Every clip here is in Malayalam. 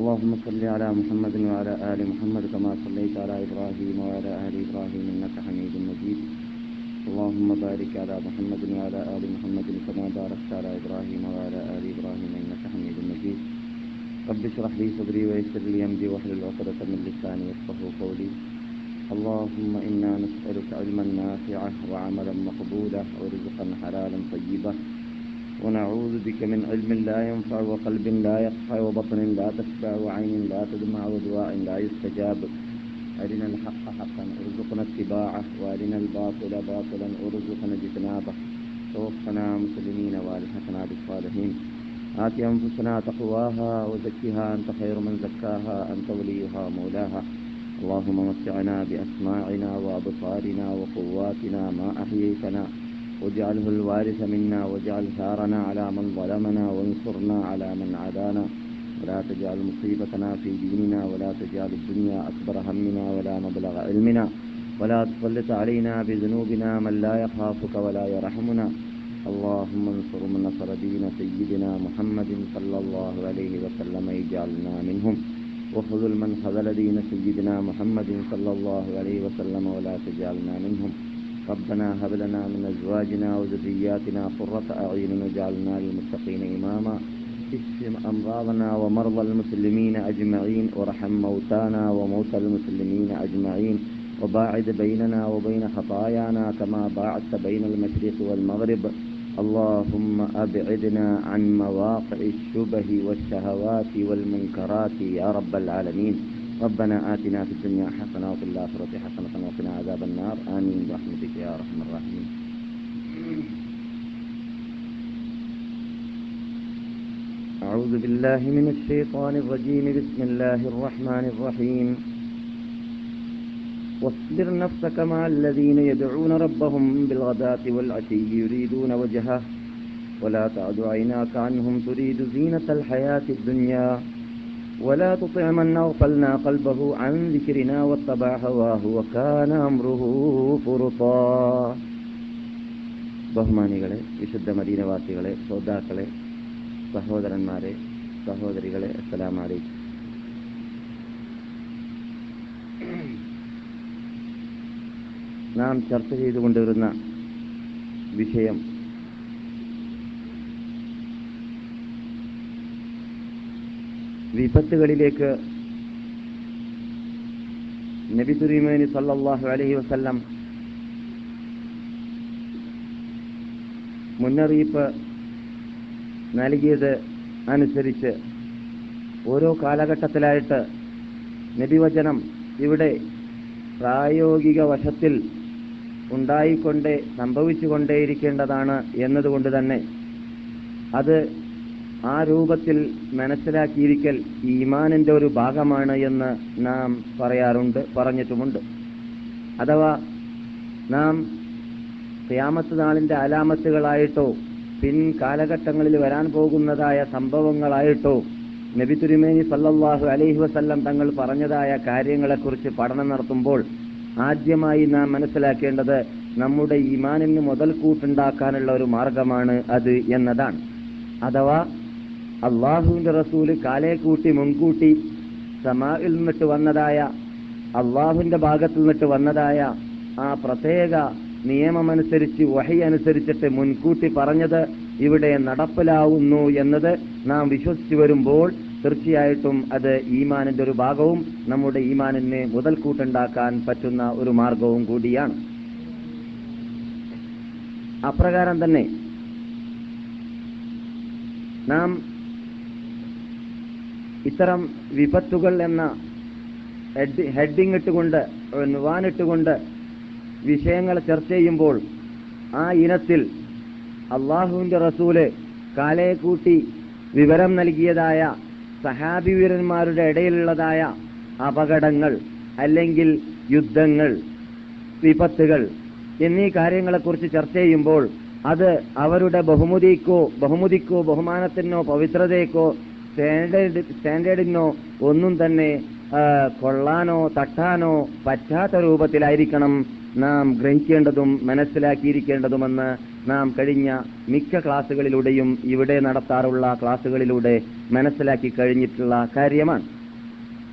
اللهم صل على محمد وعلى آل محمد كما صليت على إبراهيم وعلى آل إبراهيم إنك حميد مجيد. اللهم بارك على محمد وعلى آل محمد كما باركت على إبراهيم وعلى آل إبراهيم إنك حميد مجيد. رب اشرح لي صدري ويسر لي أمري واحلل عقدة من لساني يفقهوا قولي. اللهم إنا نسألك علما نافعا وعملا مقبولا ورزقا حلالا طيبا. ونعوذ بك من علم لا ينفع وقلب لا يخفى وبطن لا تشبع وعين لا تدمع ودعاء لا يستجاب. أرنا الحق حقا ارزقنا اتباعه وأرنا الباطل باطلا ارزقنا اجتنابه. توفنا مسلمين وألحقنا بالصالحين. آت أنفسنا تقواها وزكها أنت خير من زكاها أنت وليها مولاها. اللهم متعنا بأسماعنا وأبصارنا وقواتنا ما أحييتنا. واجعله الوارث منا واجعل ثارنا على من ظلمنا وانصرنا على من عادانا. ولا تجعل مصيبتنا في ديننا ولا تجعل الدنيا أكبر همنا ولا مبلغ علمنا. ولا تسلط علينا بذنوبنا من لا يخافك ولا يرحمنا. اللهم انصر من نصر دين سيدنا محمد صلى الله عليه وسلم اجعلنا منهم. وخذل من خذل دين سيدنا محمد صلى الله عليه وسلم ولا تجعلنا منهم. ربنا هب لنا من أزواجنا وذرياتنا قرة أعين واجعلنا للمتقين إماما. اشف أمراضنا ومرضى المسلمين أجمعين وارحم موتانا وموتى المسلمين أجمعين. وباعد بيننا وبين خطايانا كما باعدت بين المشرق والمغرب. اللهم أبعدنا عن مواقع الشبه والشهوات والمنكرات يا رب العالمين. ربنا آتنا في الدنيا حسنة وفي الآخرة حسنة وقنا عذاب النار. آمين. برحمتك يا أرحم الراحمين. أعوذ بالله من الشيطان الرجيم. بسم الله الرحمن الرحيم. واصبر نفسك مع الذين يدعون ربهم بالغداة والعشي يريدون وجهه. ولا تعد عيناك عنهم تريد زينة الحياة الدنيا. ولا تطع من أغفلنا قلبه عن ذكرنا واتبع هواه وكان أمره فرطا ബഹുമാനികളെ വിശുദ്ധ മദീനവാസികളെ ശ്രോതാക്കളെ സഹോദരന്മാരെ സഹോദരികളെ അസ്സലാം അലൈക്കും നാം ചർച്ച ചെയ്തുകൊണ്ടിരുന്ന വിഷയം വിപത്തുകളിലേക്ക് നബി തുരീമേനി സല്ലല്ലാഹു അലൈഹി വസല്ലം മുന്നറിയിപ്പ് നൽകിയത് അനുസരിച്ച് ഓരോ കാലഘട്ടത്തിലായിട്ട് നബിവചനം ഇവിടെ പ്രായോഗിക വശത്തിൽ ഉണ്ടായിക്കൊണ്ടേ സംഭവിച്ചുകൊണ്ടേയിരിക്കേണ്ടതാണ് എന്നതുകൊണ്ട് തന്നെ അത് ആ രൂപത്തിൽ മനസ്സിലാക്കിയിരിക്കൽ ഈമാനിന്റെ ഒരു ഭാഗമാണ് എന്ന് നാം പറയാറുണ്ട് പറഞ്ഞിട്ടുമുണ്ട്. അഥവാ നാം ക്യാമത്ത് നാളിന്റെ അലാമത്തുകളായിട്ടോ പിൻ കാലഘട്ടങ്ങളിൽ വരാൻ പോകുന്നതായ സംഭവങ്ങളായിട്ടോ നബി തുരുമേനി സല്ലാഹു അലൈഹി വസല്ലം തങ്ങൾ പറഞ്ഞതായ കാര്യങ്ങളെക്കുറിച്ച് പഠനം നടത്തുമ്പോൾ ആദ്യമായി നാം മനസ്സിലാക്കേണ്ടത് നമ്മുടെ ഈമാനിന് മുതൽക്കൂട്ടുണ്ടാക്കാനുള്ള ഒരു മാർഗമാണ് അത് എന്നതാണ്. അഥവാ അള്ളാഹുവിന്റെ റസൂൽ കാലേ കൂട്ടി മുൻകൂട്ടി സമായിൽ നിന്നിട്ട് വന്നതായ അള്ളാഹുവിന്റെ ഭാഗത്തു നിന്നിട്ട് വന്നതായ ആ പ്രത്യേക നിയമമനുസരിച്ച് വഹി അനുസരിച്ചിട്ട് മുൻകൂട്ടി പറഞ്ഞത് ഇവിടെ നടപ്പിലാവുന്നു എന്നത് നാം വിശ്വസിച്ചു വരുമ്പോൾ തീർച്ചയായിട്ടും അത് ഈമാനിന്റെ ഒരു ഭാഗവും നമ്മുടെ ഈമാനിന് മുതൽക്കൂട്ടുണ്ടാക്കാൻ പറ്റുന്ന ഒരു മാർഗവും കൂടിയാണ്. അപ്രകാരം തന്നെ നാം ഇത്തരം വിപത്തുകൾ എന്ന ഹെഡിങ് ഇട്ടുകൊണ്ട് വാനിട്ടുകൊണ്ട് വിഷയങ്ങൾ ചർച്ച ചെയ്യുമ്പോൾ ആ ഇനത്തിൽ അള്ളാഹുവിന്റെ റസൂൽ കാലയെ കൂട്ടി വിവരം നൽകിയതായ സഹാബിവീരന്മാരുടെ ഇടയിലുള്ളതായ അപകടങ്ങൾ അല്ലെങ്കിൽ യുദ്ധങ്ങൾ വിപത്തുകൾ എന്നീ കാര്യങ്ങളെക്കുറിച്ച് ചർച്ച ചെയ്യുമ്പോൾ അത് അവരുടെ ബഹുമതിക്കോ ബഹുമതിക്കോ ബഹുമാനത്തിനോ പവിത്രതയ്ക്കോ സ്റ്റാൻഡേർഡ് സ്റ്റാൻഡേർഡിനോ ഒന്നും തന്നെ കൊള്ളാനോ തട്ടാനോ പറ്റാത്ത രൂപത്തിലായിരിക്കണം നാം ഗ്രഹിക്കേണ്ടതും മനസ്സിലാക്കിയിരിക്കേണ്ടതുമെന്ന് നാം കഴിഞ്ഞ മിക്ക ക്ലാസ്സുകളിലൂടെയും ഇവിടെ നടത്താറുള്ള ക്ലാസ്സുകളിലൂടെ മനസ്സിലാക്കി കഴിഞ്ഞിട്ടുള്ള കാര്യമാണ്.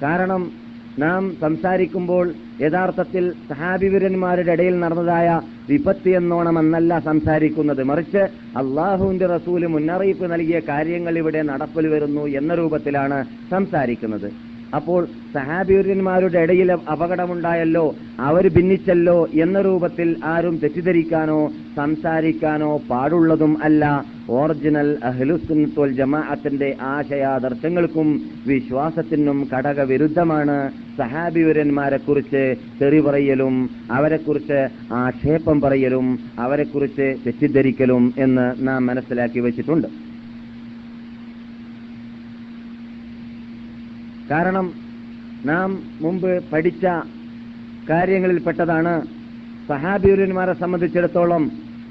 കാരണം നാം സംസാരിക്കുമ്പോൾ യഥാർത്ഥത്തിൽ സഹാബിവിരന്മാരുടെ ഇടയിൽ നടന്നതായ വിപത്ത് എന്നോണം എന്നല്ല സംസാരിക്കുന്നത്. മറിച്ച് അള്ളാഹുവിന്റെ റസൂൽ മുന്നറിയിപ്പ് നൽകിയ കാര്യങ്ങൾ ഇവിടെ നടപ്പിൽ വരുന്നു എന്ന രൂപത്തിലാണ് സംസാരിക്കുന്നത്. അപ്പോൾ സഹാബീരന്മാരുടെ ഇടയിൽ അപകടമുണ്ടായല്ലോ അവർ ഭിന്നിച്ചല്ലോ എന്ന രൂപത്തിൽ ആരും തെറ്റിദ്ധരിക്കാനോ സംസാരിക്കാനോ പാടുള്ളതും അല്ല. ഒറിജിനൽ അഹ്ലുസുൽ ജമാഅത്തിന്റെ ആശയാദർശങ്ങൾക്കും വിശ്വാസത്തിനും ഘടകവിരുദ്ധമാണ് സഹാബിവരന്മാരെ കുറിച്ച് തെറി പറയലും അവരെക്കുറിച്ച് ആക്ഷേപം പറയലും അവരെക്കുറിച്ച് തെറ്റിദ്ധരിക്കലും എന്ന് നാം മനസ്സിലാക്കി വെച്ചിട്ടുണ്ട്. കാരണം നാം മുമ്പ് പഠിച്ച കാര്യങ്ങളിൽപ്പെട്ടതാണ് സഹാബിയുരന്മാരെ സംബന്ധിച്ചിടത്തോളം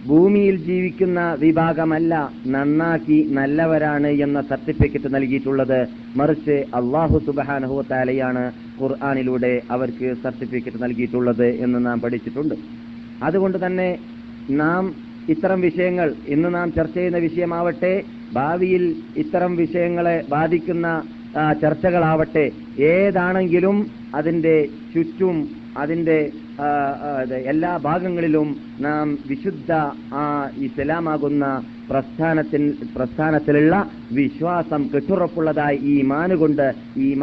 ഭൂമിയിൽ ജീവിക്കുന്ന വിഭാഗമല്ല നന്നാക്കി നല്ലവരാണ് എന്ന സർട്ടിഫിക്കറ്റ് നൽകിയിട്ടുള്ളത്. മറിച്ച് അള്ളാഹു സുബാനഹുത്താലയാണ് ഖുർആാനിലൂടെ അവർക്ക് സർട്ടിഫിക്കറ്റ് നൽകിയിട്ടുള്ളത് എന്ന് നാം പഠിച്ചിട്ടുണ്ട്. അതുകൊണ്ട് തന്നെ നാം ഇത്തരം വിഷയങ്ങൾ ഇന്ന് നാം ചർച്ച ചെയ്യുന്ന വിഷയമാവട്ടെ ഭാവിയിൽ ഇത്തരം വിഷയങ്ങളെ ബാധിക്കുന്ന ചർച്ചകളാവട്ടെ. ഏതാണെങ്കിലും അതിന്റെ ചുറ്റും അതിന്റെ എല്ലാ ഭാഗങ്ങളിലും നാം വിശുദ്ധ ആ ഇസ്ലാമാകുന്ന പ്രസ്ഥാനത്തിൽ പ്രസ്ഥാനത്തിലുള്ള വിശ്വാസം കെട്ടുറപ്പുള്ളതായി ഈ മാന് കൊണ്ട്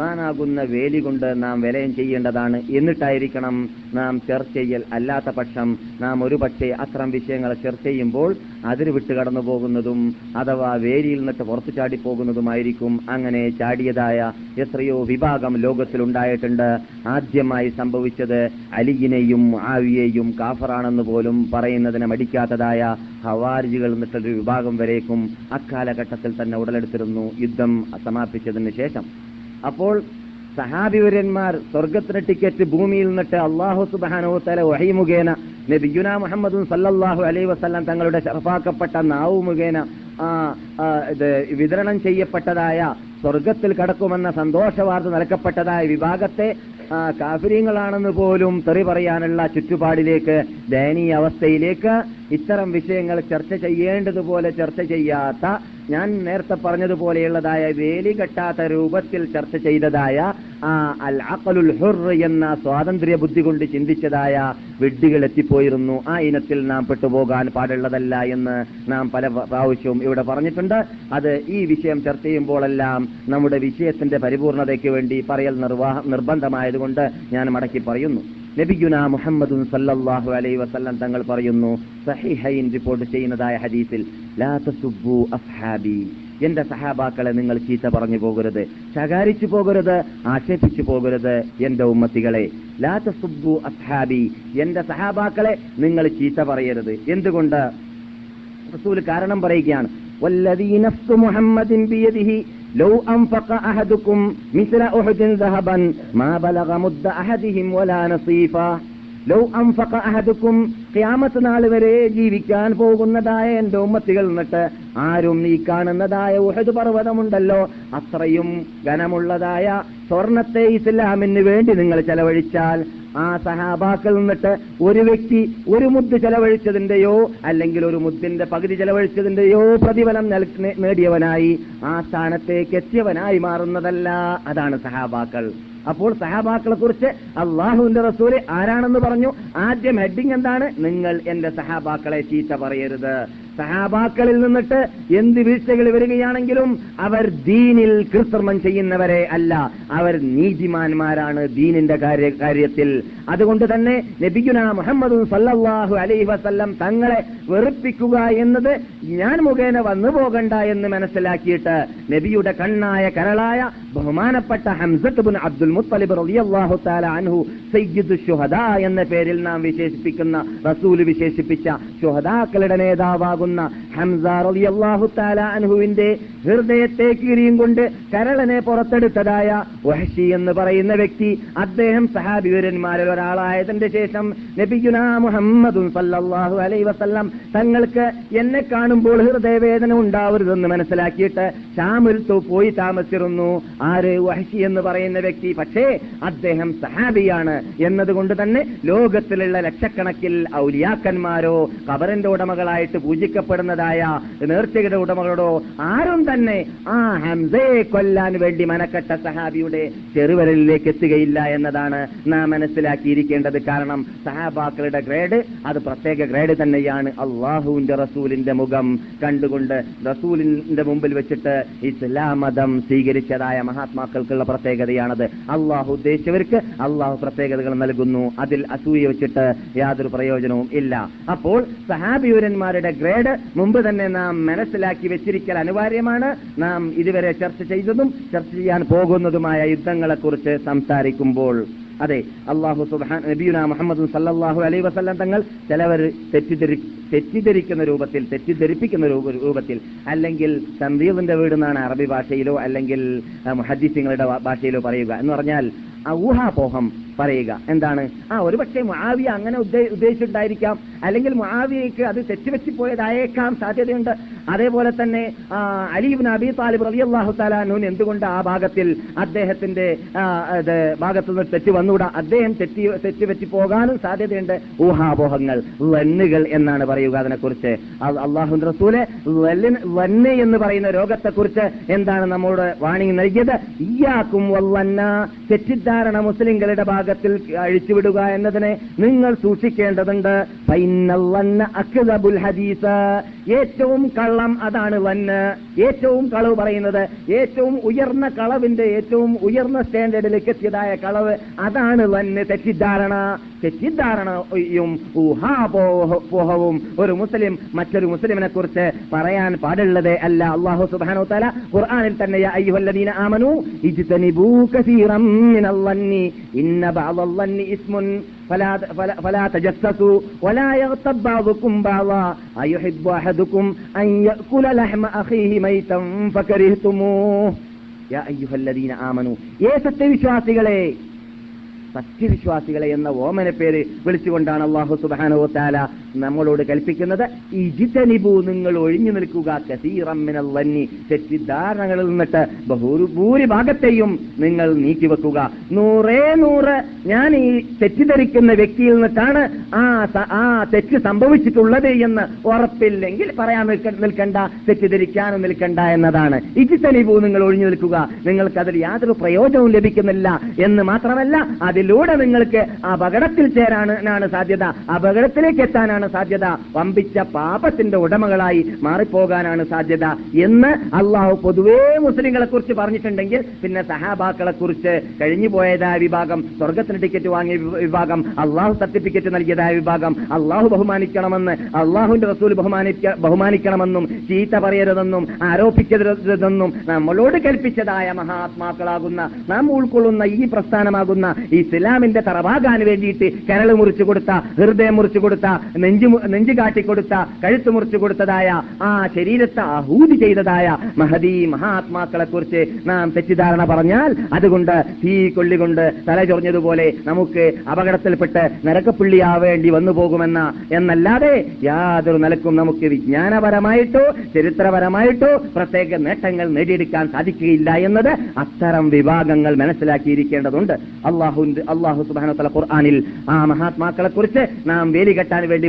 മാനാകുന്ന വേലി കൊണ്ട് നാം വിലയം ചെയ്യേണ്ടതാണ്. എന്നിട്ടായിരിക്കണം നാം ചർച്ച ചെയ്യൽ അല്ലാത്ത പക്ഷം നാം ഒരുപക്ഷെ അത്തരം വിഷയങ്ങൾ ചർച്ച ചെയ്യുമ്പോൾ അതിന് വിട്ട് കടന്നു പോകുന്നതും അഥവാ വേലിയിൽ നിന്നിട്ട് പുറത്തു ചാടിപ്പോകുന്നതുമായിരിക്കും അങ്ങനെ ചാടിയതായ എത്രയോ വിഭാഗം ലോകത്തിലുണ്ടായിട്ടുണ്ട് ആദ്യമായി സംഭവിച്ചത് അലിയിനെയും ആവിയെയും കാഫറാണെന്ന് പോലും പറയുന്നതിന് മടിക്കാത്തതായ ഹവാരിജികൾ എന്നിട്ടൊരു വിഭാഗം വരേക്കും. അക്കാലഘട്ടത്തിൽ തന്നെ ഉടലെടുത്തിരുന്നു. യുദ്ധം സമാപിച്ചതിന് ശേഷം. അപ്പോൾ സഹാബിവര്യന്മാർ സ്വർഗത്തിന് ടിക്കറ്റ് ഭൂമിയിൽ നിന്നിട്ട് അള്ളാഹു സുബാനോ തല വഹി മുഖേന നബിയുന മുഹമ്മദും സല്ലല്ലാഹു അലൈ വസ്ലാം തങ്ങളുടെ ഷറഫാക്കപ്പെട്ട നാവ് മുഖേന ഇത് വിതരണം ചെയ്യപ്പെട്ടതായ സ്വർഗത്തിൽ കടക്കുമെന്ന സന്തോഷവാർത്ത നൽകപ്പെട്ടതായ വിഭാഗത്തെ കാഫര്യങ്ങളാണെന്ന് പോലും തെറി പറയാനുള്ള ചുറ്റുപാടിലേക്ക് ദയനീയ അവസ്ഥയിലേക്ക് ഇത്തരം വിഷയങ്ങൾ ചർച്ച ചെയ്യേണ്ടതുപോലെ ചർച്ച ചെയ്യാത്ത ഞാൻ നേരത്തെ പറഞ്ഞതുപോലെയുള്ളതായ വേലി കെട്ടാത്ത രൂപത്തിൽ ചർച്ച ചെയ്തതായ ആ അൽ അഖലുൽ ഹുർ എന്ന സ്വാതന്ത്ര്യ ബുദ്ധി കൊണ്ട് ചിന്തിച്ചതായ വിഡ്ഢികൾ എത്തിപ്പോയിരുന്നു. ആ ഇനത്തിൽ നാം പെട്ടുപോകാൻ പാടുള്ളതല്ല എന്ന് നാം പല പ്രാവശ്യവും ഇവിടെ പറഞ്ഞിട്ടുണ്ട്. അത് ഈ വിഷയം ചർച്ച ചെയ്യുമ്പോഴെല്ലാം നമ്മുടെ വിഷയത്തിന്റെ പരിപൂർണതയ്ക്ക് വേണ്ടി പറയൽ നിർവാഹ നിർബന്ധമായതുകൊണ്ട് ഞാൻ മടക്കി പറയുന്നു. നബിയുന മുഹമ്മദുൻ സല്ലല്ലാഹു അലൈഹി വസല്ലം തങ്ങൾ പറയുന്നു സഹിഹൈൻ റിപ്പോർട്ട് ചെയ്യുന്നതായ ഹദീസിൽ ലാ തസുബ്ബു അസ്ഹാബി. എന്റെ സഹാബാക്കളെ നിങ്ങൾ ചീത്ത പറഞ്ഞു പോകരുത് ശകാരിച്ചു പോകരുത് ആക്ഷേപിച്ചു പോകരുത് എന്റെ ഉമ്മത്തികളെ. ലാ തസുബ്ബു അസ്ഹാബി. എന്റെ സഹാബാക്കളെ നിങ്ങൾ ചീത്ത പറയരുത്. എന്തുകൊണ്ട്? റസൂൽ കാരണം പറയുകയാണ് മുഹമ്മദിൻ لو أنفق أحدكم مثل أحد ذهبا ما بلغ مد أحدهم ولا نصيفا. ലൗ അംഫഖ അഹദുക്കും ക്യാമത്ത് നാൾ വരെ ജീവിക്കാൻ പോകുന്നതായ എന്റെ ഉമ്മത്തികൾ എന്നിട്ട് ആരും നീ കാണുന്നതായ ഉഹദ് പർവതമുണ്ടല്ലോ. അത്രയും ഘനമുള്ളതായ സ്വർണത്തെ ഇസ്ലാമിന് വേണ്ടി നിങ്ങൾ ചെലവഴിച്ചാൽ ആ സഹാബാക്കൾ നിന്നിട്ട് ഒരു വ്യക്തി ഒരു മുദ്ദ് ചെലവഴിച്ചതിന്റെയോ അല്ലെങ്കിൽ ഒരു മുദ്ദിന്റെ പകുതി ചെലവഴിച്ചതിന്റെയോ പ്രതിഫലം നേടിയവനായി ആ സ്ഥാനത്തേക്ക് എത്തിയവനായി മാറുന്നതല്ല. അതാണ് സഹാബാക്കൾ. അപ്പോൾ സഹാബാക്കളെ കുറിച്ച് അള്ളാഹുവിന്റെ റസൂൽ ആരാണെന്ന് പറഞ്ഞു? ആദ്യം ഹെഡിങ് എന്താണ്? നിങ്ങൾ എന്റെ സഹാബാക്കളെ ചീത്ത പറയരുത്. സഹാബാക്കളിൽ നിന്നിട്ട് എന്ത് വീഴ്ചകൾ വരികയാണെങ്കിലും അവർ ദീനിൽ കൃത്രിമം ചെയ്യുന്നവരെ അല്ല. അവർ നീതിമാന്മാരാണ് ദീനിന്റെ കാര്യ കാര്യത്തിൽ. അതുകൊണ്ട് തന്നെ നബിഗുന മുഹമ്മദ് സല്ലാഹു അലൈഹി വസല്ലം തങ്ങളെ വെറുപ്പിക്കുക എന്നത് ഞാൻ മുഖേന വന്നു പോകണ്ട എന്ന് മനസ്സിലാക്കിയിട്ട് നബിയുടെ കണ്ണായ കരളായ ബഹുമാനപ്പെട്ട ഹംസത്ത് ബുൻ അബ്ദുൽ മുത്തലിബ് റളിയല്ലാഹു തആല അൻഹു സയ്യിദ് ഷുഹദ എന്ന പേരിൽ നാം വിശേഷിപ്പിക്കുന്ന റസൂൽ വിശേഷിപ്പിച്ച ഷുഹദാക്കളുടെ നേതാവാകുന്ന ഹംസ റളിയല്ലാഹു താല അൻഹുവിന്റെ ഹൃദയത്തെ കീറിയും കൊണ്ട് കരളനെ പുറത്തെടുത്തതായ വഹഷി എന്ന് പറയുന്ന വ്യക്തി അദ്ദേഹം സഹാബിവരന്മാരിൽ ഒരാളായതിന്റെ ശേഷം നബിയുന മുഹമ്മദും സല്ലാഹു അലൈ വസല്ലം തങ്ങൾക്ക് എന്നെ കാണുമ്പോൾ ഹൃദയവേദന ഉണ്ടാവരുതെന്ന് മനസ്സിലാക്കിയിട്ട് ഷാമിൽ പോയി താമസിച്ചിരുന്നു. ആര്? വഹഷി എന്ന് പറയുന്ന വ്യക്തി. പക്ഷേ അദ്ദേഹം സഹാബിയാണ് എന്നതുകൊണ്ട് തന്നെ ലോകത്തിലുള്ള ലക്ഷക്കണക്കിൽ ഔലിയാക്കന്മാരോ കബറിന്റെ ഉടമകളായിട്ട് പൂജിക്കപ്പെടുന്നതായ നേർച്ചയുടെ ഉടമകളോടോ ആരും തന്നെ ആ ഹംസയെ കൊല്ലാൻ വേണ്ടി മനക്കെട്ട സഹാബിയുടെ ചെറുവരലിലേക്ക് എത്തുകയില്ല എന്നതാണ് നാം മനസ്സിലാക്കിയിരിക്കേണ്ടത്. കാരണം സഹാബാക്കളുടെ ഗ്രേഡ് അത് പ്രത്യേക ഗ്രേഡ് തന്നെയാണ്. അള്ളാഹുവിന്റെ റസൂലിന്റെ മുഖം കണ്ടുകൊണ്ട് റസൂലിന്റെ മുമ്പിൽ വെച്ചിട്ട് ഇസ്ലാം മതം സ്വീകരിച്ചതായ മഹാത്മാക്കൾക്കുള്ള പ്രത്യേകതയാണത്. അള്ളാഹു ഉദ്ദേശിച്ചവർക്ക് അള്ളാഹു പ്രത്യേകതകൾ നൽകുന്നു. അതിൽ അസൂയ വെച്ചിട്ട് യാതൊരു പ്രയോജനവും ഇല്ല. അപ്പോൾ സഹാബിയൂരന്മാരുടെ ഗ്രേഡ് മുമ്പ് തന്നെ നാം മനസ്സിലാക്കി വെച്ചിരിക്കൽ അനിവാര്യമാണ്. നാം ഇതുവരെ ചർച്ച ചെയ്തതും ചർച്ച ചെയ്യാൻ പോകുന്നതുമായ യുദ്ധങ്ങളെക്കുറിച്ച് സംസാരിക്കുമ്പോൾ. അതെ അള്ളാഹു സുബാൻ നബിയുന മുഹമ്മദ് സല്ലാഹു അലൈ വസല്ലം തങ്ങൾ ചിലവർ തെറ്റിദ്ധരി തെറ്റിദ്ധരിക്കുന്ന രൂപത്തിൽ തെറ്റിദ്ധരിപ്പിക്കുന്ന രൂപ- രൂപത്തിൽ അല്ലെങ്കിൽ സന്ദീപിന്റെ വീട് എന്നാണ് അറബി ഭാഷയിലോ അല്ലെങ്കിൽ മുഹദ്ദീസിങ്ങളുടെ ഭാഷയിലോ പറയുക എന്ന് പറഞ്ഞാൽ ഊഹാപോഹം പറയുക. എന്താണ്? ആ ഒരു പക്ഷേ മുആവിയ അങ്ങനെ ഉദ്ദേ- ഉദ്ദേശിച്ചിട്ടുണ്ടായിരിക്കാം. അല്ലെങ്കിൽ മുആവിയക്ക് അത് തെറ്റുപറ്റി പോയതായേക്കാം സാധ്യതയുണ്ട്. അതേപോലെ തന്നെ അലീബ് നബി താലിബ് താലിബ് അള്ളാഹു തആലാനുവിന് എന്തുകൊണ്ട് ആ ഭാഗത്തിൽ അദ്ദേഹത്തിന്റെ ഭാഗത്തു നിന്ന് തെറ്റ് വന്നുകൂടാ? അദ്ദേഹം തെറ്റി തെറ്റുപറ്റി പോകാനും സാധ്യതയുണ്ട്. ഊഹാപോഹങ്ങൾ വന്നുകൾ എന്നാണ് പറയുക അതിനെക്കുറിച്ച്. അള്ളാഹു റസൂൽ വന്ന് എന്ന് പറയുന്ന രോഗത്തെക്കുറിച്ച് എന്താണ് നമ്മോട് വാണിംഗ് നൽകിയത്? ഇയാക്കും വല്ലന്ന തെറ്റിദ്ധാരണ മുസ്ലിങ്ങളുടെ ഭാഗത്തിൽ അഴിച്ചുവിടുക എന്നതിനെ നിങ്ങൾ സൂക്ഷിക്കേണ്ടതുണ്ട്. ഹദീസ്. ഏറ്റവും കള്ളം അതാണ് വന്ന് ഏറ്റവും കളവ് പറയുന്നത് ഏറ്റവും ഉയർന്ന കളവിന്റെ ഏറ്റവും ഉയർന്ന സ്റ്റാൻഡേർഡിലേക്ക് എത്തിയതായ കളവ് അതാണ് വന്ന് തെറ്റിദ്ധാരണ. തെറ്റിദ്ധാരണയും ഊഹാപോഹവും ഒരു മുസ്ലിം മറ്റൊരു മുസ്ലിമിനെ കുറിച്ച് പറയാൻ പാടുള്ളത് അല്ല. അള്ളാഹു സുബാനോ തല ഖുർആാനിൽ തന്നെ അയ്യുഹല്ലദീന ആമനൂ ഇജ്തനിബൂ കസീറം മിനൽ വന്നി ഇന്ന ബഅദൽ വന്നി ഇസ്മുൻ فلا فلا, فلا تجسسوا ولا يغتب بعضكم بعضا أيحب أحدكم أن يأكل لحم أخيه ميتا فكرهتموه يا أيها الذين آمنوا يا സത്യവിശ്വാസികളെ സത്യവിശ്വാസികളെ എന്ന ഓമന പേര് വിളിച്ചുകൊണ്ടാണ് അള്ളാഹു സുബാനോ താല നമ്മളോട് കൽപ്പിക്കുന്നത് ഈ നിങ്ങൾ ഒഴിഞ്ഞു നിൽക്കുക കസീറമ്മിനൽ വന്നി. തെറ്റിദ്ധാരണകളിൽ നിന്നിട്ട് ഭൂരിഭാഗത്തെയും നിങ്ങൾ നീക്കിവെക്കുക. നൂറേ നൂറ് ഞാൻ ഈ തെറ്റിദ്ധരിക്കുന്ന വ്യക്തിയിൽ നിന്നിട്ടാണ് ആ ആ തെറ്റ് സംഭവിച്ചിട്ടുള്ളത് എന്ന് ഉറപ്പില്ലെങ്കിൽ പറയാൻ നിൽക്ക- നിൽക്കണ്ട തെറ്റിദ്ധരിക്കാനും നിൽക്കണ്ട എന്നതാണ്. ഇജിത്തനിബു നിങ്ങൾ ഒഴിഞ്ഞു നിൽക്കുക. നിങ്ങൾക്ക് അതിൽ യാതൊരു പ്രയോജനവും ലഭിക്കുന്നില്ല എന്ന് മാത്രമല്ല അതിലൂടെ നിങ്ങൾക്ക് അപകടത്തിൽ ചേരാനാണ് സാധ്യത. അപകടത്തിലേക്ക് എത്താനാണ് സാധ്യത. വമ്പിച്ച പാപത്തിന്റെ ഉടമകളായി മാറിപ്പോകാനാണ് സാധ്യത എന്ന് അള്ളാഹു പൊതുവേ മുസ്ലിങ്ങളെ കുറിച്ച് പറഞ്ഞിട്ടുണ്ടെങ്കിൽ പിന്നെ സഹാബാക്കളെ കുറിച്ച് കഴിഞ്ഞുപോയതായ വിഭാഗം സ്വർഗത്തിന് ടിക്കറ്റ് വാങ്ങിയ വിഭാഗം അള്ളാഹു സർട്ടിഫിക്കറ്റ് നൽകിയതായ വിഭാഗം അള്ളാഹു ബഹുമാനിക്കണമെന്ന് അള്ളാഹുവിന്റെ റസൂൽ ബഹുമാനിക്ക ബഹുമാനിക്കണമെന്നും ചീത്ത പറയരുതെന്നും ആരോപിക്കരുതെന്നും നമ്മളോട് കൽപ്പിച്ചതായ മഹാത്മാക്കളാകുന്ന നാം ഉൾക്കൊള്ളുന്ന ഈ പ്രസ്ഥാനമാകുന്ന ഇസ്ലാമിന്റെ തറവാകാൻ വേണ്ടിയിട്ട് കരൾ മുറിച്ചു കൊടുത്ത ഹൃദയം മുറിച്ചു കൊടുത്ത നെഞ്ചു നെഞ്ചു കാട്ടിക്കൊടുത്ത കഴുത്ത് മുറിച്ചു കൊടുത്തതായ ആ ശരീരത്തെ ആഹൂതി ചെയ്തതായ മഹദി മഹാത്മാക്കളെ കുറിച്ച് നാം തെറ്റിദ്ധാരണ പറഞ്ഞാൽ അതുകൊണ്ട് തീ കൊള്ളികൊണ്ട് തലചൊറിഞ്ഞതുപോലെ നമുക്ക് അപകടത്തിൽപ്പെട്ട് നരക്കപ്പുള്ളിയാവേണ്ടി വന്നു പോകുമെന്ന എന്നല്ലാതെ യാതൊരു നിലക്കും നമുക്ക് വിജ്ഞാനപരമായിട്ടോ ചരിത്രപരമായിട്ടോ പ്രത്യേക നേട്ടങ്ങൾ നേടിയെടുക്കാൻ സാധിക്കുകയില്ല എന്നത് അത്തരം വിഭാഗങ്ങൾ മനസ്സിലാക്കിയിരിക്കേണ്ടതുണ്ട്. അള്ളാഹു അള്ളാഹു സുബാന തല ഖുർആാനിൽ ആ മഹാത്മാക്കളെ കുറിച്ച് നാം വേലി കെട്ടാൻ വേണ്ടി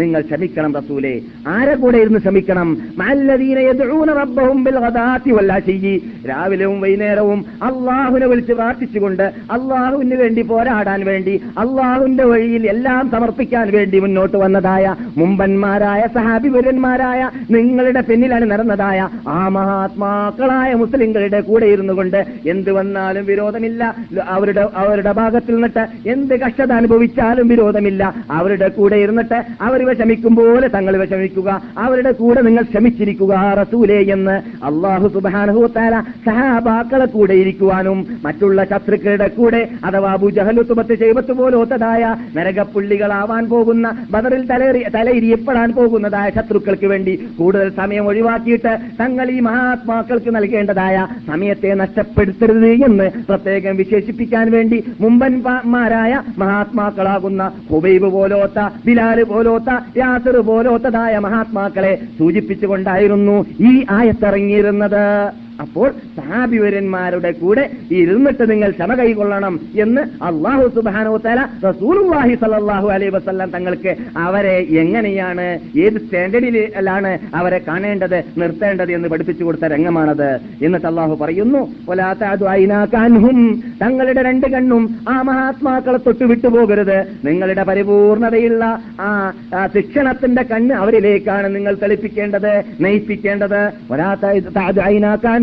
നിങ്ങൾ ക്ഷമിക്കണം റസൂലെ. ആരെ കൂടെ ഇരുന്ന് ക്ഷമിക്കണം രാവിലെയും വൈകുന്നേരവും അള്ളാഹുനെ വിളിച്ച് പ്രാർത്ഥിച്ചുകൊണ്ട് അള്ളാഹുവിന് വേണ്ടി പോരാടാൻ വേണ്ടി അള്ളാഹുവിന്റെ വഴിയിൽ എല്ലാം സമർപ്പിക്കാൻ വേണ്ടി മുന്നോട്ട് വന്നതായ മുമ്പന്മാരായ സഹാബിപുരന്മാരായ നിങ്ങളുടെ പിന്നിലാണ് നടന്നതായ ആ മഹാത്മാക്കളായ മുസ്ലിങ്ങളുടെ കൂടെ ഇരുന്നു കൊണ്ട് എന്ത് വന്നാലും വിരോധമില്ല. അവരുടെ അവരുടെ ഭാഗത്തിൽ നിന്നിട്ട് എന്ത് കഷ്ടത അനുഭവിച്ചാലും വിരോധമില്ല. അവരുടെ കൂടെ ഇരുന്നിട്ട് അവർ വിഷമിക്കും പോലെ തങ്ങൾ വിഷമിക്കുക. അവരുടെ കൂടെ നിങ്ങൾ ക്ഷമിച്ചിരിക്കുക റസൂലേ എന്ന്. അള്ളാഹു സുബാനഹുത്താല സഹാബാക്കളെ കൂടെ ഇരിക്കുവാനും മറ്റുള്ള ശത്രുക്കളുടെ കൂടെ അഥവാ ബുജഹലുത്തുമത്ത് ചെയ്വത്ത് പോലോത്തതായ നരകപ്പുള്ളികളാവാൻ പോകുന്ന ബദറിൽ തലേറി തലയിരിയപ്പെടാൻ പോകുന്നതായ ശത്രുക്കൾക്ക് വേണ്ടി കൂടുതൽ സമയം ഒഴിവാക്കിയിട്ട് തങ്ങൾ ഈ മഹാത്മാക്കൾക്ക് നൽകേണ്ടതായ സമയത്തെ നഷ്ടപ്പെടുത്തരുത് എന്ന് പ്രത്യേകം വിശേഷിപ്പിക്കാൻ വേണ്ടി മുമ്പന്മാരായ മഹാത്മാക്കളാകുന്ന ഹുബൈബ് പോലോത്ത ബിലാൽ പോലോത്ത യാസർ പോലോത്തതായ മഹാത്മാക്കളെ സൂചിപ്പിച്ചുകൊണ്ടായിരുന്നു ഈ ആയത്തിറങ്ങിയിരുന്നത്. അപ്പോൾ സഹാബിവരന്മാരുടെ കൂടെ ഇരുന്നിട്ട് നിങ്ങൾ ക്ഷമ കൈകൊള്ളണം എന്ന് അള്ളാഹു സുബാനോ തല റസൂലുല്ലാഹി സല്ലാഹു അലൈഹി വസ്ല്ലാം തങ്ങൾക്ക് അവരെ എങ്ങനെയാണ് ഏത് സ്റ്റാൻഡേർഡിലാണ് അവരെ കാണേണ്ടത് നിർത്തേണ്ടത് എന്ന് പഠിപ്പിച്ചു കൊടുത്ത രംഗമാണത്. എന്നിട്ട് അള്ളാഹു പറയുന്നു ും തങ്ങളുടെ രണ്ട് കണ്ണും ആ മഹാത്മാക്കളെ തൊട്ട് വിട്ടുപോകരുത് നിങ്ങളുടെ പരിപൂർണതയുള്ള ആ ശിക്ഷണത്തിന്റെ കണ്ണ് അവരിലേക്കാണ് നിങ്ങൾ തെളിപ്പിക്കേണ്ടത് നയിപ്പിക്കേണ്ടത്.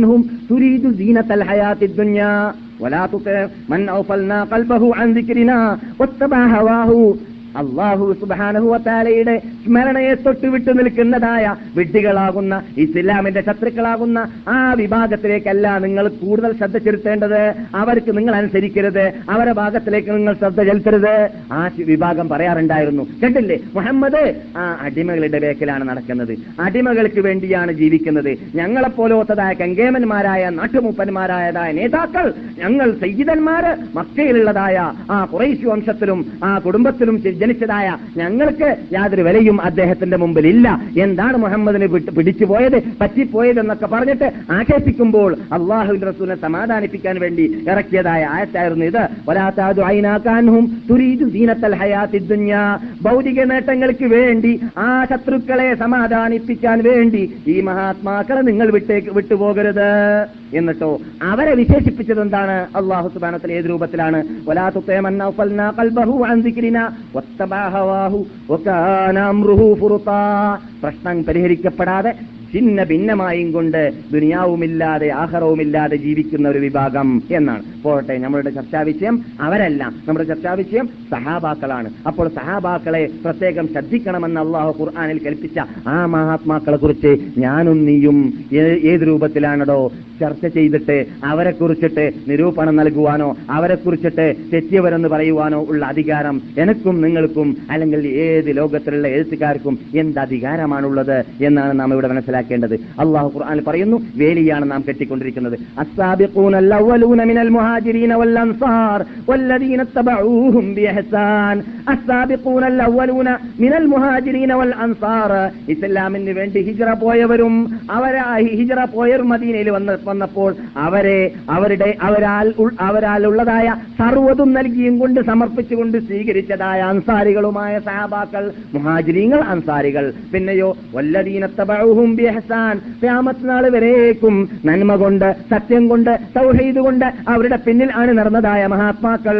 عنهم تريد زينة الحياة الدنيا ولا تطع من أغفلنا قلبه عن ذكرنا واتبع هواه അള്ളാഹു സുബാനഹുവത്താലയുടെ സ്മരണയെ തൊട്ട് വിട്ടു നിൽക്കുന്നതായ വിഡ്ഢികളാകുന്ന ഇസ്ലാമിന്റെ ശത്രുക്കളാകുന്ന ആ വിഭാഗത്തിലേക്കല്ല നിങ്ങൾ കൂടുതൽ ശ്രദ്ധ ചെലുത്തേണ്ടത്. അവർക്ക് നിങ്ങൾ അനുസരിക്കരുത്. അവരുടെ ഭാഗത്തിലേക്ക് നിങ്ങൾ ശ്രദ്ധ ചെലുത്തരുത്. ആ വിഭാഗം പറയാറുണ്ടായിരുന്നു. കേട്ടില്ലേ മുഹമ്മദ് ആ അടിമകളുടെ ബേക്കിലാണ് നടക്കുന്നത്. അടിമകൾക്ക് വേണ്ടിയാണ് ജീവിക്കുന്നത്. ഞങ്ങളെപ്പോലോത്തതായ കങ്കേമന്മാരായ നാട്ടുമൂപ്പന്മാരായതായ നേതാക്കൾ ഞങ്ങൾ സയ്യിദന്മാര് മക്കയിലുള്ളതായ ആ കുറേശ് വംശത്തിലും ആ കുടുംബത്തിലും ജനിച്ചതായ ഞങ്ങൾക്ക് യാതൊരു വിലയും അദ്ദേഹത്തിന്റെ മുമ്പിൽ ഇല്ല എന്താണ് മുഹമ്മദിന് പിടിച്ചുപോയത് പറ്റിപ്പോയത് എന്നൊക്കെ പറഞ്ഞിട്ട് ആക്ഷേപിക്കുമ്പോൾ അള്ളാഹുവിന്റെ റസൂലിനെ സമാധാനിപ്പിക്കാൻ വേണ്ടി ഇറക്കിയതായ ആയത്തായിരുന്നു ഇത്. ഭൗതിക നേട്ടങ്ങൾക്ക് വേണ്ടി ആ ശത്രുക്കളെ സമാധാനിപ്പിക്കാൻ വേണ്ടി ഈ മഹാത്മാക്കളെ നിങ്ങൾ വിട്ടേക്ക് വിട്ടുപോകരുത്. എന്നിട്ടോ അവരെ വിശേഷിപ്പിച്ചത് എന്താണ്? അള്ളാഹു സുബാനത്തിൽ ഏത് രൂപത്തിലാണ്? പ്രശ്നം പരിഹരിക്കപ്പെടാതെ ഛിന്ന ഭിന്നമായും കൊണ്ട് ദുനിയാവുമില്ലാതെ ആഹാരവുമില്ലാതെ ജീവിക്കുന്ന ഒരു വിഭാഗം എന്നാണ്. പോട്ടെ നമ്മളുടെ ചർച്ചാ വിഷയം അവരല്ല. നമ്മുടെ ചർച്ചാ വിഷയം സഹാബാക്കളാണ്. അപ്പോൾ സഹാബാക്കളെ പ്രത്യേകം ശ്രദ്ധിക്കണമെന്ന് അള്ളാഹു ഖുർആാനിൽ കൽപ്പിച്ച ആ മഹാത്മാക്കളെ കുറിച്ച് ഞാനും നീയും ഏത് രൂപത്തിലാണോ ചർച്ച ചെയ്തിട്ട് അവരെ കുറിച്ചിട്ട് നിരൂപണം നൽകുവാനോ അവരെ കുറിച്ചിട്ട് തെറ്റിയവരെന്ന് പറയുവാനോ ഉള്ള അധികാരം എനക്കും നിങ്ങൾക്കും അല്ലെങ്കിൽ ഏത് ലോകത്തിലുള്ള എഴുത്തുകാർക്കും എന്ത് അധികാരമാണുള്ളത് എന്നാണ് നാം ഇവിടെ മനസ്സിലാക്കേണ്ടത്. അള്ളാഹു ഖുർആൻ പറയുന്നു വേലിയാണ് നാം കെട്ടിക്കൊണ്ടിരിക്കുന്നത്. ഇസ്ലാമിന് വേണ്ടി ഹിജറ പോയവരും അവരെ ഹിജറ പോയവർ മദീനയിൽ വന്ന വന്നപ്പോൾ അവരെ അവരുടെ അവരാൽ അവരാൽ ഉള്ളതായ സർവതും നൽകിയും കൊണ്ട് സമർപ്പിച്ചുകൊണ്ട് സ്വീകരിച്ചതായ അൻസാരികളുമായ സഹാബാക്കൾ മുഹാജിരീങ്ങൾ അൻസാരികൾ. പിന്നെയോ വല്ലദീനത്തബഹും ക്യാമത്ത് നാൾ വരേക്കും. നന്മ കൊണ്ട് സത്യം കൊണ്ട് സൗഹൈദ് കൊണ്ട് അവരുടെ പിന്നിൽ ആണ് നടന്നതായ മഹാത്മാക്കൾ.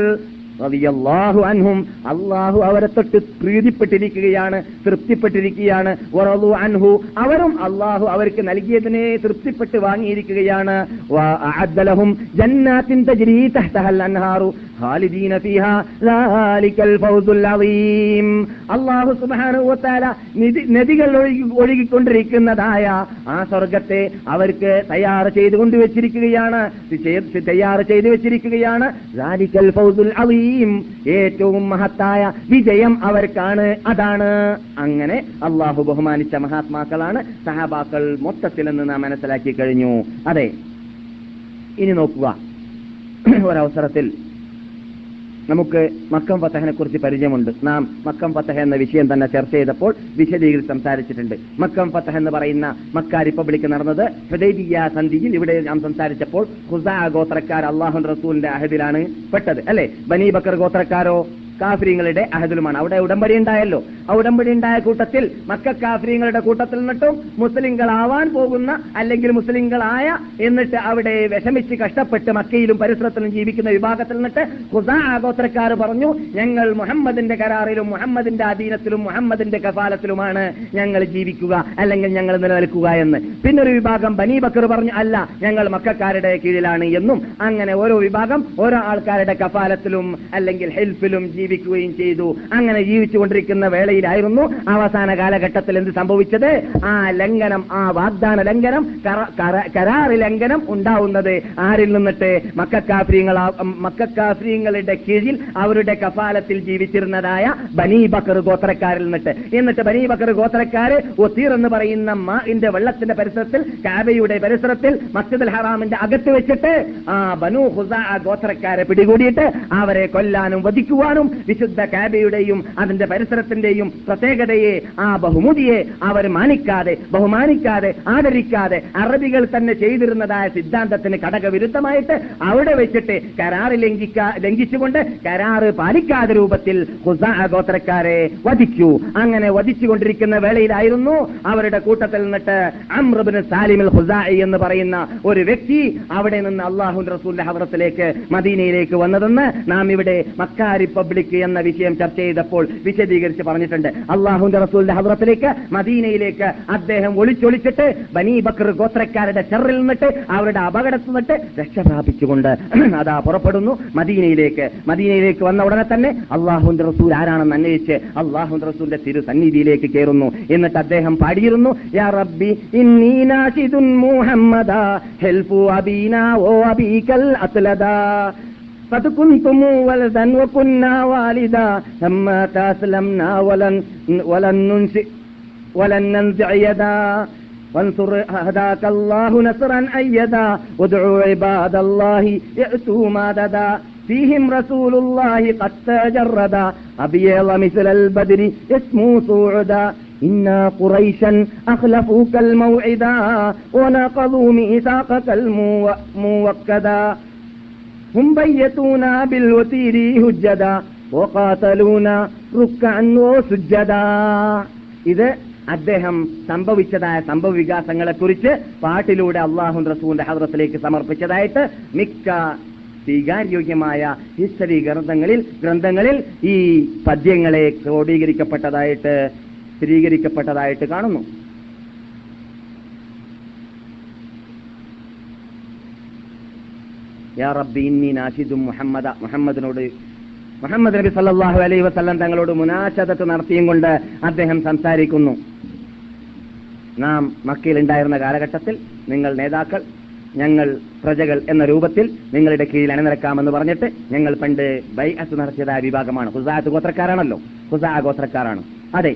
റളിയല്ലാഹു അൻഹും അള്ളാഹു അവരെ തൊട്ട് പ്രീതിപ്പെട്ടിരിക്കുകയാണ് തൃപ്തിപ്പെട്ടിരിക്കുകയാണ്. അൻഹു അവരും അള്ളാഹു അവർക്ക് നൽകിയതിനെ തൃപ്തിപ്പെട്ട് വാങ്ങിയിരിക്കുകയാണ്. ജന്നാത്തിൻ അൻഹാറു ഖാലിദീന ഫീഹാ ദാലിക്കൽ ഫൗസുൽ അളീം അല്ലാഹു സുബ്ഹാനഹു വതആല നദികൾ ഒഴുകിക്കൊണ്ടിരിക്കുന്നതായ ആ സ്വർഗത്തെ അവർക്ക് തയ്യാർ ചെയ്തുകൊണ്ട് വെച്ചിരിക്കുകയാണ് തയ്യാർ ചെയ്തു വെച്ചിരിക്കുകയാണ്. ദാലിക്കൽ ഫൗസുൽ അളീം ഏറ്റവും മഹത്തായ വിജയം അവർക്കാണ് അതാണ്. അങ്ങനെ അള്ളാഹു ബഹുമാനിച്ച മഹാത്മാക്കളാണ് സഹാബാക്കൾ മൊത്തത്തിലെന്ന് നാം മനസ്സിലാക്കി കഴിഞ്ഞു. അതെ ഇനി നോക്കുക. ഒരവസരത്തിൽ നമുക്ക് മക്കം ഫത്തഹനെ കുറിച്ച് പരിചയമുണ്ട്. നാം മക്കം ഫത്തഹ എന്ന വിഷയം തന്നെ ചർച്ച ചെയ്തപ്പോൾ വിശദീകരിച്ച് സംസാരിച്ചിട്ടുണ്ട്. മക്കം ഫത്തഹ എന്ന് പറയുന്ന മക്ക റിപ്പബ്ലിക് നടന്നത് ഹൃദയ സന്ധിയിൽ ഇവിടെ നാം സംസാരിച്ചപ്പോൾ ഖുസാ ഗോത്രക്കാർ അള്ളാഹു റസൂലിന്റെ അഹദിലാണ് പെട്ടത്. അല്ലെ? ബനി ബക്കർ ഗോത്രക്കാരോ? കാഫര്യങ്ങളുടെ അഹദുലുമാണ്. അവിടെ ഉടമ്പടി ഉണ്ടായല്ലോ. ആ ഉടമ്പടി ഉണ്ടായ കൂട്ടത്തിൽ മക്ക കാഫര്യങ്ങളുടെ കൂട്ടത്തിൽ നിന്നിട്ടും മുസ്ലിങ്ങളാവാൻ പോകുന്ന അല്ലെങ്കിൽ മുസ്ലിങ്ങളായ എന്നിട്ട് അവിടെ വിഷമിച്ച് കഷ്ടപ്പെട്ട് മക്കയിലും പരിസരത്തിലും ജീവിക്കുന്ന വിഭാഗത്തിൽ നിന്നിട്ട് ഖുസാ ആഗോത്രക്കാർ പറഞ്ഞു ഞങ്ങൾ മുഹമ്മദിന്റെ കരാറിലും മുഹമ്മദിന്റെ അധീനത്തിലും മുഹമ്മദിന്റെ കഫാലത്തിലുമാണ് ഞങ്ങൾ ജീവിക്കുക അല്ലെങ്കിൽ ഞങ്ങൾ നിലനിൽക്കുക എന്ന്. പിന്നെ ഒരു വിഭാഗം ബനി ബക്കർ പറഞ്ഞു അല്ല ഞങ്ങൾ മക്കാരുടെ കീഴിലാണ് എന്നും അങ്ങനെ ഓരോ വിഭാഗം ഓരോ ആൾക്കാരുടെ കഫാലത്തിലും അല്ലെങ്കിൽ ഹെൽഫിലും ജീവിക്കുകയും ചെയ്തു. അങ്ങനെ ജീവിച്ചുകൊണ്ടിരിക്കുന്ന വേളയിലായിരുന്നു അവസാന കാലഘട്ടത്തിൽ എന്ത് സംഭവിച്ചത്? ആ ലംഘനം ആ വാഗ്ദാന ലംഘനം കരാറ് ലംഘനം ഉണ്ടാവുന്നത് ആരിൽ നിന്നിട്ട്? മക്കാഫ്രീങ്ങൾ മക്കാഫ്രീങ്ങളുടെ കീഴിൽ അവരുടെ കഫാലത്തിൽ ജീവിച്ചിരുന്നതായ ബനീ ബക്കർ ഗോത്രക്കാരിൽ നിന്നിട്ട്. എന്നിട്ട് ബനീ ബക്കർ ഗോത്രക്കാര് ഒത്തീർ എന്ന് പറയുന്ന മാഇന്റെ വെള്ളത്തിന്റെ പരിസരത്തിൽ കാബയുടെ പരിസരത്തിൽ മസ്ജിദ് ഹറാമിന്റെ അകത്ത് വെച്ചിട്ട് ആ ബനു ഹുസാ ഗോത്രക്കാരെ പിടികൂടിയിട്ട് അവരെ കൊല്ലാനും വധിക്കുവാനും വിശുദ്ധ കാബയുടെയും അതിന്റെ പരിസരത്തിന്റെയും പ്രത്യേകതയെ ആ ബഹുമതിയെ അവർ മാനിക്കാതെ ബഹുമാനിക്കാതെ ആദരിക്കാതെ അറബികൾ തന്നെ ചെയ്തിരുന്നതായ സിദ്ധാന്തത്തിന് ഘടകവിരുദ്ധമായിട്ട് അവിടെ വെച്ചിട്ട് കരാർ ലംഘിക്കാ ലംഘിച്ചുകൊണ്ട് കരാറ് പാലിക്കാതെ രൂപത്തിൽ ഗോത്രക്കാരെ വധിച്ചു അങ്ങനെ വധിച്ചുകൊണ്ടിരിക്കുന്ന വേളയിലായിരുന്നു അവരുടെ കൂട്ടത്തിൽ നിന്നിട്ട് അമ്രബിന് സാലിമിൽ ഹുസായി എന്ന് പറയുന്ന ഒരു വ്യക്തി അവിടെ നിന്ന് അള്ളാഹു റസൂലിന്റെ ഹവറത്തിലേക്ക് മദീനയിലേക്ക് വന്നതെന്ന് നാം ഇവിടെ മക്ക റിപ്പബ്ലിക് എന്ന വിഷയം ചർച്ച ചെയ്തപ്പോൾ വിശദീകരിച്ച് പറഞ്ഞിട്ടുണ്ട്. അള്ളാഹുന്റെ റസൂലിന്റെ ഹദ്രത്തിലേക്ക് മദീനയിലേക്ക് അദ്ദേഹം ഒളിച്ചൊളിച്ചിട്ട് ബനീ ബക്കർ ഗോത്രക്കാരുടെ ചെറിൽ നിന്നിട്ട് അവരുടെ അപകടത്തിൽ നിന്നിട്ട് രക്ഷ പ്രാപിച്ചുകൊണ്ട് അതാ പുറപ്പെടുന്നു. മദീനയിലേക്ക് മദീനയിലേക്ക് വന്ന ഉടനെ തന്നെ അള്ളാഹുന്റെ റസൂൽ ആരാണെന്ന് അന്വേഷിച്ച് അള്ളാഹുന്റെ റസൂലിന്റെ തിരു സന്നിധിയിലേക്ക് കയറുന്നു. എന്നിട്ട് അദ്ദേഹം പാടിയിരുന്നു യാ റബ്ബി മുഹമ്മദ ഹെൽഫു അബീന ഓ അബീകൽ അസ്ലദാ قد كنتم ولدا وكنا والدا لما تاسلمنا ولن ولن ننشئ ولن ننزع يدا وانصر هداك الله نصرا أيدا وادعوا عباد الله يأتوا ماددا فيهم رسول الله قد تجردا أبيض مثل البدر يسمو صعدا إنا قريشا أخلفوك الموعدا ونقضوا ميثاقك الموكدا ബിൽ ഹുജ്ജദ സുജ്ജദ. ഇത് അദ്ദേഹം സംഭവിച്ചതായ സംഭവ വികാസങ്ങളെക്കുറിച്ച് പാട്ടിലൂടെ അള്ളാഹു റസൂന്റെ ഹദ്രത്തിലേക്ക് സമർപ്പിച്ചതായിട്ട് മിക്ക സ്വീകാര്യോഗ്യമായ ഹിസ്റ്ററി ഗ്രന്ഥങ്ങളിൽ ഗ്രന്ഥങ്ങളിൽ ഈ പദ്യങ്ങളെ ക്രോഡീകരിക്കപ്പെട്ടതായിട്ട് സ്ഥിരീകരിക്കപ്പെട്ടതായിട്ട് കാണുന്നു. മുഹമ്മദ മുഹമ്മദിനോട് മുഹമ്മദ് നബി സല്ലാഹു അലൈ വസല്ലം തങ്ങളോട് മുനാശതത്ത് നടത്തിയും കൊണ്ട് അദ്ദേഹം സംസാരിക്കുന്നു. നാം മക്കയിൽ ഉണ്ടായിരുന്ന കാലഘട്ടത്തിൽ നിങ്ങൾ നേതാക്കൾ ഞങ്ങൾ പ്രജകൾ എന്ന രൂപത്തിൽ നിങ്ങളുടെ കീഴിൽ അണിനിരക്കാമെന്ന് പറഞ്ഞിട്ട് ഞങ്ങൾ പണ്ട് ബൈഅത്ത് നടത്തിയതായ വിഭാഗമാണ്. ഹുസാ ഗോത്രക്കാരാണല്ലോ. ഹുസാ ഗോത്രക്കാരാണ്. അതെ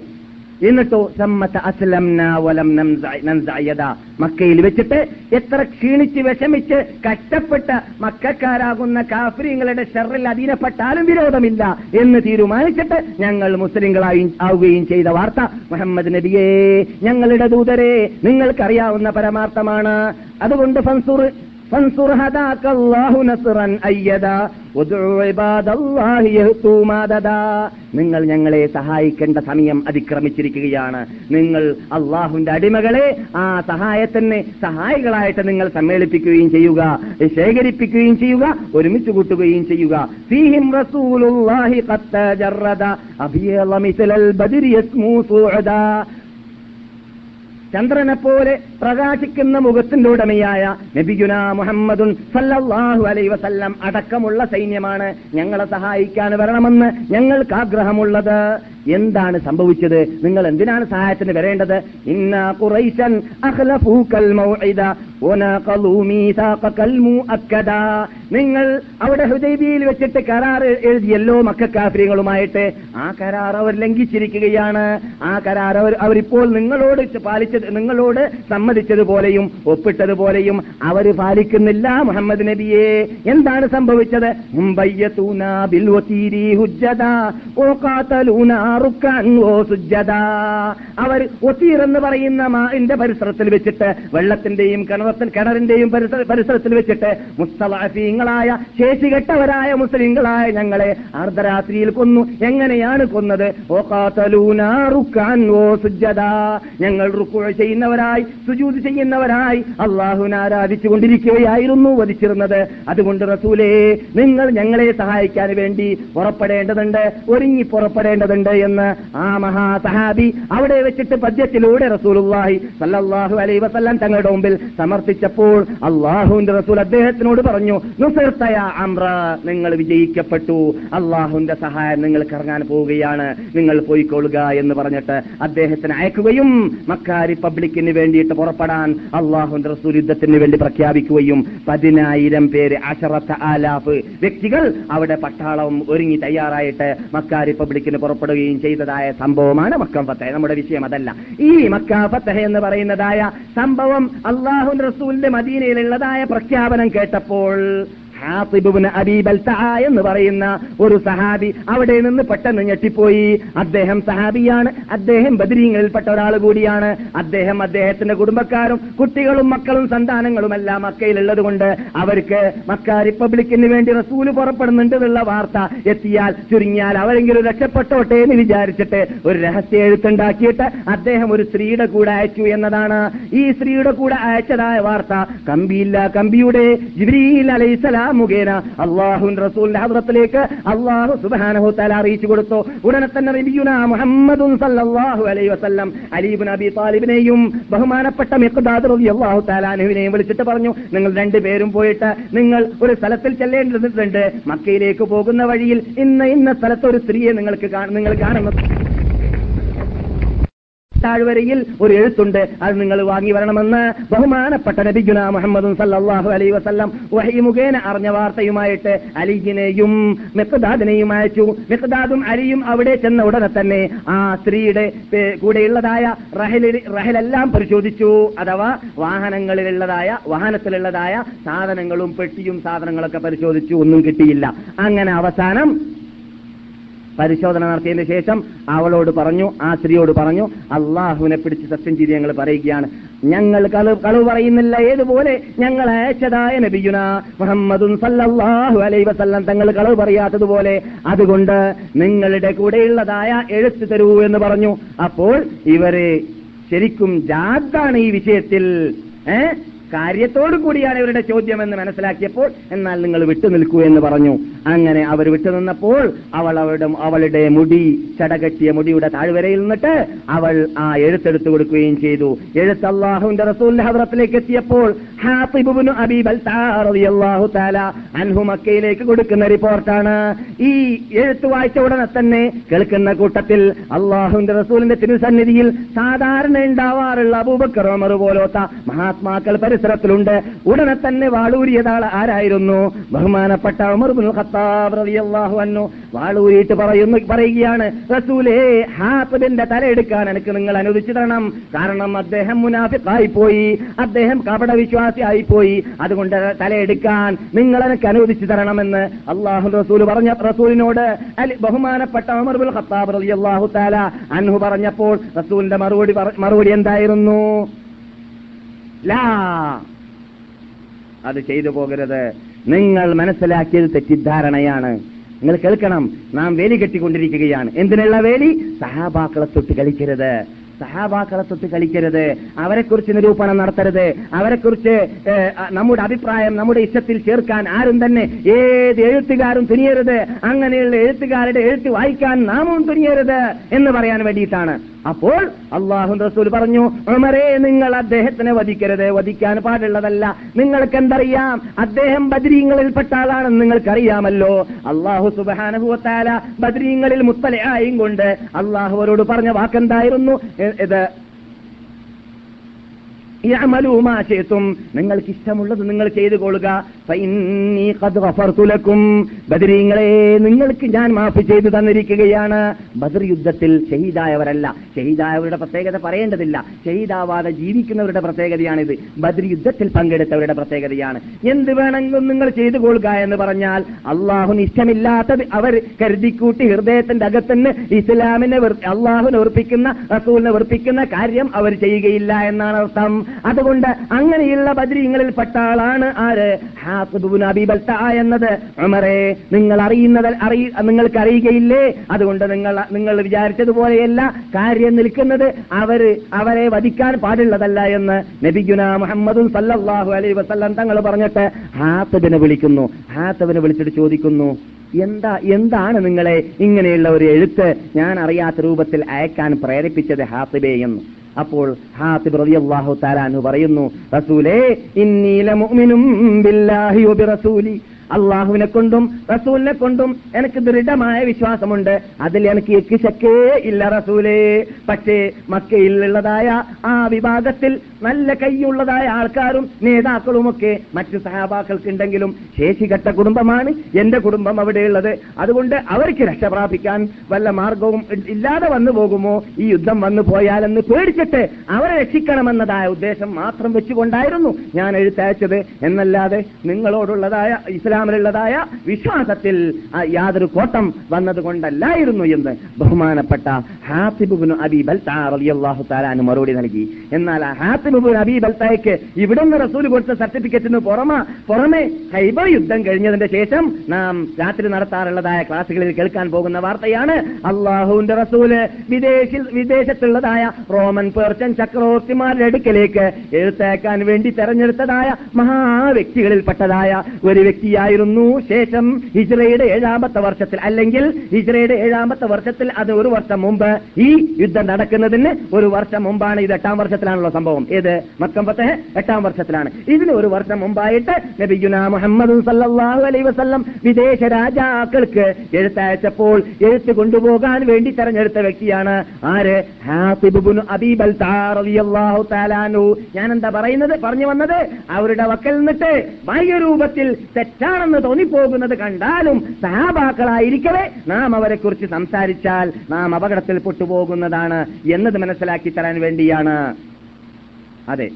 എന്നിട്ടോ സമ്മത്ത അസ്ലംന വലം നൻസഅയദ. മക്കയിൽ വെച്ചിട്ട് എത്ര ക്ഷീണിച്ച് വിഷമിച്ച് കഷ്ടപ്പെട്ട മക്കാരാകുന്ന കാഫര്യങ്ങളുടെ ഷെറിൽ അധീനപ്പെട്ടാലും വിരോധമില്ല എന്ന് തീരുമാനിച്ചിട്ട് ഞങ്ങൾ മുസ്ലിങ്ങളായി ആവുകയും ചെയ്ത വാർത്ത മുഹമ്മദ് നബിയേ ഞങ്ങളുടെ ദൂതരെ നിങ്ങൾക്കറിയാവുന്ന പരമാർത്ഥമാണ് അതുകൊണ്ട് ഫൻസുർ فانصر هداك الله نصرا أيدا وادعوا عباد الله يهتوا ماددا നിങ്ങൾ ഞങ്ങളെ സഹായിക്കേണ്ട സമയം അതിക്രമിച്ചിരിക്കുകയാണ് നിങ്ങൾ അള്ളാഹുന്റെ അടിമകളെ ആ സഹായത്തിന് സഹായികളായിട്ട് നിങ്ങൾ സമ്മേളിപ്പിക്കുകയും ചെയ്യുക ശേഖരിപ്പിക്കുകയും ചെയ്യുക ഒരുമിച്ച് കൂട്ടുകയും ചെയ്യുക ഫീഹിം റസൂലുള്ളാഹി ഖത്ത ജറദ അബിയള മിസ്ലൽ ബദ്രി യസ്മു സൂഅദാ ചന്ദ്രനെ പോലെ പ്രകാശിക്കുന്ന മുഖത്തിന്റെ ഉടമയായ നബിഗുന മുഹമ്മദുൻ സല്ലാഹു അലൈ വസല്ലം അടക്കമുള്ള സൈന്യമാണ് ഞങ്ങളെ സഹായിക്കാൻ വരണമെന്ന് ഞങ്ങൾക്ക് ആഗ്രഹമുള്ളത്. എന്താണ് സംഭവിച്ചത്? നിങ്ങൾ എന്തിനാണ് സഹായത്തിന് വരേണ്ടത്? ഇന്ന മുഅക്കദ. നിങ്ങൾ അവിടെ ഹുദൈബിയിൽ വെച്ചിട്ട് കരാർ എഴുതിയല്ലോ മക്കാഫിര്യങ്ങളുമായിട്ട് ആ കരാർ അവർ ലംഘിച്ചിരിക്കുകയാണ്. ആ കരാർ അവർ അവരിപ്പോൾ നിങ്ങളോട് പാലിച്ചത് നിങ്ങളോട് സമ്മതി സമ്മതിച്ചതുപോലെയും ഒപ്പിട്ടതുപോലെയും അവർ പാലിക്കുന്നില്ല മുഹമ്മദ് നബിയെ. എന്താണ് സംഭവിച്ചത്? അവർ ഒത്തീർ എന്ന് പറയുന്ന മാന്റെ പരിസരത്തിൽ വെച്ചിട്ട് വെള്ളത്തിന്റെയും കിണറത്തിൽ കിണറിന്റെയും പരിസരത്തിൽ വെച്ചിട്ട് മുസ്തവാഫീങ്ങളായ ശേഷി കെട്ടവരായ മുസ്ലിങ്ങളായ ഞങ്ങളെ അർദ്ധരാത്രിയിൽ കൊന്നു. എങ്ങനെയാണ് കൊന്നത്? ഓ കാത്തലൂന റുക്കാൻ ഓ സുജ്ജദ ഞങ്ങൾ റുക്കുഴ ചെയ്യുന്നവരായി സുജൂദ് ചെയ്യുന്നവരായി അള്ളാഹുവിനെ ആരാധിച്ചു കൊണ്ടിരിക്കുകയായിരുന്നു വധിച്ചിരുന്നത്. അതുകൊണ്ട് റസൂലേ നിങ്ങൾ ഞങ്ങളെ സഹായിക്കാൻ വേണ്ടി പുറപ്പെടേണ്ടതുണ്ട് ഒരുങ്ങി പുറപ്പെടേണ്ടതുണ്ട് എന്ന് ആ മഹാ സഹാബി അവിടെ വെച്ചിട്ട് പദ്യത്തിലൂടെ റസൂലുള്ളാഹി സല്ലല്ലാഹു അലൈഹി വസല്ലം തങ്ങളുടെ മുമ്പിൽ സമർപ്പിച്ചപ്പോൾ അള്ളാഹുവിന്റെ റസൂൽ അദ്ദേഹത്തിനോട് പറഞ്ഞു അമ്ര നിങ്ങൾ വിജയിക്കപ്പെട്ടു. അള്ളാഹുവിന്റെ സഹായം നിങ്ങൾക്ക് ഇറങ്ങാൻ പോവുകയാണ്. നിങ്ങൾ പോയിക്കൊള്ളുക എന്ന് പറഞ്ഞിട്ട് അദ്ദേഹത്തിന് അയക്കുകയും മക്കാരി പബ്ലിക്കിന് വേണ്ടിയിട്ട് പുറപ്പെടാൻ അള്ളാഹുന്റെ റസൂൽ യുദ്ധത്തിന് വേണ്ടി പ്രഖ്യാപിക്കുകയും പതിനായിരം പേര് അഷറത്ത ആലാഫ് വ്യക്തികൾ അവിടെ പട്ടാളവും ഒരുങ്ങി തയ്യാറായിട്ട് മക്ക റിപ്പബ്ലിക്കിന് പുറപ്പെടുകയും ചെയ്തതായ സംഭവമാണ് മക്കം ഫത്തഹ. നമ്മുടെ വിഷയം അതല്ല. ഈ മക്ക ഫത്തഹ എന്ന് പറയുന്നതായ സംഭവം അള്ളാഹുവിന്റെ റസൂലിന്റെ മദീനയിലുള്ളതായ പ്രഖ്യാപനം കേട്ടപ്പോൾ ഹാത്തിബുബിന് അബീബൽത്ത എന്ന് പറയുന്ന ഒരു സഹാബി അവിടെ നിന്ന് പെട്ടെന്ന് ഞെട്ടിപ്പോയി. അദ്ദേഹം സഹാബിയാണ്. അദ്ദേഹം ബദരീങ്ങളിൽപ്പെട്ട ഒരാൾ കൂടിയാണ്. അദ്ദേഹം അദ്ദേഹത്തിന്റെ കുടുംബക്കാരും കുട്ടികളും മക്കളും സന്താനങ്ങളും എല്ലാം മക്കയിലുള്ളത് കൊണ്ട് അവർക്ക് മക്ക റിപ്പബ്ലിക്കിന് വേണ്ടി റസൂൽ പുറപ്പെടുന്നുണ്ട് എന്നുള്ള വാർത്ത എത്തിയാൽ ചുരുങ്ങിയാൽ അവരെങ്കിലും രക്ഷപ്പെട്ടോട്ടെ എന്ന് വിചാരിച്ചിട്ട് ഒരു രഹസ്യ എഴുത്തുണ്ടാക്കിയിട്ട് അദ്ദേഹം ഒരു സ്ത്രീയുടെ കൂടെ അയച്ചു എന്നതാണ്. ഈ സ്ത്രീയുടെ കൂടെ അയച്ചതായ വാർത്ത കമ്പിയില്ല കമ്പിയുടെ ജിബ്രീൽ അലൈസലാം മുഖേന അള്ളാഹുൻ റസൂലിന്റെ ഹദ്രത്തിലേക്ക് അള്ളാഹു സുബാനഹു തല അറിയിച്ചു കൊടുത്തു. ഉടനെ തന്നെ റബിയുന മുഹമ്മദും സല്ലല്ലാഹു അലൈഹി വസല്ലം അലീബിൻ അബി താലിബിനെയും ബഹുമാനപ്പെട്ട മിഖ്ദാദ് റളിയല്ലാഹു തആലാനുവിനെയും വിളിച്ചിട്ട് പറഞ്ഞു നിങ്ങൾ രണ്ടുപേരും പോയിട്ട് നിങ്ങൾ ഒരു സ്ഥലത്തിൽ ചെല്ലേണ്ടതുണ്ട് മക്കയിലേക്ക് പോകുന്ന വഴിയിൽ ഇന്ന് ഇന്ന സ്ഥലത്ത് ഒരു സ്ത്രീയെ നിങ്ങൾക്ക് നിങ്ങൾ കാണുന്നു താഴ്വരയിൽ ഒരു എഴുത്തുണ്ട്. അത് നിങ്ങൾ വാങ്ങി വരണമെന്ന് ബഹുമാനപ്പെട്ട നബിഗുന മുഹമ്മദും സല്ലാഹു അലൈ വസല്ലം വഹി മുഖേന അറിഞ്ഞ വാർത്തയുമായിട്ട് അലിജിനെയും മിഖ്ദാദിനെയും അയച്ചു. മിഖ്ദാദും അലിയും അവിടെ ചെന്ന ഉടനെ തന്നെ ആ സ്ത്രീയുടെ കൂടെയുള്ളതായ റഹലെല്ലാം പരിശോധിച്ചു. അഥവാ വാഹനങ്ങളിലുള്ളതായ വാഹനത്തിലുള്ളതായ സാധനങ്ങളും പെട്ടിയും സാധനങ്ങളൊക്കെ പരിശോധിച്ചു. ഒന്നും കിട്ടിയില്ല. അങ്ങനെ അവസാനം പരിശോധന നടത്തിയതിന് ശേഷം അവളോട് പറഞ്ഞു ആ സ്ത്രീയോട് പറഞ്ഞു അള്ളാഹുവിനെ പിടിച്ച് സത്യം ചെയ്ത് ഞങ്ങൾ പറയുകയാണ്. ഞങ്ങൾ കളവ് കളവ് പറയുന്നില്ല ഏതുപോലെ? ഞങ്ങൾ അയച്ചതായ നബിയുന മുഹമ്മദും സല്ലല്ലാഹു അലൈ വസല്ലം തങ്ങൾ കളവ് പറയാത്തതുപോലെ. അതുകൊണ്ട് നിങ്ങളുടെ കൂടെയുള്ളതായ എഴുത്ത് തരൂ എന്ന് പറഞ്ഞു. അപ്പോൾ ഇവരെ ശരിക്കും ജാദ്ദാണ് ഈ വിഷയത്തിൽ. ഏ? കാര്യത്തോടു കൂടിയാണ് ഇവരുടെ ചോദ്യം എന്ന് മനസ്സിലാക്കിയപ്പോൾ എന്നാൽ നിങ്ങൾ വിട്ടുനിൽക്കൂ എന്ന് പറഞ്ഞു. അങ്ങനെ അവർ വിട്ടുനിന്നപ്പോൾ അവൾ അവരുടെ അവളുടെ മുടി ചടകെട്ടിയ മുടിയുടെ താഴ്വരയിൽ നിന്നിട്ട് അവൾ ആ എഴുത്തെടുത്തു കൊടുക്കുകയും ചെയ്തു. എഴുത്ത് അള്ളാഹുവിന്റെ റസൂലിന്റെ ഹദ്രത്തിലേക്ക് എത്തിയപ്പോൾ ഹാത്തിബുബ്നു അൻഹു മക്കയിലേക്ക് കൊടുക്കുന്ന റിപ്പോർട്ടാണ്. ഈ എഴുത്ത് വായിച്ച ഉടനെ തന്നെ കേൾക്കുന്ന കൂട്ടത്തിൽ അള്ളാഹുവിന്റെ റസൂലിന്റെ തിരുസന്നിധിയിൽ സാധാരണ ഉണ്ടാവാറുള്ള അബൂബക്കർ ഉമർ പോലോത്ത മഹാത്മാക്കൾ പരിസരത്തിലുണ്ട് ഉടനെ തന്നെ വാളൂരിയതാൾ ആരായിരുന്നു? ബഹുമാനപ്പെട്ട ഉമർ ബിൻ ഖത്താബ് റളിയല്ലാഹു അൻഹു വാളൂരിയിട്ട് പറയുന്നു പറയുകയാണ് റസൂലേ ഹാത്തിബിന്റെ തലയെടുക്കാൻ എനിക്ക് നിങ്ങൾ അനുവദിച്ചു തരണം കാരണം അദ്ദേഹം മുനാഫിഖായി പോയി അദ്ദേഹം കപട വിശ്വാസിയായി പോയി. അതുകൊണ്ട് തലയെടുക്കാൻ നിങ്ങൾ എനിക്ക് അനുവദിച്ചു തരണമെന്ന് അള്ളാഹു റസൂൽ പറഞ്ഞ റസൂലിനോട് അലി ബഹുമാനപ്പെട്ട ഉമർ ബിൻ ഖത്താബ് റളിയല്ലാഹു തആല അൻഹു പറഞ്ഞപ്പോൾ റസൂലിന്റെ മറുപടി മറുപടി എന്തായിരുന്നു? ലാ. അത് ചെയ്തു പോകരുത്. നിങ്ങൾ മനസ്സിലാക്കിയത് തെറ്റിദ്ധാരണയാണ്. നിങ്ങൾ കേൾക്കണം. നാം വേലി കെട്ടിക്കൊണ്ടിരിക്കുകയാണ്. എന്തിനുള്ള വേലി? സഹാബാക്കളെ തൊട്ട് കളിക്കരുത്. സഹാബാക്കളെ തൊട്ട് കളിക്കരുത്. അവരെക്കുറിച്ച് നിരൂപണം നടത്തരുത്. അവരെക്കുറിച്ച് നമ്മുടെ അഭിപ്രായം നമ്മുടെ ഇഷ്ടത്തിൽ ചേർക്കാൻ ആരും തന്നെ ഏത് എഴുത്തുകാരും തുനിയരുത്. അങ്ങനെയുള്ള എഴുത്തുകാരുടെ എഴുത്ത് വായിക്കാൻ നാമവും തുനിയരുത് എന്ന് പറയാൻ വേണ്ടിയിട്ടാണ്. അപ്പോൾ അള്ളാഹു റസൂൽ പറഞ്ഞു ഉമറേ നിങ്ങൾ അദ്ദേഹത്തിനെ വധിക്കരുത്. വധിക്കാൻ പാടുള്ളതല്ല. നിങ്ങൾക്ക് എന്തറിയാം? അദ്ദേഹം ബദ്രീങ്ങളിൽപ്പെട്ട ആളാണെന്ന് നിങ്ങൾക്കറിയാമല്ലോ. അള്ളാഹു സുബാനുഭവത്താല ബദ്രീങ്ങളിൽ മുത്തലയായും കൊണ്ട് അള്ളാഹു അവരോട് പറഞ്ഞ വാക്കെന്തായിരുന്നു? ഇത് നിങ്ങൾക്ക് ഇഷ്ടമുള്ളത് നിങ്ങൾ ചെയ്തു കൊള്ളുക ബദരീങ്ങളെ നിങ്ങൾക്ക് ഞാൻ മാഫ് ചെയ്തു തന്നിരിക്കുകയാണ്. ബദർ യുദ്ധത്തിൽ ഷഹീദായവരല്ല. ഷഹീദായവരുടെ പ്രത്യേകത പറയേണ്ടതില്ല. ഷഹീദാവാതെ ജീവിക്കുന്നവരുടെ പ്രത്യേകതയാണിത്. ബദർ യുദ്ധത്തിൽ പങ്കെടുത്തവരുടെ പ്രത്യേകതയാണ്. എന്ത് വേണമെങ്കിലും നിങ്ങൾ ചെയ്തു കൊള്ളുക എന്ന് പറഞ്ഞാൽ അള്ളാഹുന് ഇഷ്ടമില്ലാത്തത് അവർ കരുതിക്കൂട്ടി ഹൃദയത്തിന്റെ അകത്തുനിന്ന് ഇസ്ലാമിനെ അള്ളാഹുനെ ഉറപ്പിക്കുന്ന റസൂലിനെ ഉറപ്പിക്കുന്ന കാര്യം അവർ ചെയ്യുകയില്ല എന്നാണ് അർത്ഥം. അതുകൊണ്ട് അങ്ങനെയുള്ള ബദ്രീങ്ങളിൽ പെട്ട ആളാണ് ആര് ബൽത്ത എന്നത്. ഉമറെ നിങ്ങൾ അറിയുന്നത് അറിയ നിങ്ങൾക്ക് അറിയുകയില്ലേ? അതുകൊണ്ട് നിങ്ങൾ നിങ്ങൾ വിചാരിച്ചതുപോലെയല്ല കാര്യം നിൽക്കുന്നത്. അവർ അവരെ വധിക്കാൻ പാടുള്ളതല്ല എന്ന് നബിഗുന മുഹമ്മദും സല്ലാഹു അലൈ വസല്ലം തങ്ങൾ പറഞ്ഞിട്ട് ഹാത്തബിനെ വിളിക്കുന്നു. ഹാത്തബിനെ വിളിച്ചിട്ട് ചോദിക്കുന്നു എന്താ എന്താണ് നിങ്ങളെ ഇങ്ങനെയുള്ള ഒരു എഴുത്ത് ഞാൻ അറിയാത്ത രൂപത്തിൽ അയക്കാൻ പ്രേരിപ്പിച്ചത് ഹാത്തിബെ എന്ന്. അപ്പോൾ ഹാത്തിബ് റളിയല്ലാഹു താലാന്ന് പറയുന്നു റസൂലേ ഇന്നീല മുഅ്മിനും ബില്ലാഹി വബിറസൂലി അള്ളാഹുവിനെ കൊണ്ടും റസൂലിനെ കൊണ്ടും എനിക്ക് ദൃഢമായ വിശ്വാസമുണ്ട്. അതിൽ എനിക്ക് എക്ക് ശക്കേ ഇല്ല റസൂലേ. പക്ഷേ മക്കയിലുള്ളതായ ആ വിഭാഗത്തിൽ നല്ല കൈയുള്ളതായ ആൾക്കാരും നേതാക്കളുമൊക്കെ മറ്റു സഹാബാക്കൾക്കുണ്ടെങ്കിലും ശേഷികെട്ട കുടുംബമാണ് എന്റെ കുടുംബം അവിടെയുള്ളത്. അതുകൊണ്ട് അവർക്ക് രക്ഷ പ്രാപിക്കാൻ വല്ല മാർഗവും ഇല്ലാതെ വന്നു പോകുമോ? ഈ യുദ്ധം വന്നു പോയാലെന്ന് പേടിച്ചിട്ട് അവരെ രക്ഷിക്കണമെന്നതായ ഉദ്ദേശം മാത്രം വെച്ചുകൊണ്ടായിരുന്നു ഞാൻ എഴുത്തയച്ചത്. എന്നല്ലാതെ നിങ്ങളോടുള്ളതായ ഇസ്ലാമിലുള്ളതായ വിശ്വാസത്തിൽ യാതൊരു കോട്ടം വന്നതുകൊണ്ടല്ലായിരുന്നു എന്ന് ബഹുമാനപ്പെട്ട ഹാസിബുബിന് അബി ബൽത്താ താലാന് മറുപടി നൽകി. എന്നാൽ ഹാസിബുബിൻ അബി ബൽത്തായ്ക്ക് ഇവിടുന്ന് റസൂൽ കൊടുത്ത സർട്ടിഫിക്കറ്റിന് പുറമെ പുറമെ ഹൈബർ യുദ്ധം കഴിഞ്ഞതിന്റെ ശേഷം നാം രാത്രി നടത്താറുള്ളതായ ക്ലാസുകളിൽ കേൾക്കാൻ പോകുന്ന വാർത്തയാണ് അള്ളാഹുവിന്റെ റസൂൽ വിദേശിൽ വിദേശത്തുള്ളതായ റോമൻ പേർച്ചൻ ചക്രവർത്തിമാരുടെ അടുക്കലേക്ക് എഴുത്തേക്കാൻ വേണ്ടി തെരഞ്ഞെടുത്തതായ മഹാവ്യക്തികളിൽപ്പെട്ടതായ ഒരു വ്യക്തിയായിരുന്നു ശേഷം ഹിജ്റയുടെ ഏഴാമത്തെ വർഷത്തിൽ അല്ലെങ്കിൽ ഹിജ്റയുടെ ഏഴാമത്തെ വർഷത്തിൽ അത് ഒരു വർഷം മുമ്പ് ഈ യുദ്ധം നടക്കുന്നതിന് ഒരു വർഷം മുമ്പാണ് ഇത്. എട്ടാം വർഷത്തിലാണുള്ള സംഭവം. ഏത്? മക്കമ്പത്തെ എട്ടാം വർഷത്തിലാണ്. ഇതിന് ഒരു വർഷം മുമ്പായിട്ട് നബിഗുന മുഹമ്മദ് അലൈഹി വസല്ലം വിദേശ രാജാക്കൾക്ക് എഴുത്തയച്ചപ്പോൾ എഴുത്ത് കൊണ്ടുപോകാൻ വേണ്ടി തെരഞ്ഞെടുത്ത വ്യക്തിയാണ് ആര്? അബീബൽ ഞാൻ എന്താ പറയുന്നത്? പറഞ്ഞു വന്നത് അവരുടെ വക്കൽ നിന്നിട്ട് ബാഹ്യരൂപത്തിൽ തെറ്റാണെന്ന് തോന്നിപ്പോകുന്നത് കണ്ടാലും സഹാബാക്കളായിരിക്കവേ. നാം അവരെ കുറിച്ച് സംസാരിച്ചാൽ നാം അപകടത്തിൽ പെട്ടുപോകുന്നതാണ് എന്നത് മനസ്സിലാക്കി തരാൻ വേണ്ടിയാണ്. അതെ.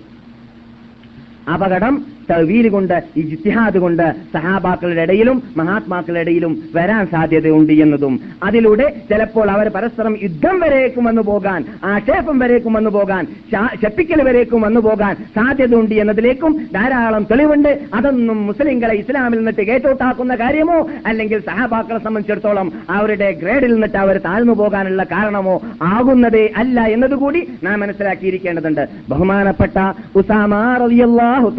അപകടം തവീൽ കൊണ്ട് ഇജ്തിഹാദ് കൊണ്ട് സഹാബാക്കളുടെ ഇടയിലും മഹാത്മാക്കളുടെ ഇടയിലും വരാൻ സാധ്യതയുണ്ട് എന്നതും അതിലൂടെ ചിലപ്പോൾ അവർ പരസ്പരം യുദ്ധം വരേക്കും വന്നു പോകാൻ ആക്ഷേപം വരേക്കും വന്നു പോകാൻ ശപ്പിക്കൽ വരേക്കും വന്നു പോകാൻ സാധ്യതയുണ്ട് എന്നതിലേക്കും ധാരാളം തെളിവുണ്ട്. അതൊന്നും മുസ്ലിങ്ങളെ ഇസ്ലാമിൽ നിന്നിട്ട് കേട്ടോട്ടാക്കുന്ന കാര്യമോ അല്ലെങ്കിൽ സഹാബാക്കളെ സംബന്ധിച്ചിടത്തോളം അവരുടെ ഗ്രേഡിൽ നിന്നിട്ട് അവർ താഴ്ന്നു പോകാനുള്ള കാരണമോ ആകുന്നതേ അല്ല എന്നതുകൂടി നാം മനസ്സിലാക്കിയിരിക്കേണ്ടതുണ്ട്. ബഹുമാനപ്പെട്ട ഉസാമ റളിയല്ലാഹു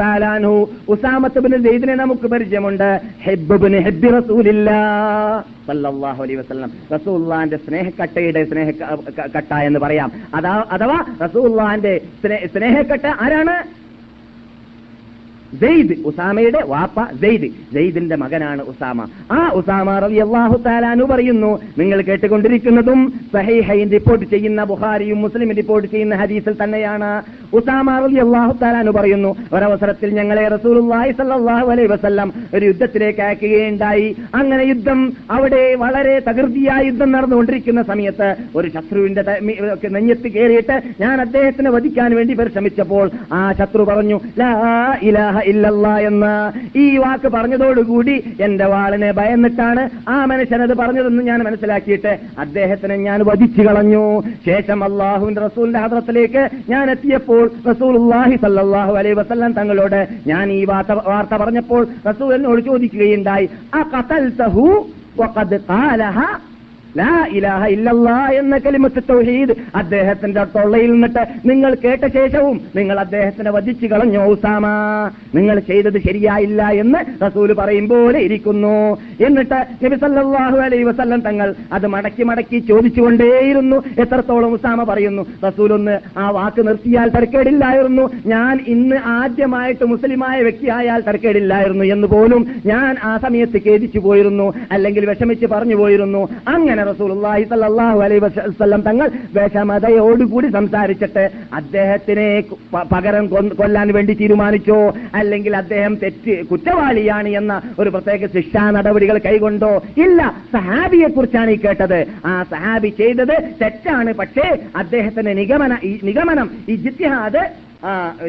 താലാനു ഉസാമത്തുബിന് നമുക്ക് പരിചയമുണ്ട്. ഹെബ്ബിന് സ്നേഹക്കട്ടയുടെ സ്നേഹ കട്ട എന്ന് പറയാം. അതാ അഥവാ റസൂലുള്ളാന്റെ സ്നേഹക്കട്ട ആരാണ്? സെയ്ദ് ഉസാമയുടെ വാപ്പ സെയ്ദ്. സെയ്ദിന്റെ മകനാണ് ഉസാമ. ആ ഉസാമ റബി അള്ളാഹു താലാനു പറയുന്നു നിങ്ങൾ കേട്ടുകൊണ്ടിരിക്കുന്നതും സഹൈഹൈൻ റിപ്പോർട്ട് ചെയ്യുന്ന ബുഖാരിയും മുസ്ലിം റിപ്പോർട്ട് ചെയ്യുന്ന ഹദീസിൽ തന്നെയാണ്. ഉസാമ റബി അള്ളാഹു താലാനു പറയുന്നു ഒരവസരത്തിൽ ഞങ്ങളെ റസൂലുള്ളാഹി സ്വല്ലല്ലാഹു അലൈഹി വസല്ലം ഒരു യുദ്ധത്തിലേക്ക് അയക്കുകയുണ്ടായി. അങ്ങനെ യുദ്ധം അവിടെ വളരെ തകൃതിയായ യുദ്ധം നടന്നുകൊണ്ടിരിക്കുന്ന സമയത്ത് ഒരു ശത്രുവിന്റെ നെഞ്ഞത്ത് കയറിയിട്ട് ഞാൻ അദ്ദേഹത്തിനെ വധിക്കാൻ വേണ്ടി പരിശ്രമിച്ചപ്പോൾ ആ ശത്രു പറഞ്ഞു ലാ ഇലാഹ ഇല്ലല്ലാ എന്ന് ഈ വാക്ക് പറഞ്ഞതോടുകൂടി എന്റെ വാളിനെ ഭയന്നിട്ടാണ് ആ മനുഷ്യനത് പറഞ്ഞതെന്ന് ഞാൻ മനസ്സിലാക്കിയിട്ട് അദ്ദേഹത്തിനെ ഞാൻ വധിച്ചു കളഞ്ഞു. ശേഷം അള്ളാഹുവിന്റെ റസൂലിന്റെ ഹദ്രത്തിലേക്ക് ഞാൻ എത്തിയപ്പോൾ റസൂലുള്ളാഹി സല്ലാഹു അലൈ വസല്ലം തങ്ങളോട് ഞാൻ ഈ വാർത്ത വാർത്ത പറഞ്ഞപ്പോൾ റസൂൽ എന്നോട് ചോദിക്കുകയുണ്ടായി ആ വഖദ് ഖാലഹ ലാ ഇലാഹ ഇല്ലല്ലാ എന്ന കലിമത്ത് തൗഹീദ് അദ്ദേഹത്തിന്റെ തൊള്ളയിൽ നിന്നിട്ട് നിങ്ങൾ കേട്ട ശേഷവും നിങ്ങൾ അദ്ദേഹത്തിനെ വധിച്ചു കളഞ്ഞു ഉസാമ. നിങ്ങൾ ചെയ്തത് ശരിയായില്ല എന്ന് റസൂൽ പറയും പോലെ ഇരിക്കുന്നു. എന്നിട്ട് നബി സല്ലല്ലാഹു അലൈഹി വസല്ലം തങ്ങൾ അത് മടക്കി മടക്കി ചോദിച്ചുകൊണ്ടേയിരുന്നു. എത്രത്തോളം ഉസാമ പറയുന്നു റസൂൽ ഒന്ന് ആ വാക്ക് നിർത്തിയാൽ തരക്കേടില്ലായിരുന്നു. ഞാൻ ഇന്ന് ആദ്യമായിട്ട് മുസ്ലിമായ വ്യക്തിയായാൽ തരക്കേടില്ലായിരുന്നു എന്ന് പോലും ഞാൻ ആ സമയത്ത് ഖേദിച്ചു പോയിരുന്നു അല്ലെങ്കിൽ വിഷമിച്ച് പറഞ്ഞു പോയിരുന്നു. അങ്ങനെ റസൂലുള്ളാഹി സല്ലല്ലാഹു അലൈഹി വസല്ലം തങ്ങൾ വിഷമതയോടുകൂടി സംസാരിച്ചിട്ട് അദ്ദേഹത്തിനെ പകരം കൊല്ലാൻ വേണ്ടി തീരുമാനിച്ചോ? അല്ലെങ്കിൽ അദ്ദേഹം തെറ്റ് കുറ്റവാളിയാണ് എന്ന ഒരു പ്രത്യേക ശിക്ഷാ നടപടികൾ കൈകൊണ്ടോ? ഇല്ല സഹാബിയെ കുറിച്ചാണ് ഈ കേട്ടത്. ആ സഹാബി ചെയ്തത് തെറ്റാണ്. പക്ഷേ അദ്ദേഹത്തിന്റെ നിഗമന നിഗമനം ഈ ജിത്യഹാദ്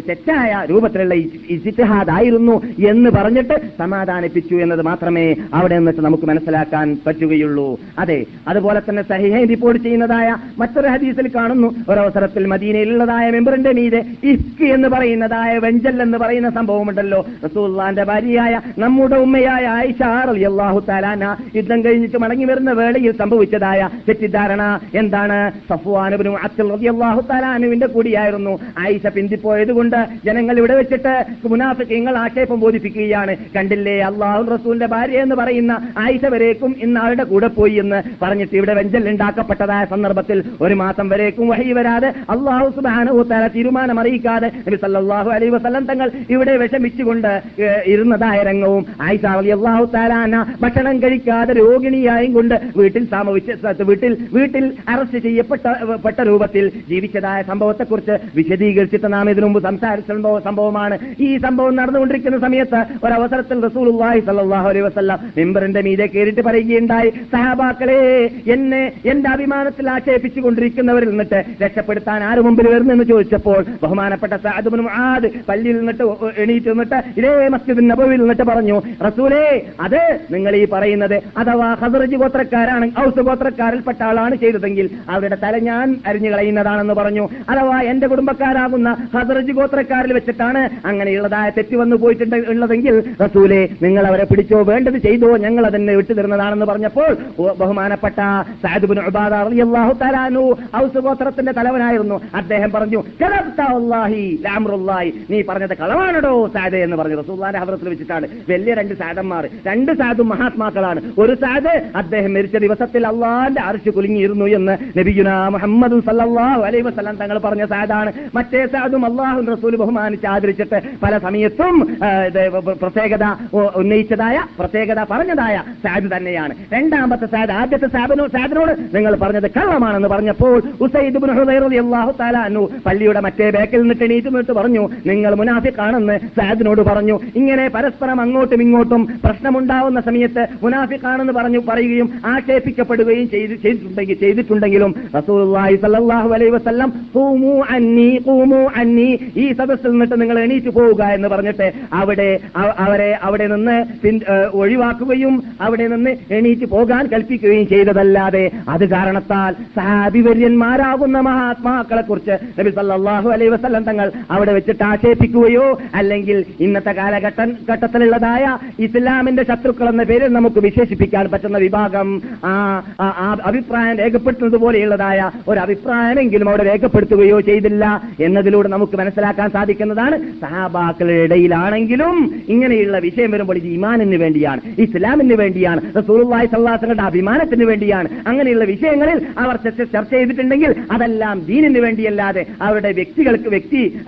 തെറ്റായ രൂപത്തിലുള്ള ഇജിത്തിഹാദ് ആയിരുന്നു എന്ന് പറഞ്ഞിട്ട് സമാധാനിപ്പിച്ചു എന്നത് മാത്രമേ അവിടെ നിന്നിട്ട് നമുക്ക് മനസ്സിലാക്കാൻ പറ്റുകയുള്ളൂ. അതെ അതുപോലെ തന്നെ സഹിഹൈൻ റിപ്പോർട്ട് ചെയ്യുന്നതായ മറ്റൊരു ഹദീസിൽ കാണുന്നു. ഒരവസരത്തിൽ മദീനയിലുള്ളതായ മെമ്പറിന്റെ മീതെ ഇഫ്ക് എന്ന് പറയുന്നതായ വെഞ്ചൽ എന്ന് പറയുന്ന സംഭവമുണ്ടല്ലോ. റസൂള്ളാന്റെ ഭാര്യയായ നമ്മുടെ ഉമ്മയായ ആയിഷ തആലാന യുദ്ധം കഴിഞ്ഞിട്ട് മടങ്ങി വരുന്ന വേളയിൽ സംഭവിച്ചതായ തെറ്റിദ്ധാരണ എന്താണ്? സഫ്വാനുബിനു റബി റളിയല്ലാഹു തലാനുവിന്റെ കൂടിയായിരുന്നു. ആയിഷ പിന്തിപ്പോയത് കൊണ്ട് ജനങ്ങൾ ഇവിടെ വെച്ചിട്ട് മുനാഫിക്കങ്ങൾ ആക്ഷേപം ബോധിപ്പിക്കുകയാണ്. കണ്ടില്ലേ? അള്ളാഹു റസൂലിന്റെ ഭാര്യ എന്ന് പറയുന്ന ആയിഷ വരേക്കും ഇന്ന് ആളുടെ കൂടെ പോയി എന്ന് പറഞ്ഞിട്ട് ഇവിടെ വെഞ്ചൽ ഉണ്ടാക്കപ്പെട്ടതായ സന്ദർഭത്തിൽ ഒരു മാസം വരേക്കും വഴി വരാതെ അള്ളാഹു സുബാനുത്തര തീരുമാനം അറിയിക്കാതെ നബി സല്ലല്ലാഹു അലൈഹി വസല്ലം തങ്ങൾ ഇവിടെ വിഷമിച്ചുകൊണ്ട് ഇരുന്നതായ രംഗവും ആയിഷ അള്ളാഹു താലാന ഭക്ഷണം കഴിക്കാതെ രോഗിണിയായും കൊണ്ട് വീട്ടിൽ സാമവിച്ച വീട്ടിൽ വീട്ടിൽ അറസ്റ്റ് ചെയ്യപ്പെട്ട പെട്ട രൂപത്തിൽ ജീവിച്ചതായ സംഭവത്തെക്കുറിച്ച് വിശദീകരിച്ചിട്ട് നാം ഇതിനു മുമ്പ് സംസാരിച്ച സംഭവമാണ്. ഈ സംഭവം നടന്നുകൊണ്ടിരിക്കുന്ന സമയത്ത് ഒരവസരത്തിൽ റസൂലുള്ളാഹി സ്വല്ലല്ലാഹു അലൈഹി വസല്ലം മെമ്പറിന്റെ മീതെ കയറിയിട്ട് പറയുകയുണ്ടായി. സഹാബാക്കളെ എന്നെ എന്റെ അഭിമാനത്തിൽ ആക്ഷേപിച്ചു കൊണ്ടിരിക്കുന്നവരിൽ നിന്നിട്ട് രക്ഷപ്പെടുത്താൻ ആര് മുമ്പിൽ വരുന്നെന്ന് ചോദിച്ചപ്പോൾ ബഹുമാനപ്പെട്ട സഅദ് ഇബ്നു മുആദ് പള്ളിയിൽ നിന്നിട്ട് എണീറ്റ് നിന്നിട്ട് ഇതേ മസ്ജിദ് നബുവിൽ നിന്നിട്ട് പറഞ്ഞു റസൂലേ അത് നിങ്ങൾ ഈ പറയുന്നത് അഥവാ ഹസറജ് ഗോത്രക്കാരാണ് ഔസ് ഗോത്രക്കാരിൽപ്പെട്ട ആളാണ് ചെയ്തതെങ്കിൽ അവരുടെ തല ഞാൻ അരിഞ്ഞു കളയുന്നതാണെന്ന് പറഞ്ഞു. അഥവാ എന്റെ കുടുംബക്കാരാകുന്ന ഹസറജ് ഗോത്രക്കാരിൽ വെച്ചിട്ടാണ് അങ്ങനെയുള്ളതായ തെറ്റ് വന്നു പോയിട്ടുണ്ട് ഉള്ളതെങ്കിൽ റസൂലെ നിങ്ങൾ അവരെ പിടിച്ചോ വേണ്ടത് ചെയ്തോ ഞങ്ങൾ അതിനെ വിട്ടുതരുന്നതാണെന്ന് പറഞ്ഞപ്പോൾ ബഹുമാനപ്പെട്ട തലാനു ഔസ് ഗോത്രത്തിന്റെ തലവനായിരുന്നു. അദ്ദേഹം പറഞ്ഞു. നീ പറഞ്ഞത് കളവാണോ സാദേ എന്ന് പറഞ്ഞു. റസൂല്ലാന്റെ ഹവറത്തിൽ വെച്ചിട്ടാണ്. വലിയ രണ്ട് സാദന്മാർ രണ്ട് സാദും മഹാത്മാക്കളാണ്. ഒരു സാദ് അദ്ദേഹം മരിച്ച ദിവസത്തിൽ അള്ളാന്റെ അർശ് കുലുങ്ങിയിരുന്നു എന്ന് നബിയുന മുഹമ്മദ് സല്ലല്ലാഹു അലൈഹി വസല്ലം തങ്ങൾ പറഞ്ഞ സാദാണ്. മറ്റേ സാദും അള്ളാഹു റസൂൽ ബഹുമാനിച്ച് ആദരിച്ചിട്ട് പല സമയത്തും പ്രത്യേകത ഉന്നയിച്ചതായ പ്രത്യേകത പറഞ്ഞതായ സാദ് തന്നെയാണ്. രണ്ടാമത്തെ സാദ് ആദ്യത്തെ സാബിനോ സാദിനോട് നിങ്ങൾ പറഞ്ഞത് കള്ളമാണെന്ന് പറഞ്ഞപ്പോൾ അൻഹു പള്ളിയുടെ മറ്റേ ബേക്കിൽ നിന്ന് എണീറ്റ് പറഞ്ഞു നിങ്ങൾ മുനാഫിക്കാണെന്ന് സാദിനോട് പറഞ്ഞു. ഇങ്ങനെ പരസ്പരം അങ്ങോട്ടും ഇങ്ങോട്ടും പ്രശ്നമുണ്ടാവുന്ന സമയത്ത് മുനാഫിക്കാണെന്ന് പറഞ്ഞു പറയുകയും ആക്ഷേപിക്കപ്പെടുകയും ചെയ്ത് ചെയ്തിട്ടുണ്ടെങ്കിൽ ചെയ്തിട്ടുണ്ടെങ്കിലും അന്നി ഈ സദസ്സിൽ നിന്നിട്ട് നിങ്ങൾ എണീറ്റ് പോവുക എന്ന് പറഞ്ഞിട്ട് അവിടെ അവരെ അവിടെ നിന്ന് ഒഴിവാക്കുകയും അവിടെ നിന്ന് എണീറ്റ് പോകാൻ കൽപ്പിക്കുകയും ചെയ്തതല്ലാതെ അത് കാരണത്താൽ സഹാബിവര്യന്മാരാകുന്ന മഹാത്മാക്കളെ കുറിച്ച് നബി സല്ലാഹു അലൈ വസ്ലം തങ്ങൾ അവിടെ വെച്ചിട്ട് ആക്ഷേപിക്കുകയോ അല്ലെങ്കിൽ ഇന്നത്തെ കാലഘട്ട ഘട്ടത്തിലുള്ളതായ ഇസ്ലാമിന്റെ ശത്രുക്കൾ എന്ന പേരിൽ നമുക്ക് വിശേഷിപ്പിക്കാൻ പറ്റുന്ന വിഭാഗം ആ അഭിപ്രായം രേഖപ്പെടുത്തുന്നത് പോലെയുള്ളതായ ഒരു അഭിപ്രായമെങ്കിലും അവിടെ രേഖപ്പെടുത്തുകയോ ചെയ്തില്ല എന്നതിലൂടെ നമുക്ക് മനസ്സിലാക്കാൻ സാധിക്കുന്നതാണ്. സഹാബാക്കളുടെ ഇടയിലാണെങ്കിലും ഇങ്ങനെയുള്ള വിഷയം വരുമ്പോൾ ഇത് ഇമാനിന് വേണ്ടിയാണ് ഇസ്ലാമിന് വേണ്ടിയാണ് റസൂലുള്ളാഹി സല്ലാസങ്ങളുടെ അഭിമാനത്തിന് വേണ്ടിയാണ്. അങ്ങനെയുള്ള വിഷയങ്ങളിൽ അവർ ചർച്ച ചെയ്തിട്ടുണ്ടെങ്കിൽ അതെല്ലാം ദീനിന് വേണ്ടിയല്ലാതെ അവരുടെ വ്യക്തികൾക്ക് വ്യക്തി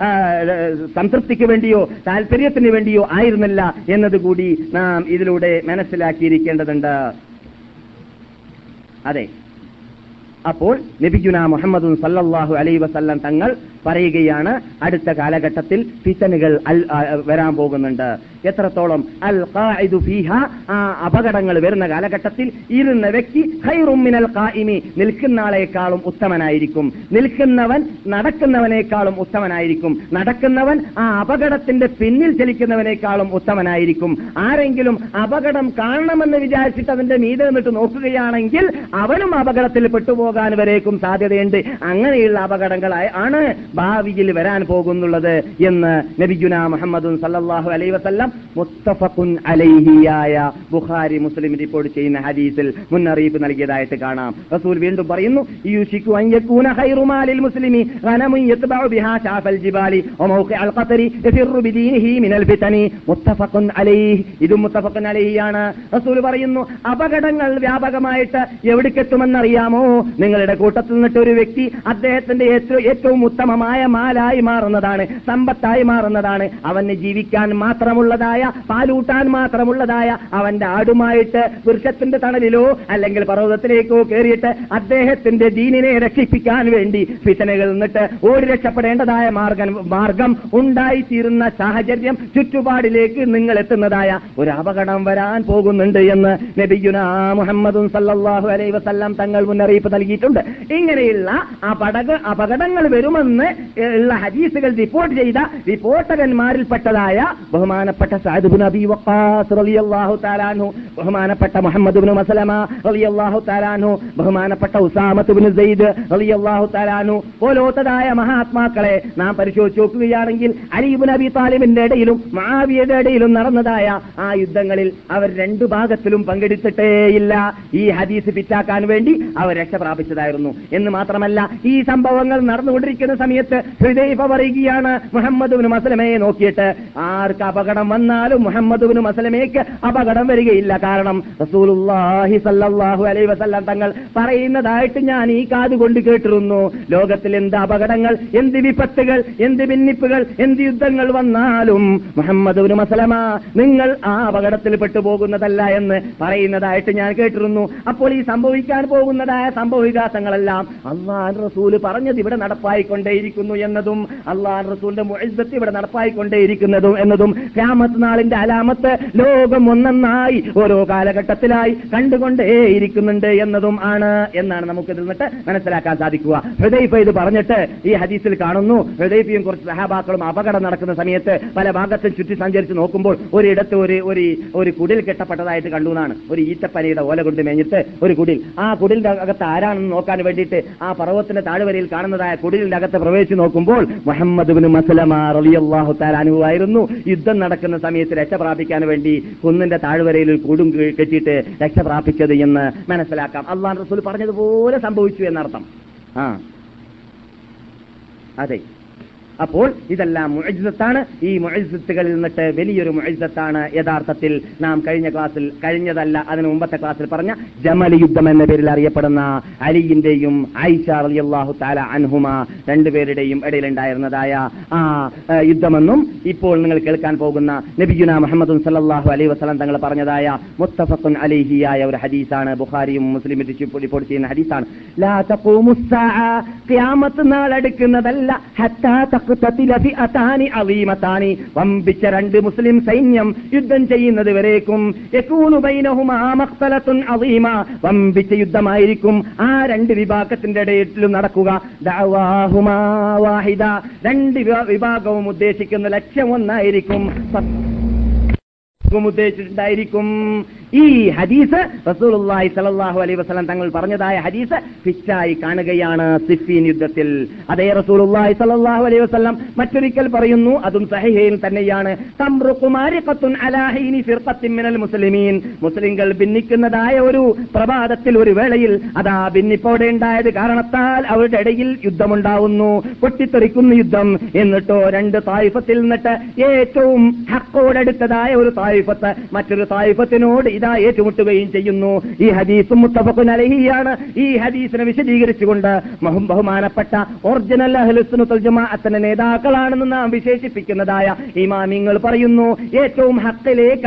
സംതൃപ്തിക്ക് വേണ്ടിയോ താല്പര്യത്തിന് വേണ്ടിയോ ആയിരുന്നില്ല എന്നതുകൂടി നാം ഇതിലൂടെ മനസ്സിലാക്കിയിരിക്കേണ്ടതുണ്ട്. അതെ. അപ്പോൾ നബിഗുന മുഹമ്മദ് സല്ലല്ലാഹു അലൈ വസല്ലം തങ്ങൾ പറയുകയാണ് അടുത്ത കാലഘട്ടത്തിൽ ഫിത്തനുകൾ വരാൻ പോകുന്നുണ്ട്. എത്രത്തോളം? അൽ ഫീഹ ആ അപകടങ്ങൾ വരുന്ന കാലഘട്ടത്തിൽ ഇരുന്ന വ്യക്തി ഹൈറുമിനൽ മിനൽ ഖായിമി നിൽക്കുന്ന ആളെക്കാളും ഉത്തമനായിരിക്കും. നിൽക്കുന്നവൻ നടക്കുന്നവനേക്കാളും ഉത്തമനായിരിക്കും. നടക്കുന്നവൻ ആ അപകടത്തിന്റെ പിന്നിൽ ചലിക്കുന്നവനേക്കാളും ഉത്തമനായിരിക്കും. ആരെങ്കിലും അപകടം കാണണമെന്ന് വിചാരിച്ചിട്ട് അതിന്റെ മീതെ നിന്നിട്ട് നോക്കുകയാണെങ്കിൽ അവനും അപകടത്തിൽ പെട്ടുപോകാൻ വരേക്കും സാധ്യതയുണ്ട്. അങ്ങനെയുള്ള അപകടങ്ങളായി ആണ് ഭാവിയിൽ വരാൻ പോകുന്നുള്ളത് എന്ന് നബിഗുന മുഹമ്മദ് സല്ലാഹു അലൈ വസല്ലം മുത്തഫഖുൻ അലൈഹിയായ ബുഖാരി മുസ്ലിം റിപ്പോർട്ട് ചെയ്യുന്ന ഹദീസിൽ മുന്നറിയിപ്പ് നൽകിയതായിട്ട് കാണാം. റസൂൽ വീണ്ടും പറയുന്നു മുസ്ലിമി പറയുന്നു അപകടങ്ങൾ വ്യാപകമായിട്ട് എവിടേക്കെത്തുമെന്നറിയാമോ? നിങ്ങളുടെ കൂട്ടത്തിൽ നിന്നിട്ട് ഒരു വ്യക്തി അദ്ദേഹത്തിന്റെ ഏറ്റവും ഉത്തമമായ മാലായി മാറുന്നതാണ് സമ്പത്തായി മാറുന്നതാണ്. അവന് ജീവിക്കാൻ മാത്രമുള്ളതായ പാലൂട്ടാൻ മാത്രമുള്ളതായ അവന്റെ ആടുമായിട്ട് വൃക്ഷത്തിന്റെ തണലിലോ അല്ലെങ്കിൽ പർവതത്തിലേക്കോ കയറിയിട്ട് അദ്ദേഹത്തിന്റെ ദീനിനെ രക്ഷിപ്പിക്കാൻ വേണ്ടി ഫിത്തനകൾ നിന്നിട്ട് ഓടി രക്ഷപ്പെടേണ്ടതായ മാർഗം മാർഗം ഉണ്ടായിത്തീരുന്ന സാഹചര്യം ചുറ്റുപാടിലേക്ക് നിങ്ങൾ എത്തുന്നതായ ഒരു അപകടം വരാൻ പോകുന്നുണ്ട് എന്ന് നബിയുന മുഹമ്മദും സല്ലാഹു അലൈഹി വസല്ലം തങ്ങൾ മുന്നറിയിപ്പ് നൽകിയിട്ടുണ്ട്. ഇങ്ങനെയുള്ള അപടക അപകടങ്ങൾ വരുമെന്ന് ഉള്ള ഹദീസുകൾ റിപ്പോർട്ട് ചെയ്ത റിപ്പോർട്ടകന്മാരിൽപ്പെട്ടതായ ബഹുമാനപ്പെട്ട സാദിബുൻ അബി വക്കാസ് റളിയല്ലാഹു ബഹുമാനപ്പെട്ട മുഹമ്മദ് ബിൻ റളിയല്ലാഹു ബഹുമാനപ്പെട്ട ഉസാമത്ത് ബിൻ സെയ്ദ് റളിയല്ലാഹു പോലോത്തതായ മഹാത്മാക്കളെ നാം പരിശോധിച്ച് നോക്കുകയാണെങ്കിൽ അലിബുൻ അബി താലിബിന്റെ ഇടയിലും മാവിയുടെ ഇടയിലും നടന്നതായ ആ യുദ്ധങ്ങളിൽ അവർ രണ്ടു ഭാഗത്തിലും പങ്കെടുത്തിട്ടേയില്ല. ഈ ഹദീസ് പിറ്റാക്കാൻ വേണ്ടി അവർ രക്ഷ പ്രാപിച്ചതായിരുന്നു എന്ന് മാത്രമല്ല ഈ സംഭവങ്ങൾ നടന്നുകൊണ്ടിരിക്കുന്ന സമയത്ത് ഹൃദയഫ പറയുകയാണ് മുഹമ്മദ് മസലമയെ നോക്കിയിട്ട് ആർക്ക് അപകടം വന്നാലും മുഹമ്മദ് മസലമേക്ക് അപകടം വരികയില്ല. കാരണം റസൂലുള്ളാഹി സല്ലല്ലാഹു അലൈഹി വസല്ലം തങ്ങൾ പറയുന്നതായിട്ട് ഞാൻ ഈ കാത് കൊണ്ട് കേട്ടിരുന്നു. ലോകത്തിൽ എന്ത് അപകടങ്ങൾ എന്ത് വിപത്തുകൾ എന്ത് ഭിന്നിപ്പുകൾ എന്ത് യുദ്ധങ്ങൾ വന്നാലും മുഹമ്മദ് മസലമ നിങ്ങൾ ആ അപകടത്തിൽ പെട്ടുപോകുന്നതല്ല എന്ന് പറയുന്നതായിട്ട് ഞാൻ കേട്ടിരുന്നു. അപ്പോൾ ഈ സംഭവിക്കാൻ പോകുന്നതായ സംഭവ വികാസങ്ങളെല്ലാം അള്ളാൻ റസൂൽ പറഞ്ഞത് ഇവിടെ നടപ്പായിക്കൊണ്ടേയിരിക്കുന്നു എന്നതും അള്ളാൻ റസൂലിന്റെ മുഴുവത്ത് ഇവിടെ നടപ്പായിക്കൊണ്ടേയിരിക്കുന്നതും എന്നതും ക്യാമത്ത് നാളിന്റെ അലാമത്ത് ലോകം ഒന്നെന്നായി ഓരോ കാലഘട്ടത്തിലായി കണ്ടുകൊണ്ടേയിരിക്കുന്നുണ്ട് എന്നതും ആണ് എന്നാണ് നമുക്ക് നിന്നിട്ട് മനസ്സിലാക്കാൻ സാധിക്കുക. ഹൃദയഫ ഇത് പറഞ്ഞിട്ട് ഈ ഹദീസിൽ കാണുന്നു. ഹൃദയഫയും കുറച്ച് സഹാബാക്കളും അപകടം നടക്കുന്ന സമയത്ത് പല ഭാഗത്തും ചുറ്റി സഞ്ചരിച്ച് നോക്കുമ്പോൾ ഒരിടത്ത് ഒരു ഒരു ഒരു കുടിൽ കെട്ടപ്പെട്ടതായിട്ട് കണ്ടു എന്നാണ്. ഒരു ഈത്തപ്പനയുടെ ഓല കൊണ്ട് മേഞ്ഞിട്ട് ഒരു കുടിൽ. ആ കുടിലിന്റെ അകത്ത് ആരാണെന്ന് നോക്കാൻ വേണ്ടിയിട്ട് ആ പർവത്തിന്റെ താഴ്വരയിൽ കാണുന്നതായ കുടിലിന്റെ അകത്ത് പ്രവേശിച്ച് നോക്കുമ്പോൾ മുഹമ്മദ് ബിൻ മസലമ റളിയല്ലാഹു താലാനുവായിരുന്നു യുദ്ധം നടക്കുന്ന സമയത്ത് രക്ഷ പ്രാപിക്കാൻ വേണ്ടി കുന്നിന്റെ താഴ്വരയിൽ ഒരു കൂടും കെട്ടിയിട്ട് രക്ഷ പ്രാപിച്ചത് എന്ന് മനസ്സിലാക്കാം. അള്ളാഹ് റസൂൽ പറഞ്ഞതുപോലെ സംഭവിച്ചു എന്നർത്ഥം. ആ. അതെ. അപ്പോൾ ഇതെല്ലാം മുഅജിസത്താണ് ഈ മുഅജിസത്തുകളിൽ നിന്നിട്ട് വലിയൊരു മുഅജിസത്താണ് യഥാർത്ഥത്തിൽ നാം കഴിഞ്ഞ ക്ലാസ്സിൽ കഴിഞ്ഞതല്ല അതിന് മുമ്പത്തെ ക്ലാസ്സിൽ പറഞ്ഞ ജമൽ യുദ്ധം എന്ന പേരിൽ അറിയപ്പെടുന്ന അലിയിന്റെയും ഐഷ റളിയല്ലാഹു തആല അൻഹുമ രണ്ടുപേരുടെയും ഇടയിലുണ്ടായിരുന്നതായ ആ യുദ്ധമെന്നും ഇപ്പോൾ നിങ്ങൾ കേൾക്കാൻ പോകുന്ന നബിയുന മുഹമ്മദ് സല്ലാഹു അലൈഹി വസല്ലം തങ്ങൾ പറഞ്ഞതായ മുത്തഫഖുൻ അലിഹിയായ ഒരു ഹദീസാണ്. ബുഖാരിയും മുസ്ലിം റിപ്പോർട്ട് ചെയ്യുന്ന ഹദീസാണ്. ലാ തഖൂമു സ്സാഅ ഖിയാമത്ത് നാൾ ഹത്താ അളീമതാനി വമ്പിച്ച രണ്ട് മുസ്ലിം സൈന്യം യുദ്ധം ചെയ്യുന്നത് വരേക്കും. അളീമ വമ്പിച്ച യുദ്ധമായിരിക്കും ആ രണ്ട് വിഭാഗത്തിന്റെ ഇടയിലും നടക്കുക. രണ്ട് വിഭാഗവും ഉദ്ദേശിക്കുന്ന ലക്ഷ്യം ഒന്നായിരിക്കും ഉദ്ദേശിച്ചിട്ടുണ്ടായിരിക്കും. ഈ ഹദീസ് റസൂലുള്ളാഹി സ്വല്ലല്ലാഹു അലൈഹി വസല്ലം തങ്ങൾ പറഞ്ഞതായ ഹദീസ് ഫിറ്റായി കാണുകയാണ് സിഫീൻ യുദ്ധത്തിൽ. അതേ റസൂലുള്ളാഹി സ്വല്ലല്ലാഹു അലൈഹി വസല്ലം മറ്റൊരിക്കൽ പറയുന്നു അതും സഹിഹയിൽ തന്നെയാണ്. മിനൽ മുസ്ലിമീൻ. മുസ്ലിങ്ങൾ ഭിന്നിക്കുന്നതായ ഒരു പ്രഭാതത്തിൽ ഒരു വേളയിൽ അതാ ഭിന്നിപ്പോടെ ഉണ്ടായത് കാരണത്താൽ അവരുടെ ഇടയിൽ യുദ്ധമുണ്ടാവുന്നു. പൊട്ടിത്തെറിക്കുന്ന യുദ്ധം. എന്നിട്ടോ രണ്ട് തായിഫത്തിൽ നിന്നിട്ട് ഏറ്റവും ഹക്കോടെടുത്തതായ ഒരു തായിഫത്ത് മറ്റൊരു തായിഫത്തിനോട് ഇതാ ഏറ്റുമുട്ടുകയും ചെയ്യുന്നു. ഈ ഹദീസും മുത്തഫഖുൻ അലഹിയാണ്. ഈ ഹദീസിനെ വിശദീകരിച്ചുകൊണ്ട് ബഹുമാനപ്പെട്ട ഒറിജിനൽ അത്തന്റെ നേതാക്കളാണെന്ന് നാം വിശേഷിപ്പിക്കുന്നതായ ഇമാമിങ്ങൾ പറയുന്നു ഏറ്റവും ഹക്കിലേക്ക്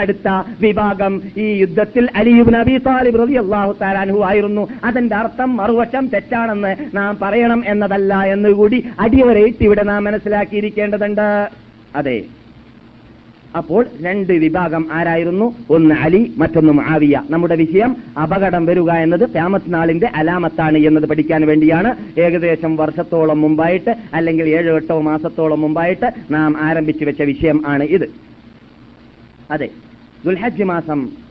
വിഭാഗം ഈ യുദ്ധത്തിൽ അലിയുബ് നബി താലിബ് റളിയല്ലാഹു തആലാൻഹു ആയിരുന്നു. അതിന്റെ അർത്ഥം മറുവശം തെറ്റാണെന്ന് നാം പറയണം എന്നതല്ല എന്നുകൂടി അടിവരയിട്ട് ഇവിടെ നാം മനസ്സിലാക്കിയിരിക്കേണ്ടതുണ്ട്. അതെ. അപ്പോൾ രണ്ട് വിഭാഗം ആരായിരുന്നു? ഒന്ന് അലി മറ്റൊന്ന് ആവിയ നമ്മുടെ വിഷയം അപകടം വരിക എന്നത് ക്യാമത്ത് നാളിന്റെ അലാമത്താണ് എന്നത് പഠിക്കാൻ വേണ്ടിയാണ്. ഏകദേശം വർഷത്തോളം മുമ്പായിട്ട് അല്ലെങ്കിൽ ഏഴോ എട്ടോ മാസത്തോളം മുമ്പായിട്ട് നാം ആരംഭിച്ചു വെച്ച വിഷയം ആണ് ഇത്. അതെ. ദുൽഹജ് മാസം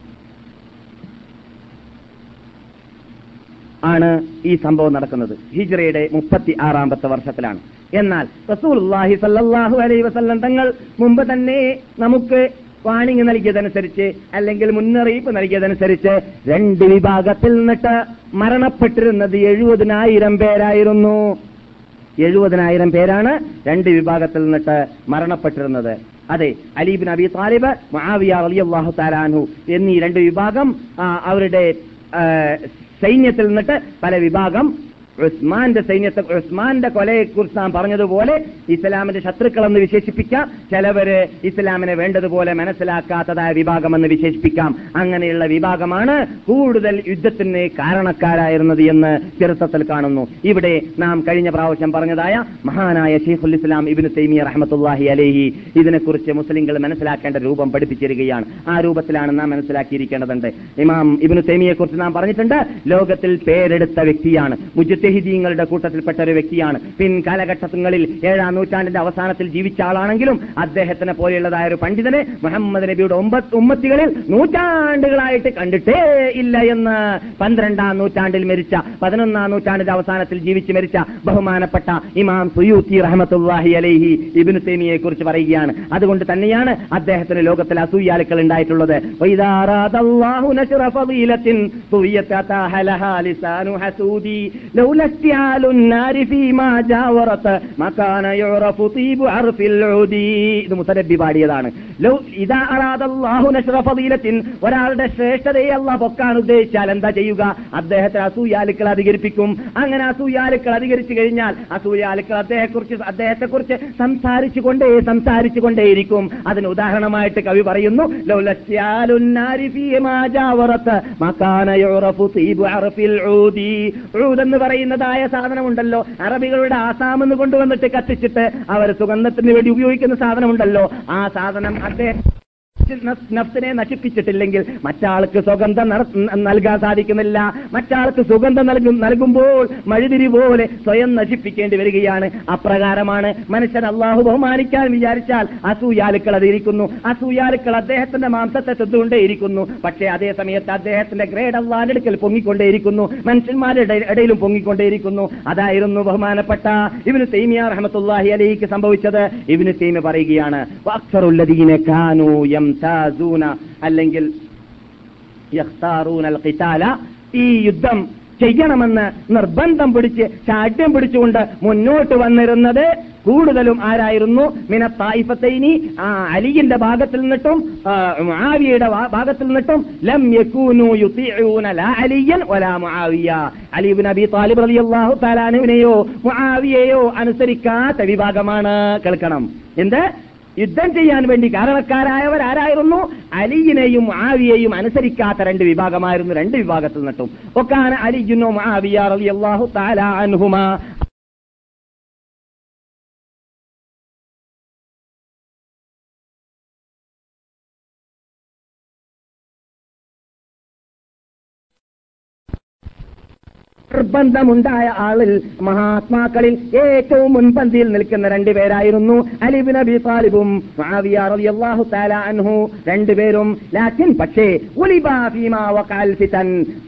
ആണ് ഈ സംഭവം നടക്കുന്നത്. ഹിജ്റയുടെ മുപ്പത്തി ആറാമത്തെ വർഷത്തിലാണ്. എന്നാൽ റസൂലുള്ളാഹി സല്ലാഹു അലൈ വസല്ലം തങ്ങൾ മുമ്പ് തന്നെ നമുക്ക് വാണിംഗ് നൽകിയതനുസരിച്ച് അല്ലെങ്കിൽ മുന്നറിയിപ്പ് നൽകിയതനുസരിച്ച് രണ്ട് വിഭാഗത്തിൽ നിന്നിട്ട് മരണപ്പെട്ടിരുന്നത് എഴുപതിനായിരം പേരായിരുന്നു. എഴുപതിനായിരം പേരാണ് രണ്ട് വിഭാഗത്തിൽ നിന്നിട്ട് മരണപ്പെട്ടിരുന്നത്. അതെ Ali bin Abi Talib Muawiya അലിയല്ലാഹു താലാൻഹു എന്നീ രണ്ട് വിഭാഗം അവരുടെ സൈന്യത്തിൽ നിന്നിട്ട് പല വിഭാഗം ഉസ്മാന്റെ സൈന്യത്തെ ഉസ്മാന്റെ കൊലയെക്കുറിച്ച് നാം പറഞ്ഞതുപോലെ ഇസ്ലാമിന്റെ ശത്രുക്കളെന്ന് വിശേഷിപ്പിക്കാം. ചിലവര് ഇസ്ലാമിനെ വേണ്ടതുപോലെ മനസ്സിലാക്കാത്തതായ വിഭാഗമെന്ന് വിശേഷിപ്പിക്കാം. അങ്ങനെയുള്ള വിഭാഗമാണ് കൂടുതൽ യുദ്ധത്തിന് കാരണക്കാരായിരുന്നത് എന്ന് ചെറുത്തത്തിൽ കാണുന്നു. ഇവിടെ നാം കഴിഞ്ഞ പ്രാവശ്യം പറഞ്ഞതായ മഹാനായ ഷെയ്ഖുൽ ഇസ്ലാം ഇബിന് തൈമിയ റഹമത്തല്ലാഹി അലേഹി ഇതിനെക്കുറിച്ച് മുസ്ലിങ്ങൾ മനസ്സിലാക്കേണ്ട രൂപം പഠിപ്പിച്ചിരിക്കുകയാണ്. ആ രൂപത്തിലാണ് നാം മനസ്സിലാക്കിയിരിക്കേണ്ടതുണ്ട്. ഇമാം ഇബിന് തൈമിയെ കുറിച്ച് നാം പറഞ്ഞിട്ടുണ്ട് ലോകത്തിൽ പേരെടുത്ത വ്യക്തിയാണ്. മുജ്തഹിദീങ്ങളുടെ കൂട്ടത്തിൽപ്പെട്ട ഒരു വ്യക്തിയാണ്. പിൻകാലഘട്ടങ്ങളിൽ ഏഴാം നൂറ്റാണ്ടിന്റെ അവസാനത്തിൽ ജീവിച്ച ആളാണെങ്കിലും അദ്ദേഹത്തിനെ പോലെയുള്ളതായ ഒരു പണ്ഡിതനെ മുഹമ്മദ് നബിയുടെ ഒമ്പത് ഉമ്മത്തികളിൽ നൂറ്റാണ്ടുകളായിട്ട് കണ്ടിട്ടേ ഇല്ല എന്ന് പന്ത്രണ്ടാം നൂറ്റാണ്ടിൽ മരിച്ച പതിനൊന്നാം നൂറ്റാണ്ടിന്റെ അവസാനത്തിൽ ജീവിച്ച് മരിച്ച ബഹുമാനപ്പെട്ട ഇമാം സുയൂത്തി റഹമത്തുല്ലാഹി അലൈഹി ഇബിനു സേമിയെ കുറിച്ച് പറയുകയാണ്. അതുകൊണ്ട് തന്നെയാണ് അദ്ദേഹത്തിന് ലോകത്തിൽ അസൂയാലുക്കൾ ഉണ്ടായിട്ടുള്ളത്. ഇത് മുത്തലബി പാടിയതാണ്. ഒരാളുടെ ശ്രേഷ്ഠതയെ അള്ളാഹ് പൊക്കാൻ ഉദ്ദേശിച്ചാൽ എന്താ ചെയ്യുക? അദ്ദേഹത്തെ അസൂയാലുക്കൾ അധികരിപ്പിക്കും. അങ്ങനെ അസൂയാലുക്കൾ അധികരിച്ചു കഴിഞ്ഞാൽ അസൂയാലുക്കൾ അദ്ദേഹത്തെക്കുറിച്ച് അദ്ദേഹത്തെക്കുറിച്ച് സംസാരിച്ചു കൊണ്ടേയിരിക്കും അതിന് ഉദാഹരണമായിട്ട് കവി പറയുന്നു എന്ന് പറയുന്ന പറയുന്നതായ സാധനമുണ്ടല്ലോ. അറബികളുടെ ആസാം എന്ന് കൊണ്ടുവന്നിട്ട് കത്തിച്ചിട്ട് അവർ സുഗന്ധത്തിന് വേണ്ടി ഉപയോഗിക്കുന്ന സാധനമുണ്ടല്ലോ. ആ സാധനം അദ്ദേഹം നഫ്സിനെ നശിപ്പിച്ചിട്ടില്ലെങ്കിൽ മറ്റാൾക്ക് സുഗന്ധം നൽകാൻ സാധിക്കുന്നില്ല. മറ്റാൾക്ക് സുഗന്ധം നൽകും നൽകുമ്പോൾ മഴുതിരി പോലെ സ്വയം നശിപ്പിക്കേണ്ടി വരികയാണ്. അപ്രകാരമാണ്. മനുഷ്യൻ അള്ളാഹു ബഹുമാനിക്കാൻ വിചാരിച്ചാൽ അസൂയാലുക്കൾ അതിരിക്കുന്നു. അസൂയാലുക്കൾ അദ്ദേഹത്തിന്റെ മാംസത്തെ തിന്നുകൊണ്ടേയിരിക്കുന്നു. പക്ഷേ അതേ സമയത്ത് അദ്ദേഹത്തിന്റെ ഗ്രേഡ് അള്ളാന്റെ അടുക്കൽ പൊങ്ങിക്കൊണ്ടേയിരിക്കുന്നു. മനുഷ്യന്മാരുടെ ഇടയിലും പൊങ്ങിക്കൊണ്ടേയിരിക്കുന്നു. അതായിരുന്നു ബഹുമാനപ്പെട്ട ഇവന് തൈമിയ റഹമത്തുല്ലാഹി അലിക്ക് സംഭവിച്ചത്. ഇവന് തൈമ പറയുകയാണ് യംതാസൂന അല്ലെങ്കിൽ യഖ്താറൂനൽ ഖിതാല ഈ യുദ്ധം ചെയ്യണമെന്ന് നിർബന്ധം പിടിച്ച് ചാട്യം പിടിച്ചുകൊണ്ട് മുന്നോട്ട് വന്നിരുന്നത് കൂടുതലും ആരായിരുന്നു? മിന തായിഫത്തൈനി ആ അലിയുടെ ഭാഗത്തിൽ നിന്നിട്ടും മുആവിയയുടെ ഭാഗത്തിൽ നിന്നിട്ടും ലം യകൂനു യുതീഊന ലാ അലിയൻ വലാ മുആവിയ. അലി ഇബ്നു അബീ താലിബ് റളിയല്ലാഹു തആല അൻഹുവിനെയോ മുആവിയയോ അനുസരിക്കാത്ത വിഭാഗമാണ്. കേൾക്കണം. എന്ത്? യുദ്ധം ചെയ്യാൻ വേണ്ടി കാരണക്കാരായവർ ആരായിരുന്നു അലിയിനെയും ആവിയെയും അനുസരിക്കാത്ത രണ്ട് വിഭാഗമായിരുന്നു രണ്ട് വിഭാഗത്തിൽ നിന്നിട്ടും. ഒക്കാന അലിയുനോ ആവിയ റളിയല്ലാഹു തആല അൻഹുമാ. നിർബന്ധമുണ്ടായ ആളിൽ മഹാത്മാക്കളിൽ ഏറ്റവും മുൻപന്തിയിൽ നിൽക്കുന്ന രണ്ടുപേരായിരുന്നു അലിബിൻ അബി താലിബും അള്ളാഹു തആല അൻഹു രണ്ടുപേരും. ലാക്കിൻ പക്ഷേ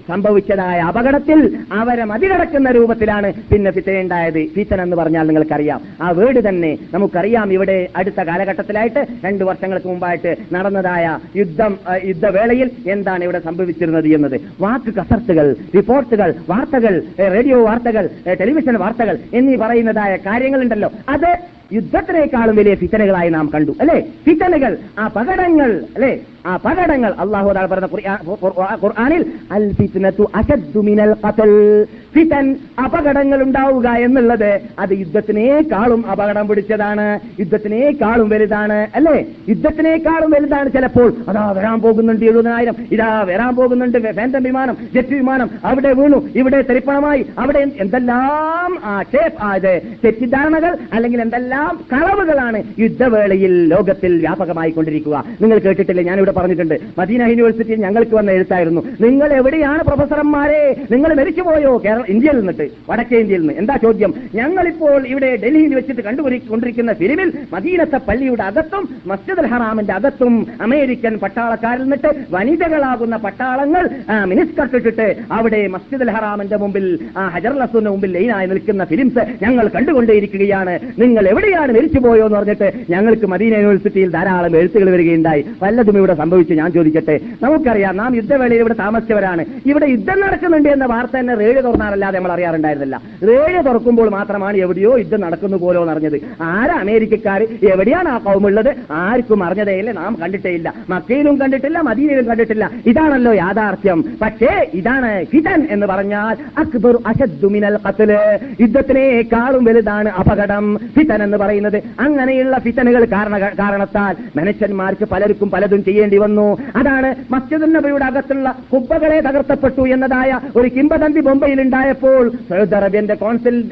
സംഭവിച്ചതായ അപകടത്തിൽ അവരെ മതികടക്കുന്ന രൂപത്തിലാണ് പിന്നെ ഫിത്തൻ ഉണ്ടായത്. ഫിത്തൻ എന്ന് പറഞ്ഞാൽ നിങ്ങൾക്കറിയാം. ആ വീട് തന്നെ നമുക്കറിയാം ഇവിടെ അടുത്ത കാലഘട്ടത്തിലായിട്ട് രണ്ടു വർഷങ്ങൾക്ക് മുമ്പായിട്ട് നടന്നതായ യുദ്ധം യുദ്ധവേളയിൽ എന്താണ് ഇവിടെ സംഭവിച്ചിരുന്നത് എന്നത്. വാക്ക് കസർത്തുകൾ റിപ്പോർട്ടുകൾ വാർത്തകൾ റേഡിയോ വാർത്തകൾ ടെലിവിഷൻ വാർത്തകൾ എന്നീ പറയുന്നതായ കാര്യങ്ങളുണ്ടല്ലോ. അത് യുദ്ധത്തിനേക്കാളും വലിയ ഫിത്തനകളായി നാം കണ്ടു അല്ലെ? ഫിത്തനകൾ ആ പകടങ്ങൾ അല്ലെ? ആ പകടങ്ങൾ അള്ളാഹു പറഞ്ഞ ഖുർആ- ഖുർആ- ഖുർആനിൽ അൽ ഫിത്നത്തു മിനൽ ഖത്ൽ. ഫിതൻ അപകടങ്ങൾ ഉണ്ടാവുക എന്നുള്ളത് അത് യുദ്ധത്തിനേക്കാളും അപകടം പിടിച്ചതാണ് യുദ്ധത്തിനേക്കാളും വലുതാണ് അല്ലേ? യുദ്ധത്തിനേക്കാളും വലുതാണ് ചിലപ്പോൾ. അതാ വരാൻ പോകുന്നുണ്ട് എഴുപതിനായിരം ഇതാ വരാൻ പോകുന്നുണ്ട് ഫാന്റം വിമാനം ജെറ്റ് വിമാനം അവിടെ വീണു ഇവിടെ തെരിപ്പണമായി അവിടെ എന്തെല്ലാം ആ ഷേപ്പ് ആ തെറ്റിദ്ധാരണകൾ അല്ലെങ്കിൽ എന്തെല്ലാം കളവുകളാണ് യുദ്ധവേളയിൽ ലോകത്തിൽ വ്യാപകമായി കൊണ്ടിരിക്കുക. നിങ്ങൾ കേട്ടിട്ടില്ലേ? ഞാനിവിടെ പറഞ്ഞിട്ടുണ്ട്. മദീന യൂണിവേഴ്സിറ്റിയിൽ ഞങ്ങൾക്ക് വന്ന എഴുത്തായിരുന്നു. നിങ്ങൾ എവിടെയാണ് പ്രൊഫസർമാരെ? നിങ്ങൾ മരിച്ചുപോയോ? കേരള ഇന്ത്യയിൽ നിന്നിട്ട് വടക്കേ ഇന്ത്യയിൽ നിന്ന്. എന്താ ചോദ്യം? ഞങ്ങളിപ്പോൾ ഇവിടെ ഡൽഹിയിൽ വെച്ചിട്ട് കണ്ടുകൊണ്ടിരിക്കുന്ന ഫിലിമിൽ മദീനത്തെ പള്ളിയുടെ അകത്തും മസ്ജിദ് ഹറാമിന്റെ അകത്തും അമേരിക്കൻ പട്ടാളക്കാരിൽ നിന്നിട്ട് വനിതകളാകുന്ന പട്ടാളങ്ങൾ മിനിസ്കർട്ടിട്ടിട്ട് അവിടെ മസ്ജിദ് ഹറാമിന്റെ മുമ്പിൽ ഹജർ ലസുന്റെ മുമ്പിൽ ലൈനായി നിൽക്കുന്ന ഫിലിംസ് ഞങ്ങൾ കണ്ടുകൊണ്ടേയിരിക്കുകയാണ്. നിങ്ങൾ എവിടെയാണ് മരിച്ചു പോയോ എന്ന് പറഞ്ഞിട്ട് ഞങ്ങൾക്ക് മദീന യൂണിവേഴ്സിറ്റിയിൽ ധാരാളം എഴുത്തുകൾ വരികയുണ്ടായി. വല്ലതും ഇവിടെ സംഭവിച്ച് ഞാൻ ചോദിക്കട്ടെ? നമുക്കറിയാം നാം യുദ്ധവേളയിൽ ഇവിടെ താമസിച്ചവരാണ്. ഇവിടെ യുദ്ധം നടക്കുന്നുണ്ട് എന്ന വാർത്ത തന്നെ റേഡിയോ തുറന്നാലല്ലാതെ നമ്മൾ അറിയാറുണ്ടായിരുന്നില്ല. റേഡിയോ തുറക്കുമ്പോൾ മാത്രമാണ് എവിടെയോ യുദ്ധം നടക്കുന്നു പോലോ എന്നറിഞ്ഞത് ആരാ അമേരിക്കക്കാർ എവിടെയാണ് ആ കൗമുള്ളത്? ആർക്കും അറിഞ്ഞതേ ഇല്ല നാം കണ്ടിട്ടേ ഇല്ല മക്കയിലും കണ്ടിട്ടില്ല മദീനയിലും കണ്ടിട്ടില്ല. ഇതാണല്ലോ യാഥാർത്ഥ്യം. പക്ഷേ ഇതാണ് ഫിതൻ എന്ന് പറഞ്ഞാൽ അക്ബർ അശദ്ദുമിനൽ ഖത്ല്. യുദ്ധത്തിനേക്കാളും വലുതാണ് അപകടം. ഫിതൻ എന്ന് പറയുന്നത് അങ്ങനെയുള്ള ഫിത്തനുകൾ കാരണ കാരണത്താൽ മനുഷ്യന്മാർക്ക് പലർക്കും പലതും ചെയ്യേണ്ടി വന്നു. അതാണ് മസ്ജിദ് നബിയുടെ അകത്തുള്ള കുബ്ബകളെ തകർത്തപ്പെട്ടു എന്നതായ ഒരു കിംബദന്തി ബൊംബയിൽ ഉണ്ടായപ്പോൾ സൗദി അറേബ്യന്റെ കോൺസൽ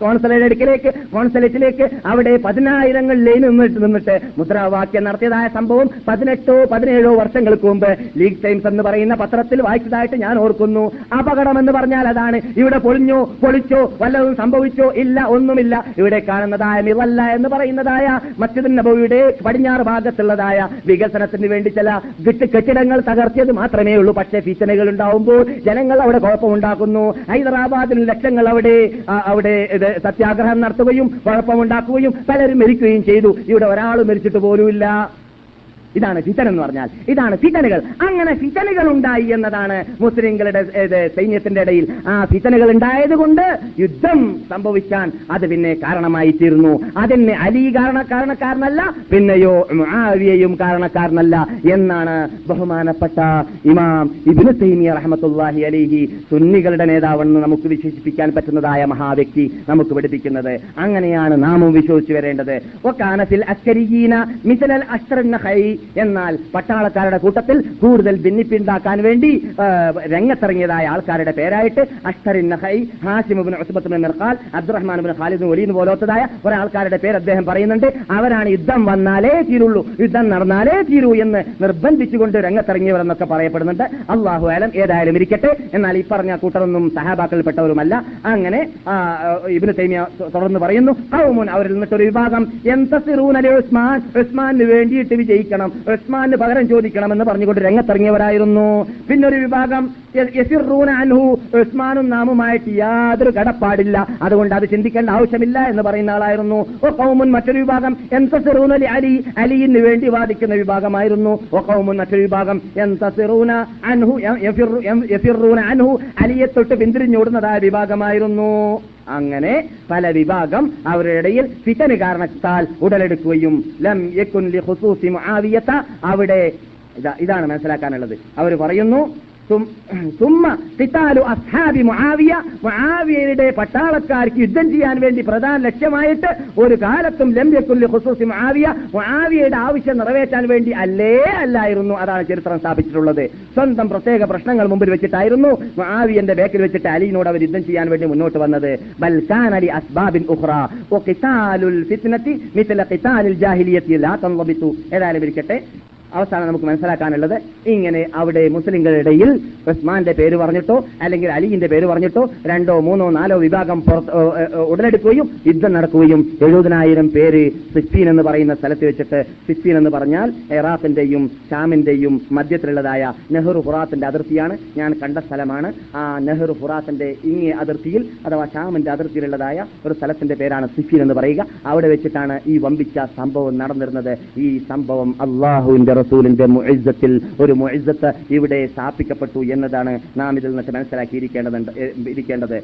കോൺസലേറ്റ് അടുക്കിലേക്ക് കോൺസലേറ്റിലേക്ക് അവിടെ പതിനായിരങ്ങൾ ലൈൻ നിന്നിട്ട് നിന്നിട്ട് മുദ്രാവാക്യം നടത്തിയതായ സംഭവം പതിനെട്ടോ പതിനേഴോ വർഷങ്ങൾക്ക് മുമ്പ് ലീഗ് ടൈംസ് എന്ന് പറയുന്ന പത്രത്തിൽ വായിച്ചതായിട്ട് ഞാൻ ഓർക്കുന്നു. അപകടം എന്ന് പറഞ്ഞാൽ അതാണ്. ഇവിടെ പൊളിഞ്ഞോ പൊളിച്ചോ വല്ലതും സംഭവിച്ചോ ഇല്ല ഒന്നുമില്ല. ഇവിടെ കാണുന്നതായ മിവല്ല എന്ന് പറയുന്നതായ മസ്ജിദ് നബവിയുടെ പടിഞ്ഞാറ് ഭാഗത്തുള്ളതായ വികസനത്തിന് വേണ്ടി ചില കെട്ടി- കെട്ടിടങ്ങൾ തകർത്തിയത് മാത്രമേ ഉള്ളൂ. പക്ഷേ ഭീഷണികൾ ഉണ്ടാവുമ്പോൾ ജനങ്ങൾ അവിടെ കുഴപ്പമുണ്ടാക്കുന്നു. ഹൈദരാബാദിൽ ലക്ഷങ്ങൾ അവിടെ അവിടെ സത്യാഗ്രഹം നടത്തുകയും കുഴപ്പമുണ്ടാക്കുകയും പലരും മരിക്കുകയും ചെയ്തു. ഇവിടെ ഒരാൾ മരിച്ചിട്ട് പോലുമില്ല. ഇതാണ് ഫിതൻ എന്ന് പറഞ്ഞാൽ. ഇതാണ് ഫിതനുകൾ അങ്ങനെ ഫിതനുകൾ ഉണ്ടായി എന്നതാണ് മുസ്ലിങ്ങളുടെ സൈന്യത്തിന്റെ ഇടയിൽ. ആ ഫിതനുകൾ ഉണ്ടായതുകൊണ്ട് യുദ്ധം സംഭവിക്കാൻ അത് പിന്നെ കാരണമായി തീർന്നു. അതിന് അലി കാരണ കാരണക്കാരനല്ല പിന്നെയോ ആവിയയും കാരണക്കാരനല്ല എന്നാണ് ബഹുമാനപ്പെട്ട ഇമാം ഇബിന് തൈമിയ റഹ്മത്തുള്ളാഹി അലിഹി സുന്നികളുടെ നേതാവെന്ന് നമുക്ക് വിശേഷിപ്പിക്കാൻ പറ്റുന്നതായ മഹാവ്യക്തി നമുക്ക് പഠിപ്പിക്കുന്നത്. അങ്ങനെയാണ് നാമും വിശ്വസിച്ചു വരേണ്ടത്. ഒക്കാനത്തിൽ അസ്കരിയീന മിസലൽ അഷ്റൻ ഹൈ എന്നാൽ പട്ടാളക്കാരുടെ കൂട്ടത്തിൽ കൂടുതൽ ഭിന്നിപ്പുണ്ടാക്കാൻ വേണ്ടി രംഗത്തിറങ്ങിയതായ ആൾക്കാരുടെ പേരായിട്ട് അഷ്തറിൻ നഹൈ ഹാസിമുബിൻ ഉസ്ബത്തുബിൻ മിർഖാൽ അബ്ദുറഹ്മാൻ ഖാലിദ് ഒലീന്ന് പോലത്തതായ ഒരാൾക്കാരുടെ പേര് അദ്ദേഹം പറയുന്നുണ്ട്. അവരാണ് യുദ്ധം വന്നാലേ തീരുള്ളൂ യുദ്ധം നടന്നാലേ തീരൂ എന്ന് നിർബന്ധിച്ചുകൊണ്ട് രംഗത്തിറങ്ങിയവർ എന്നൊക്കെ പറയപ്പെടുന്നുണ്ട്. അള്ളാഹു ആലം ഏതായാലും ഇരിക്കട്ടെ. എന്നാൽ ഈ പറഞ്ഞ കൂട്ടറൊന്നും സഹാബാക്കളിൽപ്പെട്ടവരുമല്ല. അങ്ങനെ ഇബിന് തൈമിയ തുടർന്ന് പറയുന്നു അവരിൽ നിന്നിട്ടൊരു വിഭാഗം എന്തസിറൂൻ ഉസ്മാൻ ഉസ്മാന് വേണ്ടിയിട്ട് വിജയിക്കണം. ഉസ്മാന് പകരം ചോദിക്കണമെന്ന് പറഞ്ഞുകൊണ്ട് രംഗത്തിറങ്ങിയവരായിരുന്നു. പിന്നൊരു വിഭാഗം യസിറൂന അൻഹു ഉസ്മാനും നാമുമായിട്ട് യാതൊരു കടപ്പാടില്ല. അതുകൊണ്ട് അത് ചിന്തിക്കേണ്ട ആവശ്യമില്ല എന്ന് പറയുന്ന ആളായിരുന്നു. ഓ കൗമുൻ മറ്റൊരു വിഭാഗം എന്തസിറൂന അലി അലി അലിയിന് വേണ്ടി വാദിക്കുന്ന വിഭാഗമായിരുന്നു. ഓ കൗമുൻ മറ്റൊരു വിഭാഗം എന്തസിറൂന അൻഹു യഫിറൂന അൻഹു അലിയെ തൊട്ട് പിന്തിരിഞ്ഞോടുന്നതായ വിഭാഗമായിരുന്നു. അങ്ങനെ പല വിഭാഗം അവരുടെ ഇടയിൽ ഫിറ്റന് കാരണത്താൽ ഉടലെടുക്കുകയും ലം യക്കുൻ മുആവിയത അവിടെ ഇതാണ് മനസ്സിലാക്കാനുള്ളത്. അവർ പറയുന്നു തുമ്മ ഖിതാലു അസ്ഹാബി മുആവിയ. മുആവിയയുടെ പട്ടാളക്കാർക്ക് യുദ്ധം ചെയ്യാൻ വേണ്ടി പ്രധാന ലക്ഷ്യമായിട്ട് ഒരു കാലത്തും ലംബ്യക്കുല്ലി ഖുസൂസി മുആവിയ. മുആവിയയുടെ ആവശ്യം നിറവേറ്റാൻ വേണ്ടി അല്ലേ അല്ലായിരുന്നു അതാണ് ചരിത്രം സ്ഥാപിച്ചിട്ടുള്ളത്. സ്വന്തം പ്രത്യേക പ്രശ്നങ്ങൾ മുമ്പിൽ വെച്ചിട്ടായിരുന്നു മുആവിയന്റെ ബേക്കിൽ വെച്ചിട്ട് അലിയിനോട് അവർ യുദ്ധം ചെയ്യാൻ വേണ്ടി മുന്നോട്ട് വന്നത്. ബൽ കാന ലി അസ്ബാബിൻ ഉഖ്റ. ഏതായാലും ഇരിക്കട്ടെ. അവസാനം നമുക്ക് മനസ്സിലാക്കാനുള്ളത് ഇങ്ങനെ അവിടെ മുസ്ലിങ്ങളുടെ ഇടയിൽ ഉസ്മാന്റെ പേര് പറഞ്ഞിട്ടോ അല്ലെങ്കിൽ അലിന്റെ പേര് പറഞ്ഞിട്ടോ രണ്ടോ മൂന്നോ നാലോ വിഭാഗം ഉടലെടുക്കുകയും യുദ്ധം നടക്കുകയും എഴുപതിനായിരം പേര് സിഫീൻ എന്ന് പറയുന്ന സ്ഥലത്ത് വെച്ചിട്ട് സിഫീൻ എന്ന് പറഞ്ഞാൽ ഇറാഖിന്റെയും ഷാമിന്റെയും മധ്യത്തിലുള്ളതായ നെഹ്റു ഫുറാത്തിന്റെ അതിർത്തിയാണ്. ഞാൻ കണ്ട സ്ഥലമാണ്. ആ നെഹ്റു ഫുറാത്തിന്റെ ഇങ്ങേ അതിർത്തിയിൽ അഥവാ ഷാമിന്റെ അതിർത്തിയിലുള്ളതായ ഒരു സ്ഥലത്തിന്റെ പേരാണ് സിഫീൻ എന്ന് പറയുക. അവിടെ വെച്ചിട്ടാണ് ഈ വമ്പിച്ച സംഭവം നടന്നിരുന്നത്. ഈ സംഭവം അള്ളാഹുവിന്റെ റസൂലിന്റെ മുഇസ്സത്തിൽ. ഒരു മുഇസ്സത്ത് ഇവിടെ സ്ഥാപിക്കപ്പെട്ടു എന്നതാണ് നാം ഇതിൽ നിന്നിട്ട് മനസ്സിലാക്കിയിരിക്കേണ്ടതുണ്ട് ഇരിക്കേണ്ടത്.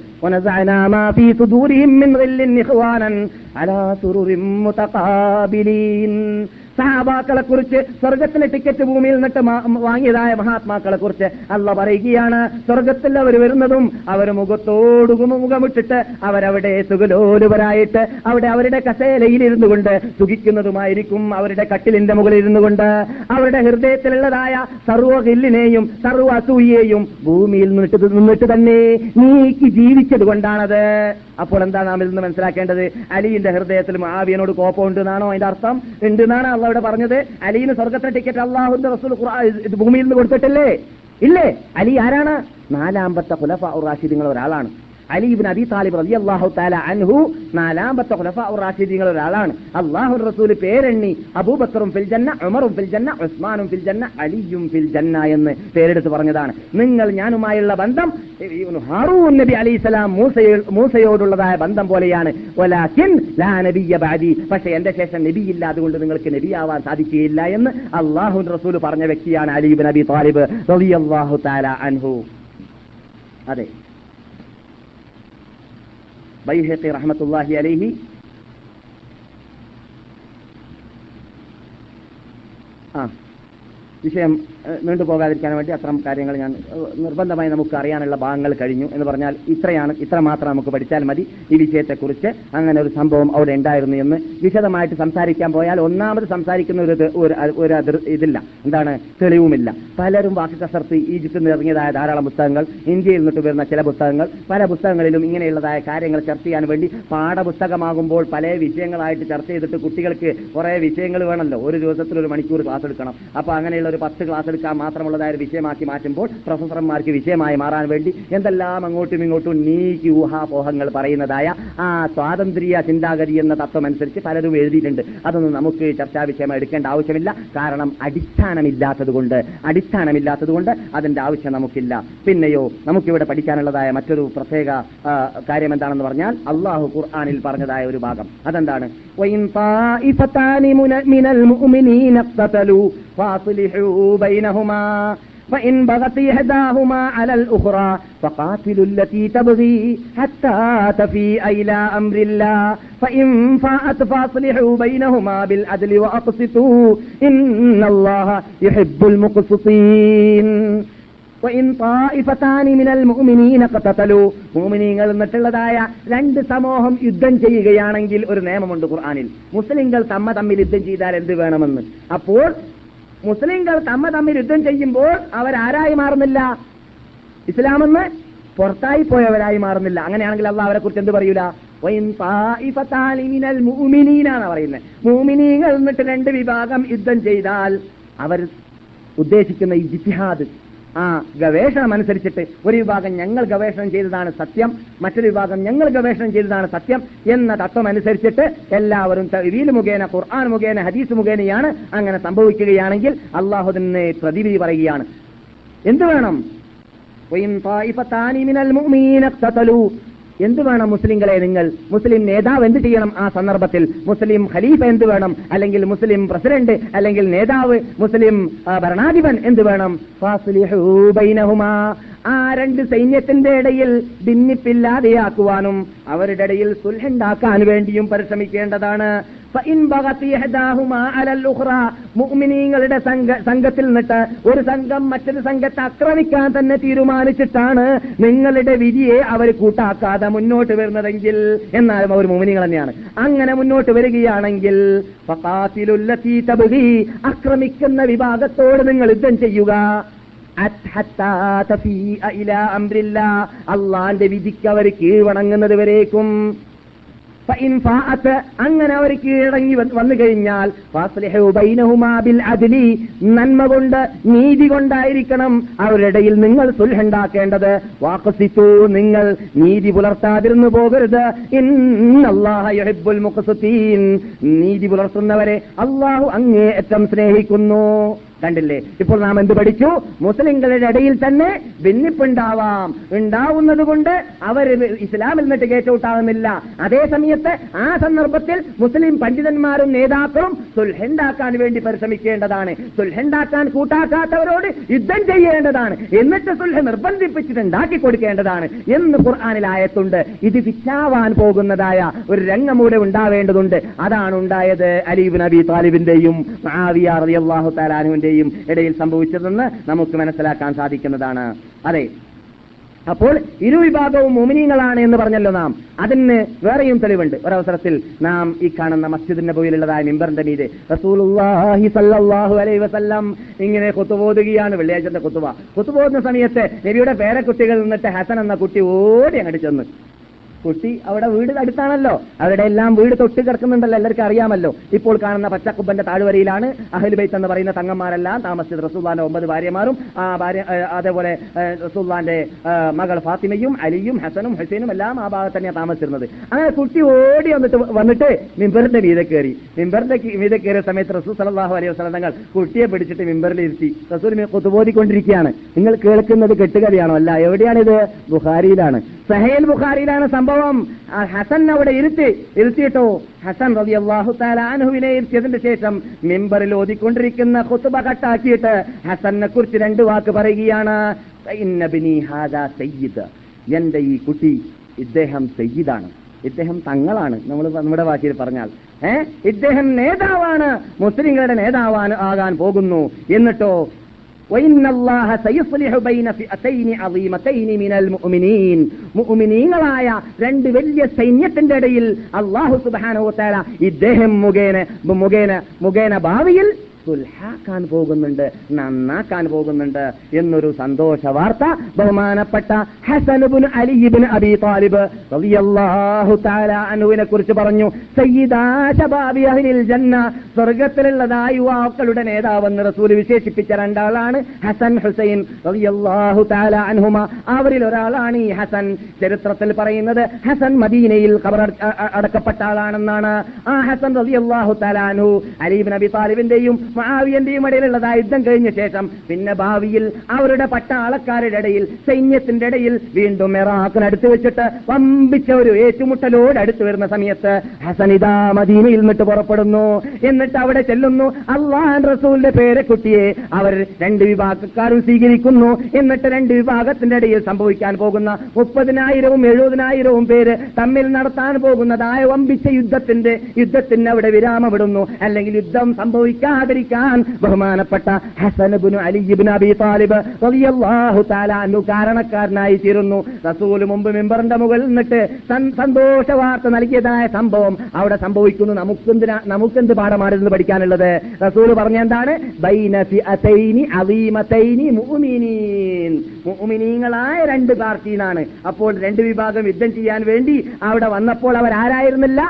സഹാബാക്കളെ കുറിച്ച് സ്വർഗത്തിലെ ടിക്കറ്റ് ഭൂമിയിൽ നിന്നിട്ട് വാങ്ങിയതായ മഹാത്മാക്കളെ കുറിച്ച് അല്ല പറയുകയാണ്. സ്വർഗത്തിൽ അവർ വരുന്നതും അവർ മുഖത്തോടു മുഖമിട്ടിട്ട് അവരവിടെ സുഖലോലുപരായിട്ട് അവിടെ അവരുടെ കസേലയിലിരുന്നു കൊണ്ട് സുഖിക്കുന്നതുമായിരിക്കും അവരുടെ കട്ടിലിന്റെ മുകളിൽ ഇരുന്നു കൊണ്ട് അവരുടെ ഹൃദയത്തിലുള്ളതായ സർവ ഹില്ലിനെയും സർവ അസൂയെയും ഭൂമിയിൽ നിന്നിട്ട് നിന്നിട്ട് തന്നെ നീക്കി ജീവിച്ചത് കൊണ്ടാണത് അപ്പോൾ എന്താ നാം ഇതിൽ നിന്ന് മനസ്സിലാക്കേണ്ടത്? അലിന്റെ ഹൃദയത്തിൽ മാവിയനോട് കോപ്പമുണ്ട് എന്നാണോ അതിന്റെ അർത്ഥം? ഉണ്ട് എന്നാണ് അള്ള ഇവിടെ പറഞ്ഞത്. അലിന് സ്വർഗത്തിന് ടിക്കറ്റ് അള്ളാഹുന്റെ റസൂൽ ഭൂമിയിൽ നിന്ന് കൊടുത്തിട്ടില്ലേ? ഇല്ലേ? അലി ആരാണ്? നാലാമ്പത്തെ ഖുലഫ നിങ്ങൾ ഒരാളാണ്. അലീബിൻ അബി താലിബ് റതി അള്ളാഹു താല അൻഹു നാലാമത്തെ റാഷിദീങ്ങൾ ഒരാളാണ്. അള്ളാഹു റസൂൽ പേരെണ്ണി അബൂബക്കറും ഫിൽ ജന്ന ഉമറും ഫിൽ ജന്ന ഉസ്മാനും ഫിൽ ജന്ന അലിയും ഫിൽ ജന്ന എന്ന് പേരെടുത്ത് പറഞ്ഞതാണ്. നിങ്ങൾ ഞാനുമായുള്ള ബന്ധം ഹാറൂൻ നബി അലൈഹിസ്സലാം മൂസയോ മൂസയോടുള്ളതായ ബന്ധം പോലെയാണ്. പക്ഷേ എന്റെ ശേഷം നബിയില്ല അതുകൊണ്ട് നിങ്ങൾക്ക് നബിയാവാൻ സാധിക്കുകയില്ല എന്ന് അള്ളാഹു റസൂൽ പറഞ്ഞ വ്യക്തിയാണ് അലീബ് നബി താലിബ് റളിയല്ലാഹു തആല അൻഹു. അതെ. ബൈഹഖി റഹ്മത്തുള്ളാഹി അലൈഹി. ആ. വിഷയം ഏഹ്, നീണ്ടുപോകാതിരിക്കാൻ വേണ്ടി അത്തരം കാര്യങ്ങൾ ഞാൻ നിർബന്ധമായി നമുക്ക് അറിയാനുള്ള ഭാഗങ്ങൾ കഴിഞ്ഞു എന്ന് പറഞ്ഞാൽ ഇത്രയാണ് ഇത്ര മാത്രം നമുക്ക് പഠിച്ചാൽ മതി ഈ വിഷയത്തെക്കുറിച്ച് അങ്ങനെ ഒരു സംഭവം അവിടെ ഉണ്ടായിരുന്നു എന്ന് വിശദമായിട്ട് സംസാരിക്കാൻ പോയാൽ ഒന്നാമത് സംസാരിക്കുന്ന ഒരു ഒരു ഇതില്ല. എന്താണ്? തെളിവുമില്ല. പലരും വാക്ക് കസർത്ത് ഈജിപ്തിൽ നിന്ന് ഇറങ്ങിയതായ ധാരാളം പുസ്തകങ്ങൾ ഇന്ത്യയിൽ നിന്നിട്ട് വരുന്ന ചില പുസ്തകങ്ങൾ പല പുസ്തകങ്ങളിലും ഇങ്ങനെയുള്ളതായ കാര്യങ്ങൾ ചർച്ച ചെയ്യാൻ വേണ്ടി പാഠപുസ്തകമാകുമ്പോൾ പല വിഷയങ്ങളായിട്ട് ചർച്ച ചെയ്തിട്ട് കുട്ടികൾക്ക് കുറേ വിഷയങ്ങൾ വേണമല്ലോ. ഒരു ദിവസത്തിൽ ഒരു മണിക്കൂർ ക്ലാസ് എടുക്കണം. അപ്പൊ അങ്ങനെയുള്ള ഒരു പത്ത് ക്ലാസ് എടുക്കാൻ മാത്രമുള്ളതായ ഒരു വിഷയമാക്കി മാറ്റുമ്പോൾ പ്രൊഫസർമാർക്ക് വിഷയമായി മാറാൻ വേണ്ടി എന്തെല്ലാം അങ്ങോട്ടും ഇങ്ങോട്ടും നീക്കി ഊഹാപോഹങ്ങൾ പറയുന്നതായ ആ സ്വാതന്ത്ര്യ ചിന്താഗതി എന്ന തത്വം അനുസരിച്ച് പലരും എഴുതിയിട്ടുണ്ട് അതൊന്നും നമുക്ക് ചർച്ചാ വിഷയമായി എടുക്കേണ്ട ആവശ്യമില്ല കാരണം അടിസ്ഥാനമില്ലാത്തത് കൊണ്ട് അടിസ്ഥാനമില്ലാത്തത് കൊണ്ട് അതിന്റെ ആവശ്യം നമുക്കില്ല പിന്നെയോ നമുക്കിവിടെ പഠിക്കാനുള്ളതായ മറ്റൊരു പ്രത്യേക ആ, കാര്യം എന്താണെന്ന് പറഞ്ഞാൽ അള്ളാഹു ഖുർആാനിൽ പറഞ്ഞതായ ഒരു ഭാഗം അതെന്താണ് وَإِنْ طَائِفَتَانِ مُنَ- مِنَ الْمُؤْمِنِينَ اقْتَتَلُوا فَأَصْلِحُوا بَيْنَهُمَا فإن بغت إحداهما على الأخرى فقاتلوا التي تبغي حتى تفيء إلى أمر الله فإن فاءت فأصلحوا بينهما بالعدل وأقسطوا إن الله يحب المقسطين وإن طائفتان من المؤمنين اقتتلوا മുഅ്മിനീങ്ങൾ എന്നിട്ടുള്ളതായ രണ്ട് സമൂഹം യുദ്ധം ചെയ്യുകയാണെങ്കിൽ ഒരു നിയമമുണ്ട് ഖുർആനിൽ മുസ്ലിങ്ങൾ തമ്മ തമ്മിൽ യുദ്ധം ചെയ്താൽ എന്ത് വേണമെന്ന് അപ്പോൾ മുസ്ലിങ്ങൾ തമ്മ തമ്മിൽ യുദ്ധം ചെയ്യുമ്പോൾ അവരാരായി മാറുന്നില്ല? ഇസ്ലാമെന്ന് പുറത്തായി പോയവരായി മാറുന്നില്ല. അങ്ങനെയാണെങ്കിൽ അള്ള അവരെ കുറിച്ച് എന്ത് പറയൂല? മുഅ്മിനീനാണ് പറയുന്നത്. മൂമിനീകൾ എന്നിട്ട് രണ്ട് വിഭാഗം യുദ്ധം ചെയ്താൽ അവർ ഉദ്ദേശിക്കുന്ന ഈ ജിത്തിഹാദ് ആ ഗവേഷണം അനുസരിച്ചിട്ട് ഒരു വിഭാഗം ഞങ്ങൾ ഗവേഷണം ചെയ്തതാണ് സത്യം മറ്റൊരു വിഭാഗം ഞങ്ങൾ ഗവേഷണം ചെയ്തതാണ് സത്യം എന്ന തത്വം അനുസരിച്ചിട്ട് എല്ലാവരും തവീൽ മുഖേന ഖുർആൻ മുഖേന ഹദീസ് മുഖേനയാണ് അങ്ങനെ സംഭവിക്കുകയാണെങ്കിൽ അള്ളാഹുദിനെ പ്രതിവിധി പറയുകയാണ്. എന്ത് വേണം? എന്ത് വേണം മുസ്ലിങ്ങളെ നിങ്ങൾ? മുസ്ലിം നേതാവ് എന്ത് ചെയ്യണം ആ സന്ദർഭത്തിൽ? മുസ്ലിം ഖലീഫ എന്ത് വേണം? അല്ലെങ്കിൽ മുസ്ലിം പ്രസിഡന്റ് അല്ലെങ്കിൽ നേതാവ് മുസ്ലിം ഭരണാധിപൻ എന്ത് വേണം? ആ രണ്ട് സൈന്യത്തിന്റെ ഇടയിൽ ഭിന്നിപ്പില്ലാതെയാക്കുവാനും അവരുടെ ഇടയിൽ സുൽഹുണ്ടാക്കാൻ വേണ്ടിയും പരിശ്രമിക്കേണ്ടതാണ്. മുഅ്മിനീങ്ങളുടെ സംഘ സംഘത്തിൽ നിന്നിട്ട് ഒരു സംഘം മറ്റൊരു സംഘത്തെ ആക്രമിക്കാൻ തന്നെ തീരുമാനിച്ചിട്ടാണ് നിങ്ങളുടെ വിധിയെ അവർ കൂട്ടാക്കാതെ മുന്നോട്ട് വരുന്നതെങ്കിൽ എന്നാലും അവർ മുഅ്മിനീങ്ങൾ തന്നെയാണ്. അങ്ങനെ മുന്നോട്ട് വരികയാണെങ്കിൽ ആക്രമിക്കുന്ന വിഭാഗത്തോട് നിങ്ങൾ യുദ്ധം ചെയ്യുക. അല്ലാന്റെ വിധിക്ക് അവർ കീഴ്വണങ്ങുന്നത് വരേക്കും. അങ്ങനെ അവർ കീഴടങ്ങി വന്നു കഴിഞ്ഞാൽ നന്മ കൊണ്ട് നീതി കൊണ്ടായിരിക്കണം അവരുടെ ഇടയിൽ നിങ്ങൾ സുൽഹുണ്ടാക്കേണ്ടത് വാക്കസിത്തു നിങ്ങൾ നീതി പുലർത്താതിരുന്നു പോകരുത്. നീതി പുലർത്തുന്നവരെ അള്ളാഹു അങ്ങേയറ്റം സ്നേഹിക്കുന്നു. കണ്ടില്ലേ? ഇപ്പോൾ നാം എന്ത് പഠിച്ചു? മുസ്ലിങ്ങളുടെ ഇടയിൽ തന്നെ ഭിന്നിപ്പുണ്ടാവാം. ഉണ്ടാവുന്നത് കൊണ്ട് അവർ ഇസ്ലാമിൽ നിന്നിട്ട് കയറ്റൗട്ടാകുന്നില്ല അതേ സമയത്ത് ആ സന്ദർഭത്തിൽ മുസ്ലിം പണ്ഡിതന്മാരും നേതാക്കളും സുൽഹുണ്ടാക്കാൻ വേണ്ടി പരിശ്രമിക്കേണ്ടതാണ്. സുൽഹുണ്ടാക്കാൻ കൂട്ടാക്കാത്തവരോട് യുദ്ധം ചെയ്യേണ്ടതാണ്. എന്നിട്ട് സുൽഹ നിർബന്ധിപ്പിച്ചിട്ട് ഉണ്ടാക്കി കൊടുക്കേണ്ടതാണ് എന്ന് ഖുർആാനിൽ ആയത്തുണ്ട്. ഇത് വിച്ചാവാൻ പോകുന്നതായ ഒരു രംഗമൂടെ ഉണ്ടാവേണ്ടതുണ്ട്. അതാണ് ഉണ്ടായത് അലീബ് നബി താലിബിന്റെയും റളിയല്ലാഹു താലാനുവിന്റെയും ഇടയിൽ സംഭവിച്ചതെന്ന് നമുക്ക് മനസ്സിലാക്കാൻ സാധിക്കുന്നതാണ്. അതെ. അപ്പോൾ ഇരുവിഭാഗവും മോമിനീങ്ങളാണ് എന്ന് പറഞ്ഞല്ലോ നാം. അതിന് വേറെയും തെളിവുണ്ട്. ഒരവസരത്തിൽ നാം ഈ കാണുന്ന മസ്ജിദ് പോയിലുള്ളതായ മിമ്പറിന്റെ മീതെ അലൈഹി വസല്ലം ഇങ്ങനെ കൊത്തുപോതുകയാണ് വെള്ളിയാഴ്ചത്തെ കൊത്തുവ. കൊത്തുപോകുന്ന സമയത്ത് നബിയുടെ പേരക്കുട്ടികൾ നിന്നിട്ട് ഹസൻ എന്ന കുട്ടി ഓടി അങ്ങോട്ട് ചെന്ന്. കുട്ടി അവിടെ വീട് അടുത്താണല്ലോ. അവിടെ എല്ലാം വീട് തൊട്ട് കിടക്കുന്നുണ്ടല്ലോ. എല്ലാവർക്കും അറിയാമല്ലോ. ഇപ്പോൾ കാണുന്ന പച്ചക്കുബന്റെ താഴ്വരയിലാണ് അഹ്ലുബൈത്ത് എന്ന് പറയുന്ന തങ്ങന്മാരെല്ലാം താമസിച്ചത്. റസൂല്ലാന്റെ ഒമ്പത് ഭാര്യമാരും ആ ഭാര്യ അതേപോലെ റസൂല്ലാന്റെ മകൾ ഫാത്തിമയും അലിയും ഹസനും ഹുസൈനും എല്ലാം ആ ഭാഗത്ത് തന്നെയാണ് താമസിച്ചിരുന്നത്. അങ്ങനെ കുട്ടി ഓടി വന്നിട്ട് വന്നിട്ട് മിമ്പറിന്റെ മീതെ കയറി. മിമ്പറിന്റെ മീതെ കയറിയ സമയത്ത് റസൂൽ സലാഹു അലൈഹി വസ്ലം തങ്ങൾ കുട്ടിയെ പിടിച്ചിട്ട് മിമ്പറിൽ ഇരുത്തി റസൂൽ കുത്തുബോധിക്കൊണ്ടിരിക്കുകയാണ് നിങ്ങൾ കേൾക്കുന്നത് കെട്ടുകഥയാണോ? അല്ല എവിടെയാണിത്? ബുഖാരിയിലാണ്. സഹേൽ ബുഖാരിയിലാണ് സംഭവം. ഹസൻ അവിടെ ഇരുത്തി ഇരുത്തിയിട്ടോ? ഹസൻ റബി അള്ളാഹു താലാനുവിനെ ഇരുത്തിയതിന് ശേഷം മെമ്പറിൽ ഓതിക്കൊണ്ടിരിക്കുന്ന ഖുത്ബ കട്ടാക്കിയിട്ട് ഹസനെ കുറിച്ച് രണ്ട് വാക്ക് പറയുകയാണ്. "ഇന്ന ഹാദാ സയ്യിദ്. എന്റെ ഈ കുട്ടി ഇദ്ദേഹം സയ്യിദാണ്. ഇദ്ദേഹം തങ്ങളാണ്. നമ്മൾ നമ്മുടെ ഭാഷയിൽ പറഞ്ഞാൽ ഏഹ് ഇദ്ദേഹം നേതാവാണ്. മുസ്ലിങ്ങളുടെ നേതാവാൻ ആകാൻ പോകുന്നു. എന്നിട്ടോ മുഅ്മിനീങ്ങളായ രണ്ട് വലിയ സൈന്യത്തിന്റെ ഇടയിൽ അള്ളാഹു സുബാനോ തേല ഇദ്ദേഹം മുഖേന മുഖേന മുഖേന ഭാവിയിൽ സുൽഹാക്കാൻ പോകുന്നുണ്ട് നന്നാക്കാൻ പോകുന്നുണ്ട് എന്നൊരു സന്തോഷ വാർത്ത ബഹുമാനപ്പെട്ട ഹസനുബിൻ അലിബിൻ അബി താലിബ് റളിയല്ലാഹു തആല അൻഹുവിനെ കുറിച്ച് പറഞ്ഞു സയ്യിദാ അഹ്ലിൽ ജന്ന സ്വർഗത്തിലുള്ളതായ യുവാക്കളുടെ നേതാവെന്ന് റസൂൽ വിശേഷിപ്പിച്ച രണ്ടാളാണ് ഹസൻ ഹുസൈൻ റളിയല്ലാഹു തആല അവരിൽ ഒരാളാണ് ഈ ഹസൻ. ചരിത്രത്തിൽ പറയുന്നത് ഹസൻ മദീനയിൽ ഖബർ അടക്കപ്പെട്ട ആളാണെന്നാണ്. ആ ഹസൻ റളിയല്ലാഹു തആല അൻഹു അലീബിൻ അബി താലിബിന്റെയും മുആവിയന്റെയും ഇടയിലുള്ളതായ യുദ്ധം കഴിഞ്ഞ ശേഷം. പിന്നെ ഭാവിയിൽ അവരുടെ പട്ടാളക്കാരുടെ ഇടയിൽ സൈന്യത്തിന്റെ ഇടയിൽ വീണ്ടും മെറാക്കിനടുത്ത് വെച്ചിട്ട് വമ്പിച്ച ഒരു ഏറ്റുമുട്ടലോട് അടുത്ത് വരുന്ന സമയത്ത് ഹസനിതാ മദീനയിൽ നിന്നിട്ട് പുറപ്പെടുന്നു. എന്നിട്ട് അവിടെ ചെല്ലുന്നു. അള്ളാഹൻ റസൂലിന്റെ പേരെ കുട്ടിയെ അവർ രണ്ട് വിഭാഗക്കാരും സ്വീകരിക്കുന്നു. എന്നിട്ട് രണ്ട് വിഭാഗത്തിന്റെ ഇടയിൽ സംഭവിക്കാൻ പോകുന്ന മുപ്പതിനായിരവും എഴുപതിനായിരവും പേര് തമ്മിൽ നടത്താൻ പോകുന്നതായ വമ്പിച്ച യുദ്ധത്തിന്റെ യുദ്ധത്തിന് അവിടെ വിരാമമിടുന്നു. അല്ലെങ്കിൽ യുദ്ധം സംഭവിക്കാതിരിക്കാൻ ബഹുമാനപ്പെട്ട ഹസനബിനു അലിബിൻ താലിബ് റളിയല്ലാഹു തആല കാരണക്കാരനായി തീരുന്നു. റസൂൽ മുമ്പ് മെമ്പറിന്റെ മുകളിൽ നിന്നിട്ട് സന്തോഷ വാർത്ത നൽകിയതായ സംഭവം അവിടെ സംഭവിക്കുന്നു. നമുക്കെന്തിനാ നമുക്കെന്ത് പാഠമാണിരുന്നു പഠിക്കാനുള്ളത്? റസൂൽ പറഞ്ഞ എന്താണ്? മുഅ്മിനീങ്ങളായ രണ്ട് പാർട്ടിയിലാണ് അപ്പോൾ രണ്ട് വിഭാഗം യുദ്ധം ചെയ്യാൻ വേണ്ടി അവിടെ വന്നപ്പോൾ അവർ ആരായിരുന്നില്ല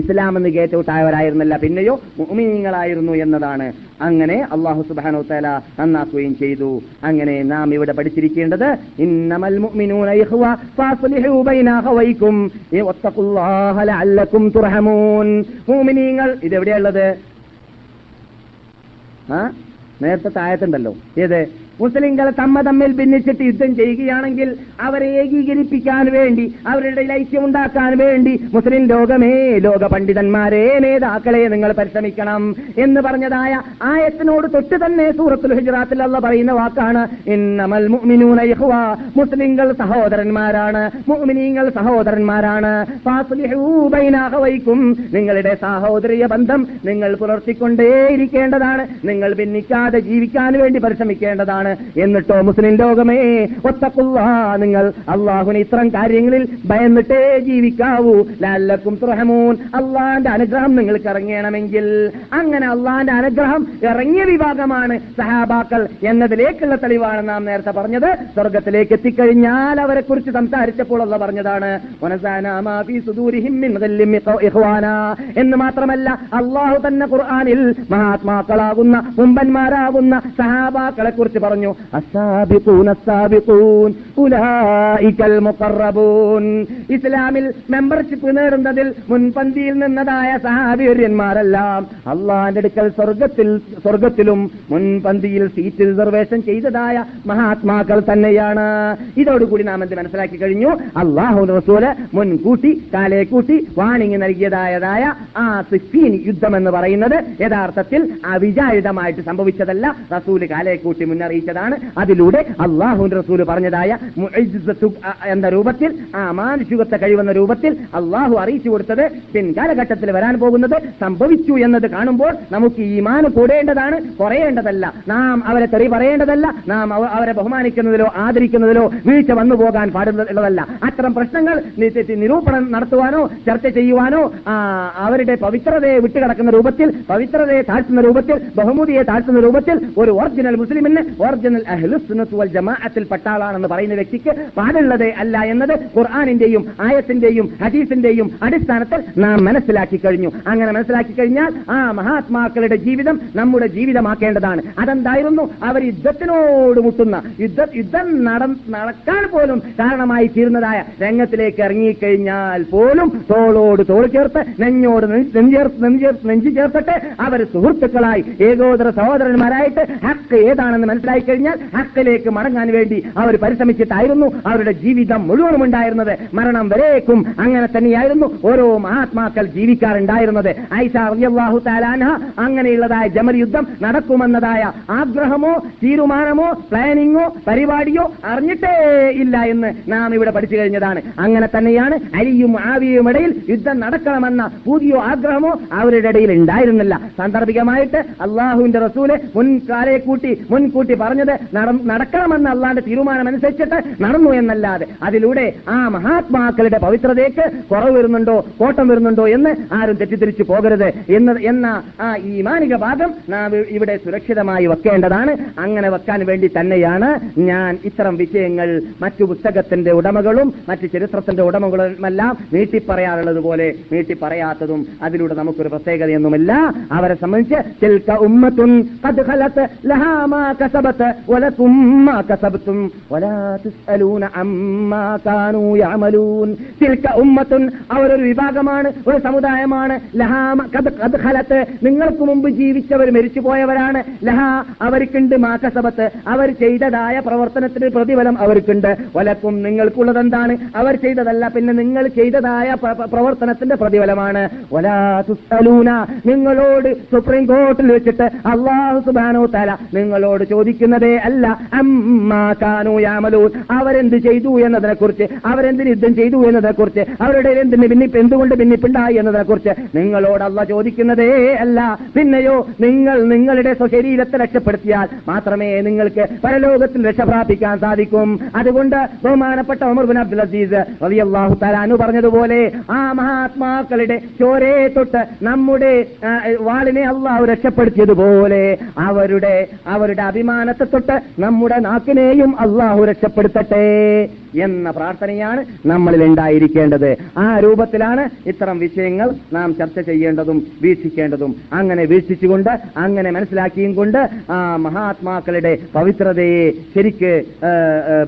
ഇസ്ലാം എന്ന് കേറ്റൗട്ടായവരായിരുന്നില്ല പിന്നെയോ മുഅ്മിനീങ്ങളായിരുന്നു എന്നതാണ്. അങ്ങനെ അള്ളാഹു സുബ്ഹാനഹു തല നന്നാക്കുകയും ചെയ്തു. അങ്ങനെ നാം ഇവിടെ പഠിച്ചിരിക്കേണ്ടത് ഇന്നമൽ മുഅ്മിനൂന ഇഖ്വ ബൈന ലഅല്ലകും തുർഹമൂൻ. മുഅ്മിനീങ്ങൾ ആ നേരത്തെ താഴത്തുണ്ടല്ലോ. ഏത്? മുസ്ലിങ്ങൾ തമ്മ തമ്മിൽ ഭിന്നിച്ചിട്ട് യുദ്ധം ചെയ്യുകയാണെങ്കിൽ അവരെ ഏകീകരിപ്പിക്കാൻ വേണ്ടി അവരുടെ ഐക്യം ഉണ്ടാക്കാൻ വേണ്ടി മുസ്ലിം ലോകമേ ലോക പണ്ഡിതന്മാരെ നേതാക്കളെ നിങ്ങൾ പരിശ്രമിക്കണം എന്ന് പറഞ്ഞതായ ആയത്തിനോട് തൊട്ട് തന്നെ സൂറത്തുൽ ഹുജറാത്തിൽ അല്ല പറയുന്ന വാക്കാണ് മുസ്ലിങ്ങൾ സഹോദരന്മാരാണ് മുഅ്മിനീങ്ങൾ സഹോദരന്മാരാണ്. നിങ്ങളുടെ സഹോദരീയ ബന്ധം നിങ്ങൾ പുലർത്തിക്കൊണ്ടേയിരിക്കേണ്ടതാണ് നിങ്ങൾ ഭിന്നിക്കാതെ ജീവിക്കാൻ വേണ്ടി പരിശ്രമിക്കേണ്ടതാണ്. എന്നിട്ടോ മുസ്ലിം ലോകമേ ഒത്തക്കുള്ള നിങ്ങൾ അള്ളാഹുന് ഇത്തരം കാര്യങ്ങളിൽ ഭയന്നിട്ടേ ജീവിക്കാവൂ. ലാലക്കും തുറഹമൂൻ അള്ളാന്റെ അനുഗ്രഹം നിങ്ങൾക്ക് ഇറങ്ങണമെങ്കിൽ. അങ്ങനെ അള്ളാന്റെ അനുഗ്രഹം ഇറങ്ങിയ വിഭാഗമാണ് സഹാബാക്കൾ എന്നതിലേക്കുള്ള തെളിവാണ് നാം നേരത്തെ പറഞ്ഞത്. സ്വർഗത്തിലേക്ക് എത്തിക്കഴിഞ്ഞാൽ അവരെ കുറിച്ച് സംസാരിച്ചപ്പോൾ അള്ള പറഞ്ഞതാണ്. എന്ന് മാത്രമല്ല അള്ളാഹു തന്നെ ഖുർആാനിൽ മഹാത്മാക്കളാകുന്ന മുമ്പന്മാരാകുന്ന സഹാബാക്കളെ കുറിച്ച് പറഞ്ഞു ഉലൈകൽ ഇസ്ലാമിൽ മെമ്പർഷിപ്പ് നേടുന്നതിൽ മുൻപന്തിയിൽ നിന്നതായ സഹാബീര്യന്മാരെല്ലാം അള്ളാന്റെ അടുക്കൽ സ്വർഗത്തിൽ സ്വർഗത്തിലും മുൻപന്തിയിൽ സീറ്റ് റിസർവേഷൻ ചെയ്തതായ മഹാത്മാക്കൾ തന്നെയാണ്. ഇതോടുകൂടി നാം എന്ത് മനസ്സിലാക്കി കഴിഞ്ഞു? അള്ളാഹു റസൂൽ മുൻകൂട്ടി കാലേ കൂട്ടി വാണിംഗ് നൽകിയതായതായ ആ സിഫീൻ യുദ്ധം എന്ന് പറയുന്നത് യഥാർത്ഥത്തിൽ അവിചാരിതമായിട്ട് സംഭവിച്ചതല്ല. റസൂൽ കാലേ കൂട്ടി മുന്നറിയിച്ചതാണ് അതിലൂടെ അള്ളാഹുവിന്റെ റസൂൽ പറഞ്ഞതായ എന്ന രൂപത്തിൽ ആ മാനുഷികത്വ കഴിവെന്ന രൂപത്തിൽ അള്ളാഹു അറിയിച്ചു കൊടുത്തത് പിൻകാലഘട്ടത്തിൽ വരാൻ പോകുന്നത് സംഭവിച്ചു എന്നത് കാണുമ്പോൾ നമുക്ക് ഈമാൻ കൂടേണ്ടതാണ് കുറയേണ്ടതല്ല. നാം അവരെ തെറി പറയേണ്ടതല്ല നാം അവരെ ബഹുമാനിക്കുന്നതിലോ ആദരിക്കുന്നതിലോ വീഴ്ച വന്നു പോകാൻ പാടുള്ളതല്ല. അത്തരം പ്രശ്നങ്ങൾ നിരൂപണം നടത്തുവാനോ ചർച്ച ചെയ്യുവാനോ അവരുടെ പവിത്രതയെ വിട്ടുകിടക്കുന്ന രൂപത്തിൽ പവിത്രതയെ താഴ്ത്തുന്ന രൂപത്തിൽ ബഹുമതിയെ താഴ്ത്തുന്ന രൂപത്തിൽ ഒരു ഒറിജിനൽ മുസ്ലിമിന് ഒറിജിനൽ അഹ്ലുസുന്നത്ത് വൽ ജമാഅത്തിൽ പെട്ട ആളാണെന്ന് പറയുന്ന വ്യക്തിക്ക് പാടുള്ളതേ അല്ല എന്നത് ഖുർആാനിന്റെയും ആയത്തിന്റെയും ഹദീസിന്റെയും അടിസ്ഥാനത്തിൽ നാം മനസ്സിലാക്കി കഴിഞ്ഞു. അങ്ങനെ മനസ്സിലാക്കി കഴിഞ്ഞാൽ ആ മഹാത്മാക്കളുടെ ജീവിതം നമ്മുടെ ജീവിതമാക്കേണ്ടതാണ്. അതെന്തായിരുന്നു? അവർ യുദ്ധത്തിനോട് മുട്ടുന്ന യുദ്ധ യുദ്ധം നട നടക്കാൻ പോലും കാരണമായി തീരുന്നതായ രംഗത്തിലേക്ക് ഇറങ്ങിക്കഴിഞ്ഞാൽ പോലും തോളോട് തോൾ ചേർത്ത് നെഞ്ഞോട് നെഞ്ചു ചേർത്തിട്ട് അവർ സുഹൃത്തുക്കളായി ഏകോദര സഹോദരന്മാരായിട്ട് ഹക്ക് ഏതാണെന്ന് മനസ്സിലായി കഴിഞ്ഞാൽ ഹക്കിലേക്ക് മടങ്ങാൻ വേണ്ടി അവർ പരിശ്രമിച്ചിട്ടായിരുന്നു അവരുടെ ജീവിതം മുഴുവനും ഉണ്ടായിരുന്നത്. മരണം വരേക്കും അങ്ങനെ തന്നെയായിരുന്നു ഓരോ മഹാത്മാക്കൾ ജീവിക്കാറുണ്ടായിരുന്നത്. ഐഷ റളിയല്ലാഹു താലാൻഹ അങ്ങനെയുള്ളതായ ജമൽ യുദ്ധം നടക്കുമെന്നതായ ആഗ്രഹമോ തീരുമാനമോ പ്ലാനിങ്ങോ പരിപാടിയോ അറിഞ്ഞിട്ടേ ഇല്ല എന്ന് നാം ഇവിടെ പഠിച്ചു കഴിഞ്ഞതാണ്. അങ്ങനെ തന്നെയാണ് അരിയും ആവിയും ഇടയിൽ യുദ്ധം നടക്കണമെന്ന പുതിയ ആഗ്രഹമോ അവരുടെ ഇടയിൽ ഉണ്ടായിരുന്നില്ല. സാന്ദർഭികമായിട്ട് അള്ളാഹുവിന്റെ റസൂൽ മുൻകാലെ കൂട്ടി മുൻകൂട്ടി പറഞ്ഞത് നടക്കണമെന്ന് അള്ളാന്റെ തീരുമാനം അനുസരിച്ചിട്ട് നടന്നു എന്നല്ലാതെ അതിലൂടെ ആ മഹാത്മാക്കളുടെ പവിത്രതയ്ക്ക് കുറവ് വരുന്നുണ്ടോ കോട്ടം വരുന്നുണ്ടോ എന്ന് ആരും തെറ്റിദ്ധരിച്ചു പോകരുത് എന്ന് എന്ന ആ ഈ മാനിക ഭാഗം നാം ഇവിടെ സുരക്ഷിതമായി വെക്കേണ്ടതാണ്. അങ്ങനെ വെക്കാൻ വേണ്ടി തന്നെയാണ് ഞാൻ ഇത്തരം വിഷയങ്ങൾ മറ്റു പുസ്തകത്തിന്റെ ഉടമകളും മറ്റു ചരിത്രത്തിന്റെ ഉടമകളുമെല്ലാം നീട്ടിപ്പറയാറുള്ളത് പോലെ നീട്ടിപ്പറയാത്തതും അതിലൂടെ നമുക്കൊരു പ്രത്യേകതയൊന്നുമില്ല. അവരെ സംബന്ധിച്ച് ഉമ്മത്തും ഉമ്മത്തുൻ ഖദ് ഉമ്മത്തുൻ അവരൊരു വിഭാഗമാണ് ഒരു സമുദായമാണ്. ലഹാ നിങ്ങൾക്ക് മുമ്പ് ജീവിച്ചവർ മരിച്ചു പോയവരാണ് ലഹാ അവർക്കുണ്ട് മാക്കസബത്ത് അവർ ചെയ്തതായ പ്രവർത്തനത്തിന് പ്രതിഫലം അവർക്കുണ്ട്. വലക്കും നിങ്ങൾക്കുള്ളത് എന്താണ്? അവർ ചെയ്തതല്ല പിന്നെ നിങ്ങൾ ചെയ്തതായ പ്ര- പ്ര- പ്രവർത്തനത്തിന്റെ പ്രതിഫലമാണ്. നിങ്ങളോട് സുപ്രീം കോർട്ടിൽ വെച്ചിട്ട് അള്ളാഹു സുബാനോ തല നിങ്ങളോട് ചോദിക്കുന്നതേ അല്ല. അമ്മാ കാനു യാമലൂൻ അവരെന്ത് ചെയ്തു എന്നതിനെ കുറിച്ച് അവരെന്തിന് യുദ്ധം ചെയ്തു എന്നതിനെ കുറിച്ച് അവരുടെ എന്തിന് ഭിന്നിപ്പ് എന്തുകൊണ്ട് ഭിന്നിപ്പുണ്ടായി എന്നതിനെ കുറിച്ച് നിങ്ങളോട് അല്ല ചോദിക്കുന്നതേ അല്ല. പിന്നെയോ നിങ്ങൾ നിങ്ങളുടെ സ്വശരീരത്തെ രക്ഷപ്പെടുത്തിയാൽ മാത്രമേ നിങ്ങൾക്ക് പരലോകത്തിൽ രക്ഷപ്രാപിക്കാൻ സാധിക്കും. അതുകൊണ്ട് ബഹുമാനപ്പെട്ട ഉമർ ബിൻ അബ്ദുൽ അസീസ് റളിയല്ലാഹു തലാനു പറഞ്ഞതുപോലെ ആ മഹാത്മാക്കളുടെ ചോരയെ തൊട്ട് നമ്മുടെ വാളിനെ അള്ളാഹു രക്ഷപ്പെടുത്തിയതുപോലെ അവരുടെ അവരുടെ അഭിമാനത്തെ തൊട്ട് നമ്മുടെ നാക്കിനെയും അള്ളാഹു രക്ഷപ്പെടുത്തട്ടെ എന്ന പ്രാർത്ഥനയാണ് നമ്മളിൽ ഉണ്ടായിരിക്കേണ്ടത്. ആ രൂപത്തിലാണ് ഇത്തരം വിഷയങ്ങൾ നാം ചർച്ച ചെയ്യേണ്ടതും വീക്ഷിക്കേണ്ടതും. അങ്ങനെ വീക്ഷിച്ചുകൊണ്ട് അങ്ങനെ മനസ്സിലാക്കിയും കൊണ്ട് ആ മഹാത്മാക്കളുടെ പവിത്രതയെ ശരിക്ക്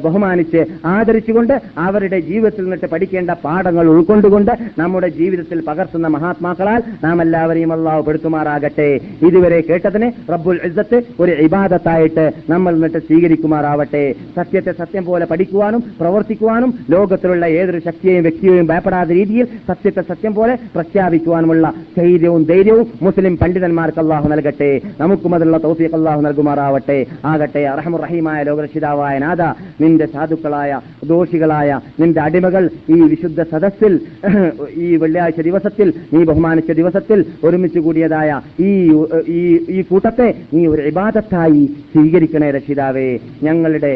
ബഹുമാനിച്ച് ആദരിച്ചുകൊണ്ട് അവരുടെ ജീവിതത്തിൽ നിന്നിട്ട് പഠിക്കേണ്ട പാഠങ്ങൾ ഉൾക്കൊണ്ടുകൊണ്ട് നമ്മുടെ ജീവിതത്തിൽ പകർത്തുന്ന മഹാത്മാക്കളാൽ നാം എല്ലാവരെയും അള്ളാഹു പെടുത്തുമാറാകട്ടെ. ഇതുവരെ കേട്ടതിന് റബ്ബുൽ ഇസ്സത്ത് ഒരു ഇബാദത്തായിട്ട് നമ്മൾ എന്നിട്ട് സ്വീകരിക്കുമാറാവട്ടെ. സത്യത്തെ സത്യം പോലെ പഠിക്കുവാനും പ്രവർത്തിക്കുവാനും ലോകത്തിലുള്ള ഏതൊരു ശക്തിയെയും വ്യക്തിയെയും ഭയപ്പെടാത്ത രീതിയിൽ സത്യത്തെ സത്യം പോലെ പ്രഖ്യാപിക്കുവാനുമുള്ള ധൈര്യവും ധൈര്യവും മുസ്ലിം പണ്ഡിതന്മാർക്ക് അള്ളാഹു നൽകട്ടെ. നമുക്കും അതിലുള്ള തൗഫീഖ് അള്ളാഹു നൽകുമാറാവട്ടെ. ആകട്ടെ അറഹമുറഹീമായ ലോകരക്ഷിതാവായ നാഥ നിന്റെ സാധുക്കളായ ദോഷികളായ നിന്റെ അടിമകൾ ഈ വിശുദ്ധ സദസ്സിൽ ഈ വെള്ളിയാഴ്ച ദിവസത്തിൽ നീ ബഹുമാനിച്ച ദിവസത്തിൽ ഒരുമിച്ച് കൂടിയതായ ഈ ഈ കൂട്ടത്തെ നീ ഒരു ഇബാദത്തായി സ്വീകരിക്കണേ രക്ഷിതാവേ. ഞങ്ങളുടെ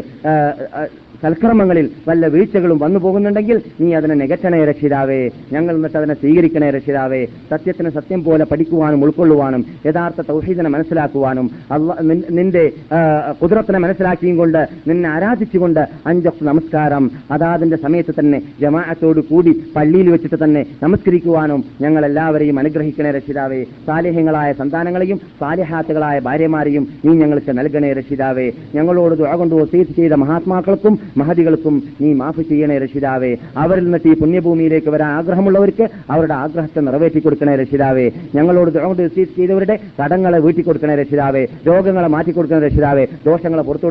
ആ, വല്ല വീഴ്ചകളും വന്നു പോകുന്നുണ്ടെങ്കിൽ നീ അതിനെ നികറ്റണേ രക്ഷിതാവേ. ഞങ്ങൾ എന്നിട്ട് അതിനെ സ്വീകരിക്കണേ രക്ഷിതാവേ. സത്യത്തിന് സത്യം പോലെ പഠിക്കുവാനും ഉൾക്കൊള്ളുവാനും യഥാർത്ഥ തൗഹീദിനെ മനസ്സിലാക്കുവാനും നിന്റെ കുതിരത്തിനെ മനസ്സിലാക്കിയും കൊണ്ട് നിന്നെ ആരാധിച്ചുകൊണ്ട് അഞ്ചൊക്കെ നമസ്കാരം അതാതിന്റെ സമയത്ത് തന്നെ ജമാഅത്തോട് കൂടി പള്ളിയിൽ വെച്ചിട്ട് തന്നെ നമസ്കരിക്കുവാനും ഞങ്ങൾ എല്ലാവരെയും അനുഗ്രഹിക്കണേ രക്ഷിതാവേ. സാലിഹ്യങ്ങളായ സന്താനങ്ങളെയും സാലിഹാത്തുകളായ ഭാര്യമാരെയും നീ ഞങ്ങൾക്ക് നൽകണേ രക്ഷിതാവേ. ഞങ്ങളോട് ദുആ കൊണ്ട് ചെയ്ത മഹാത്മാക്കൾക്കും മഹതികൾക്കും നീ മാഫ് ചെയ്യണേ രക്ഷിതാവേ. അവരിൽ നിന്നിട്ട് ഈ പുണ്യഭൂമിയിലേക്ക് വരാൻ ആഗ്രഹമുള്ളവർക്ക് അവരുടെ ആഗ്രഹത്തെ നിറവേറ്റി കൊടുക്കണേ രക്ഷിതാവേ. ഞങ്ങളോട് ചെയ്തവരുടെ കടങ്ങളെ വീട്ടിക്കൊടുക്കണേ രക്ഷിതാവേ. രോഗങ്ങളെ മാറ്റി കൊടുക്കണേ രക്ഷിതാവേ. ദോഷങ്ങളെ പുറത്തു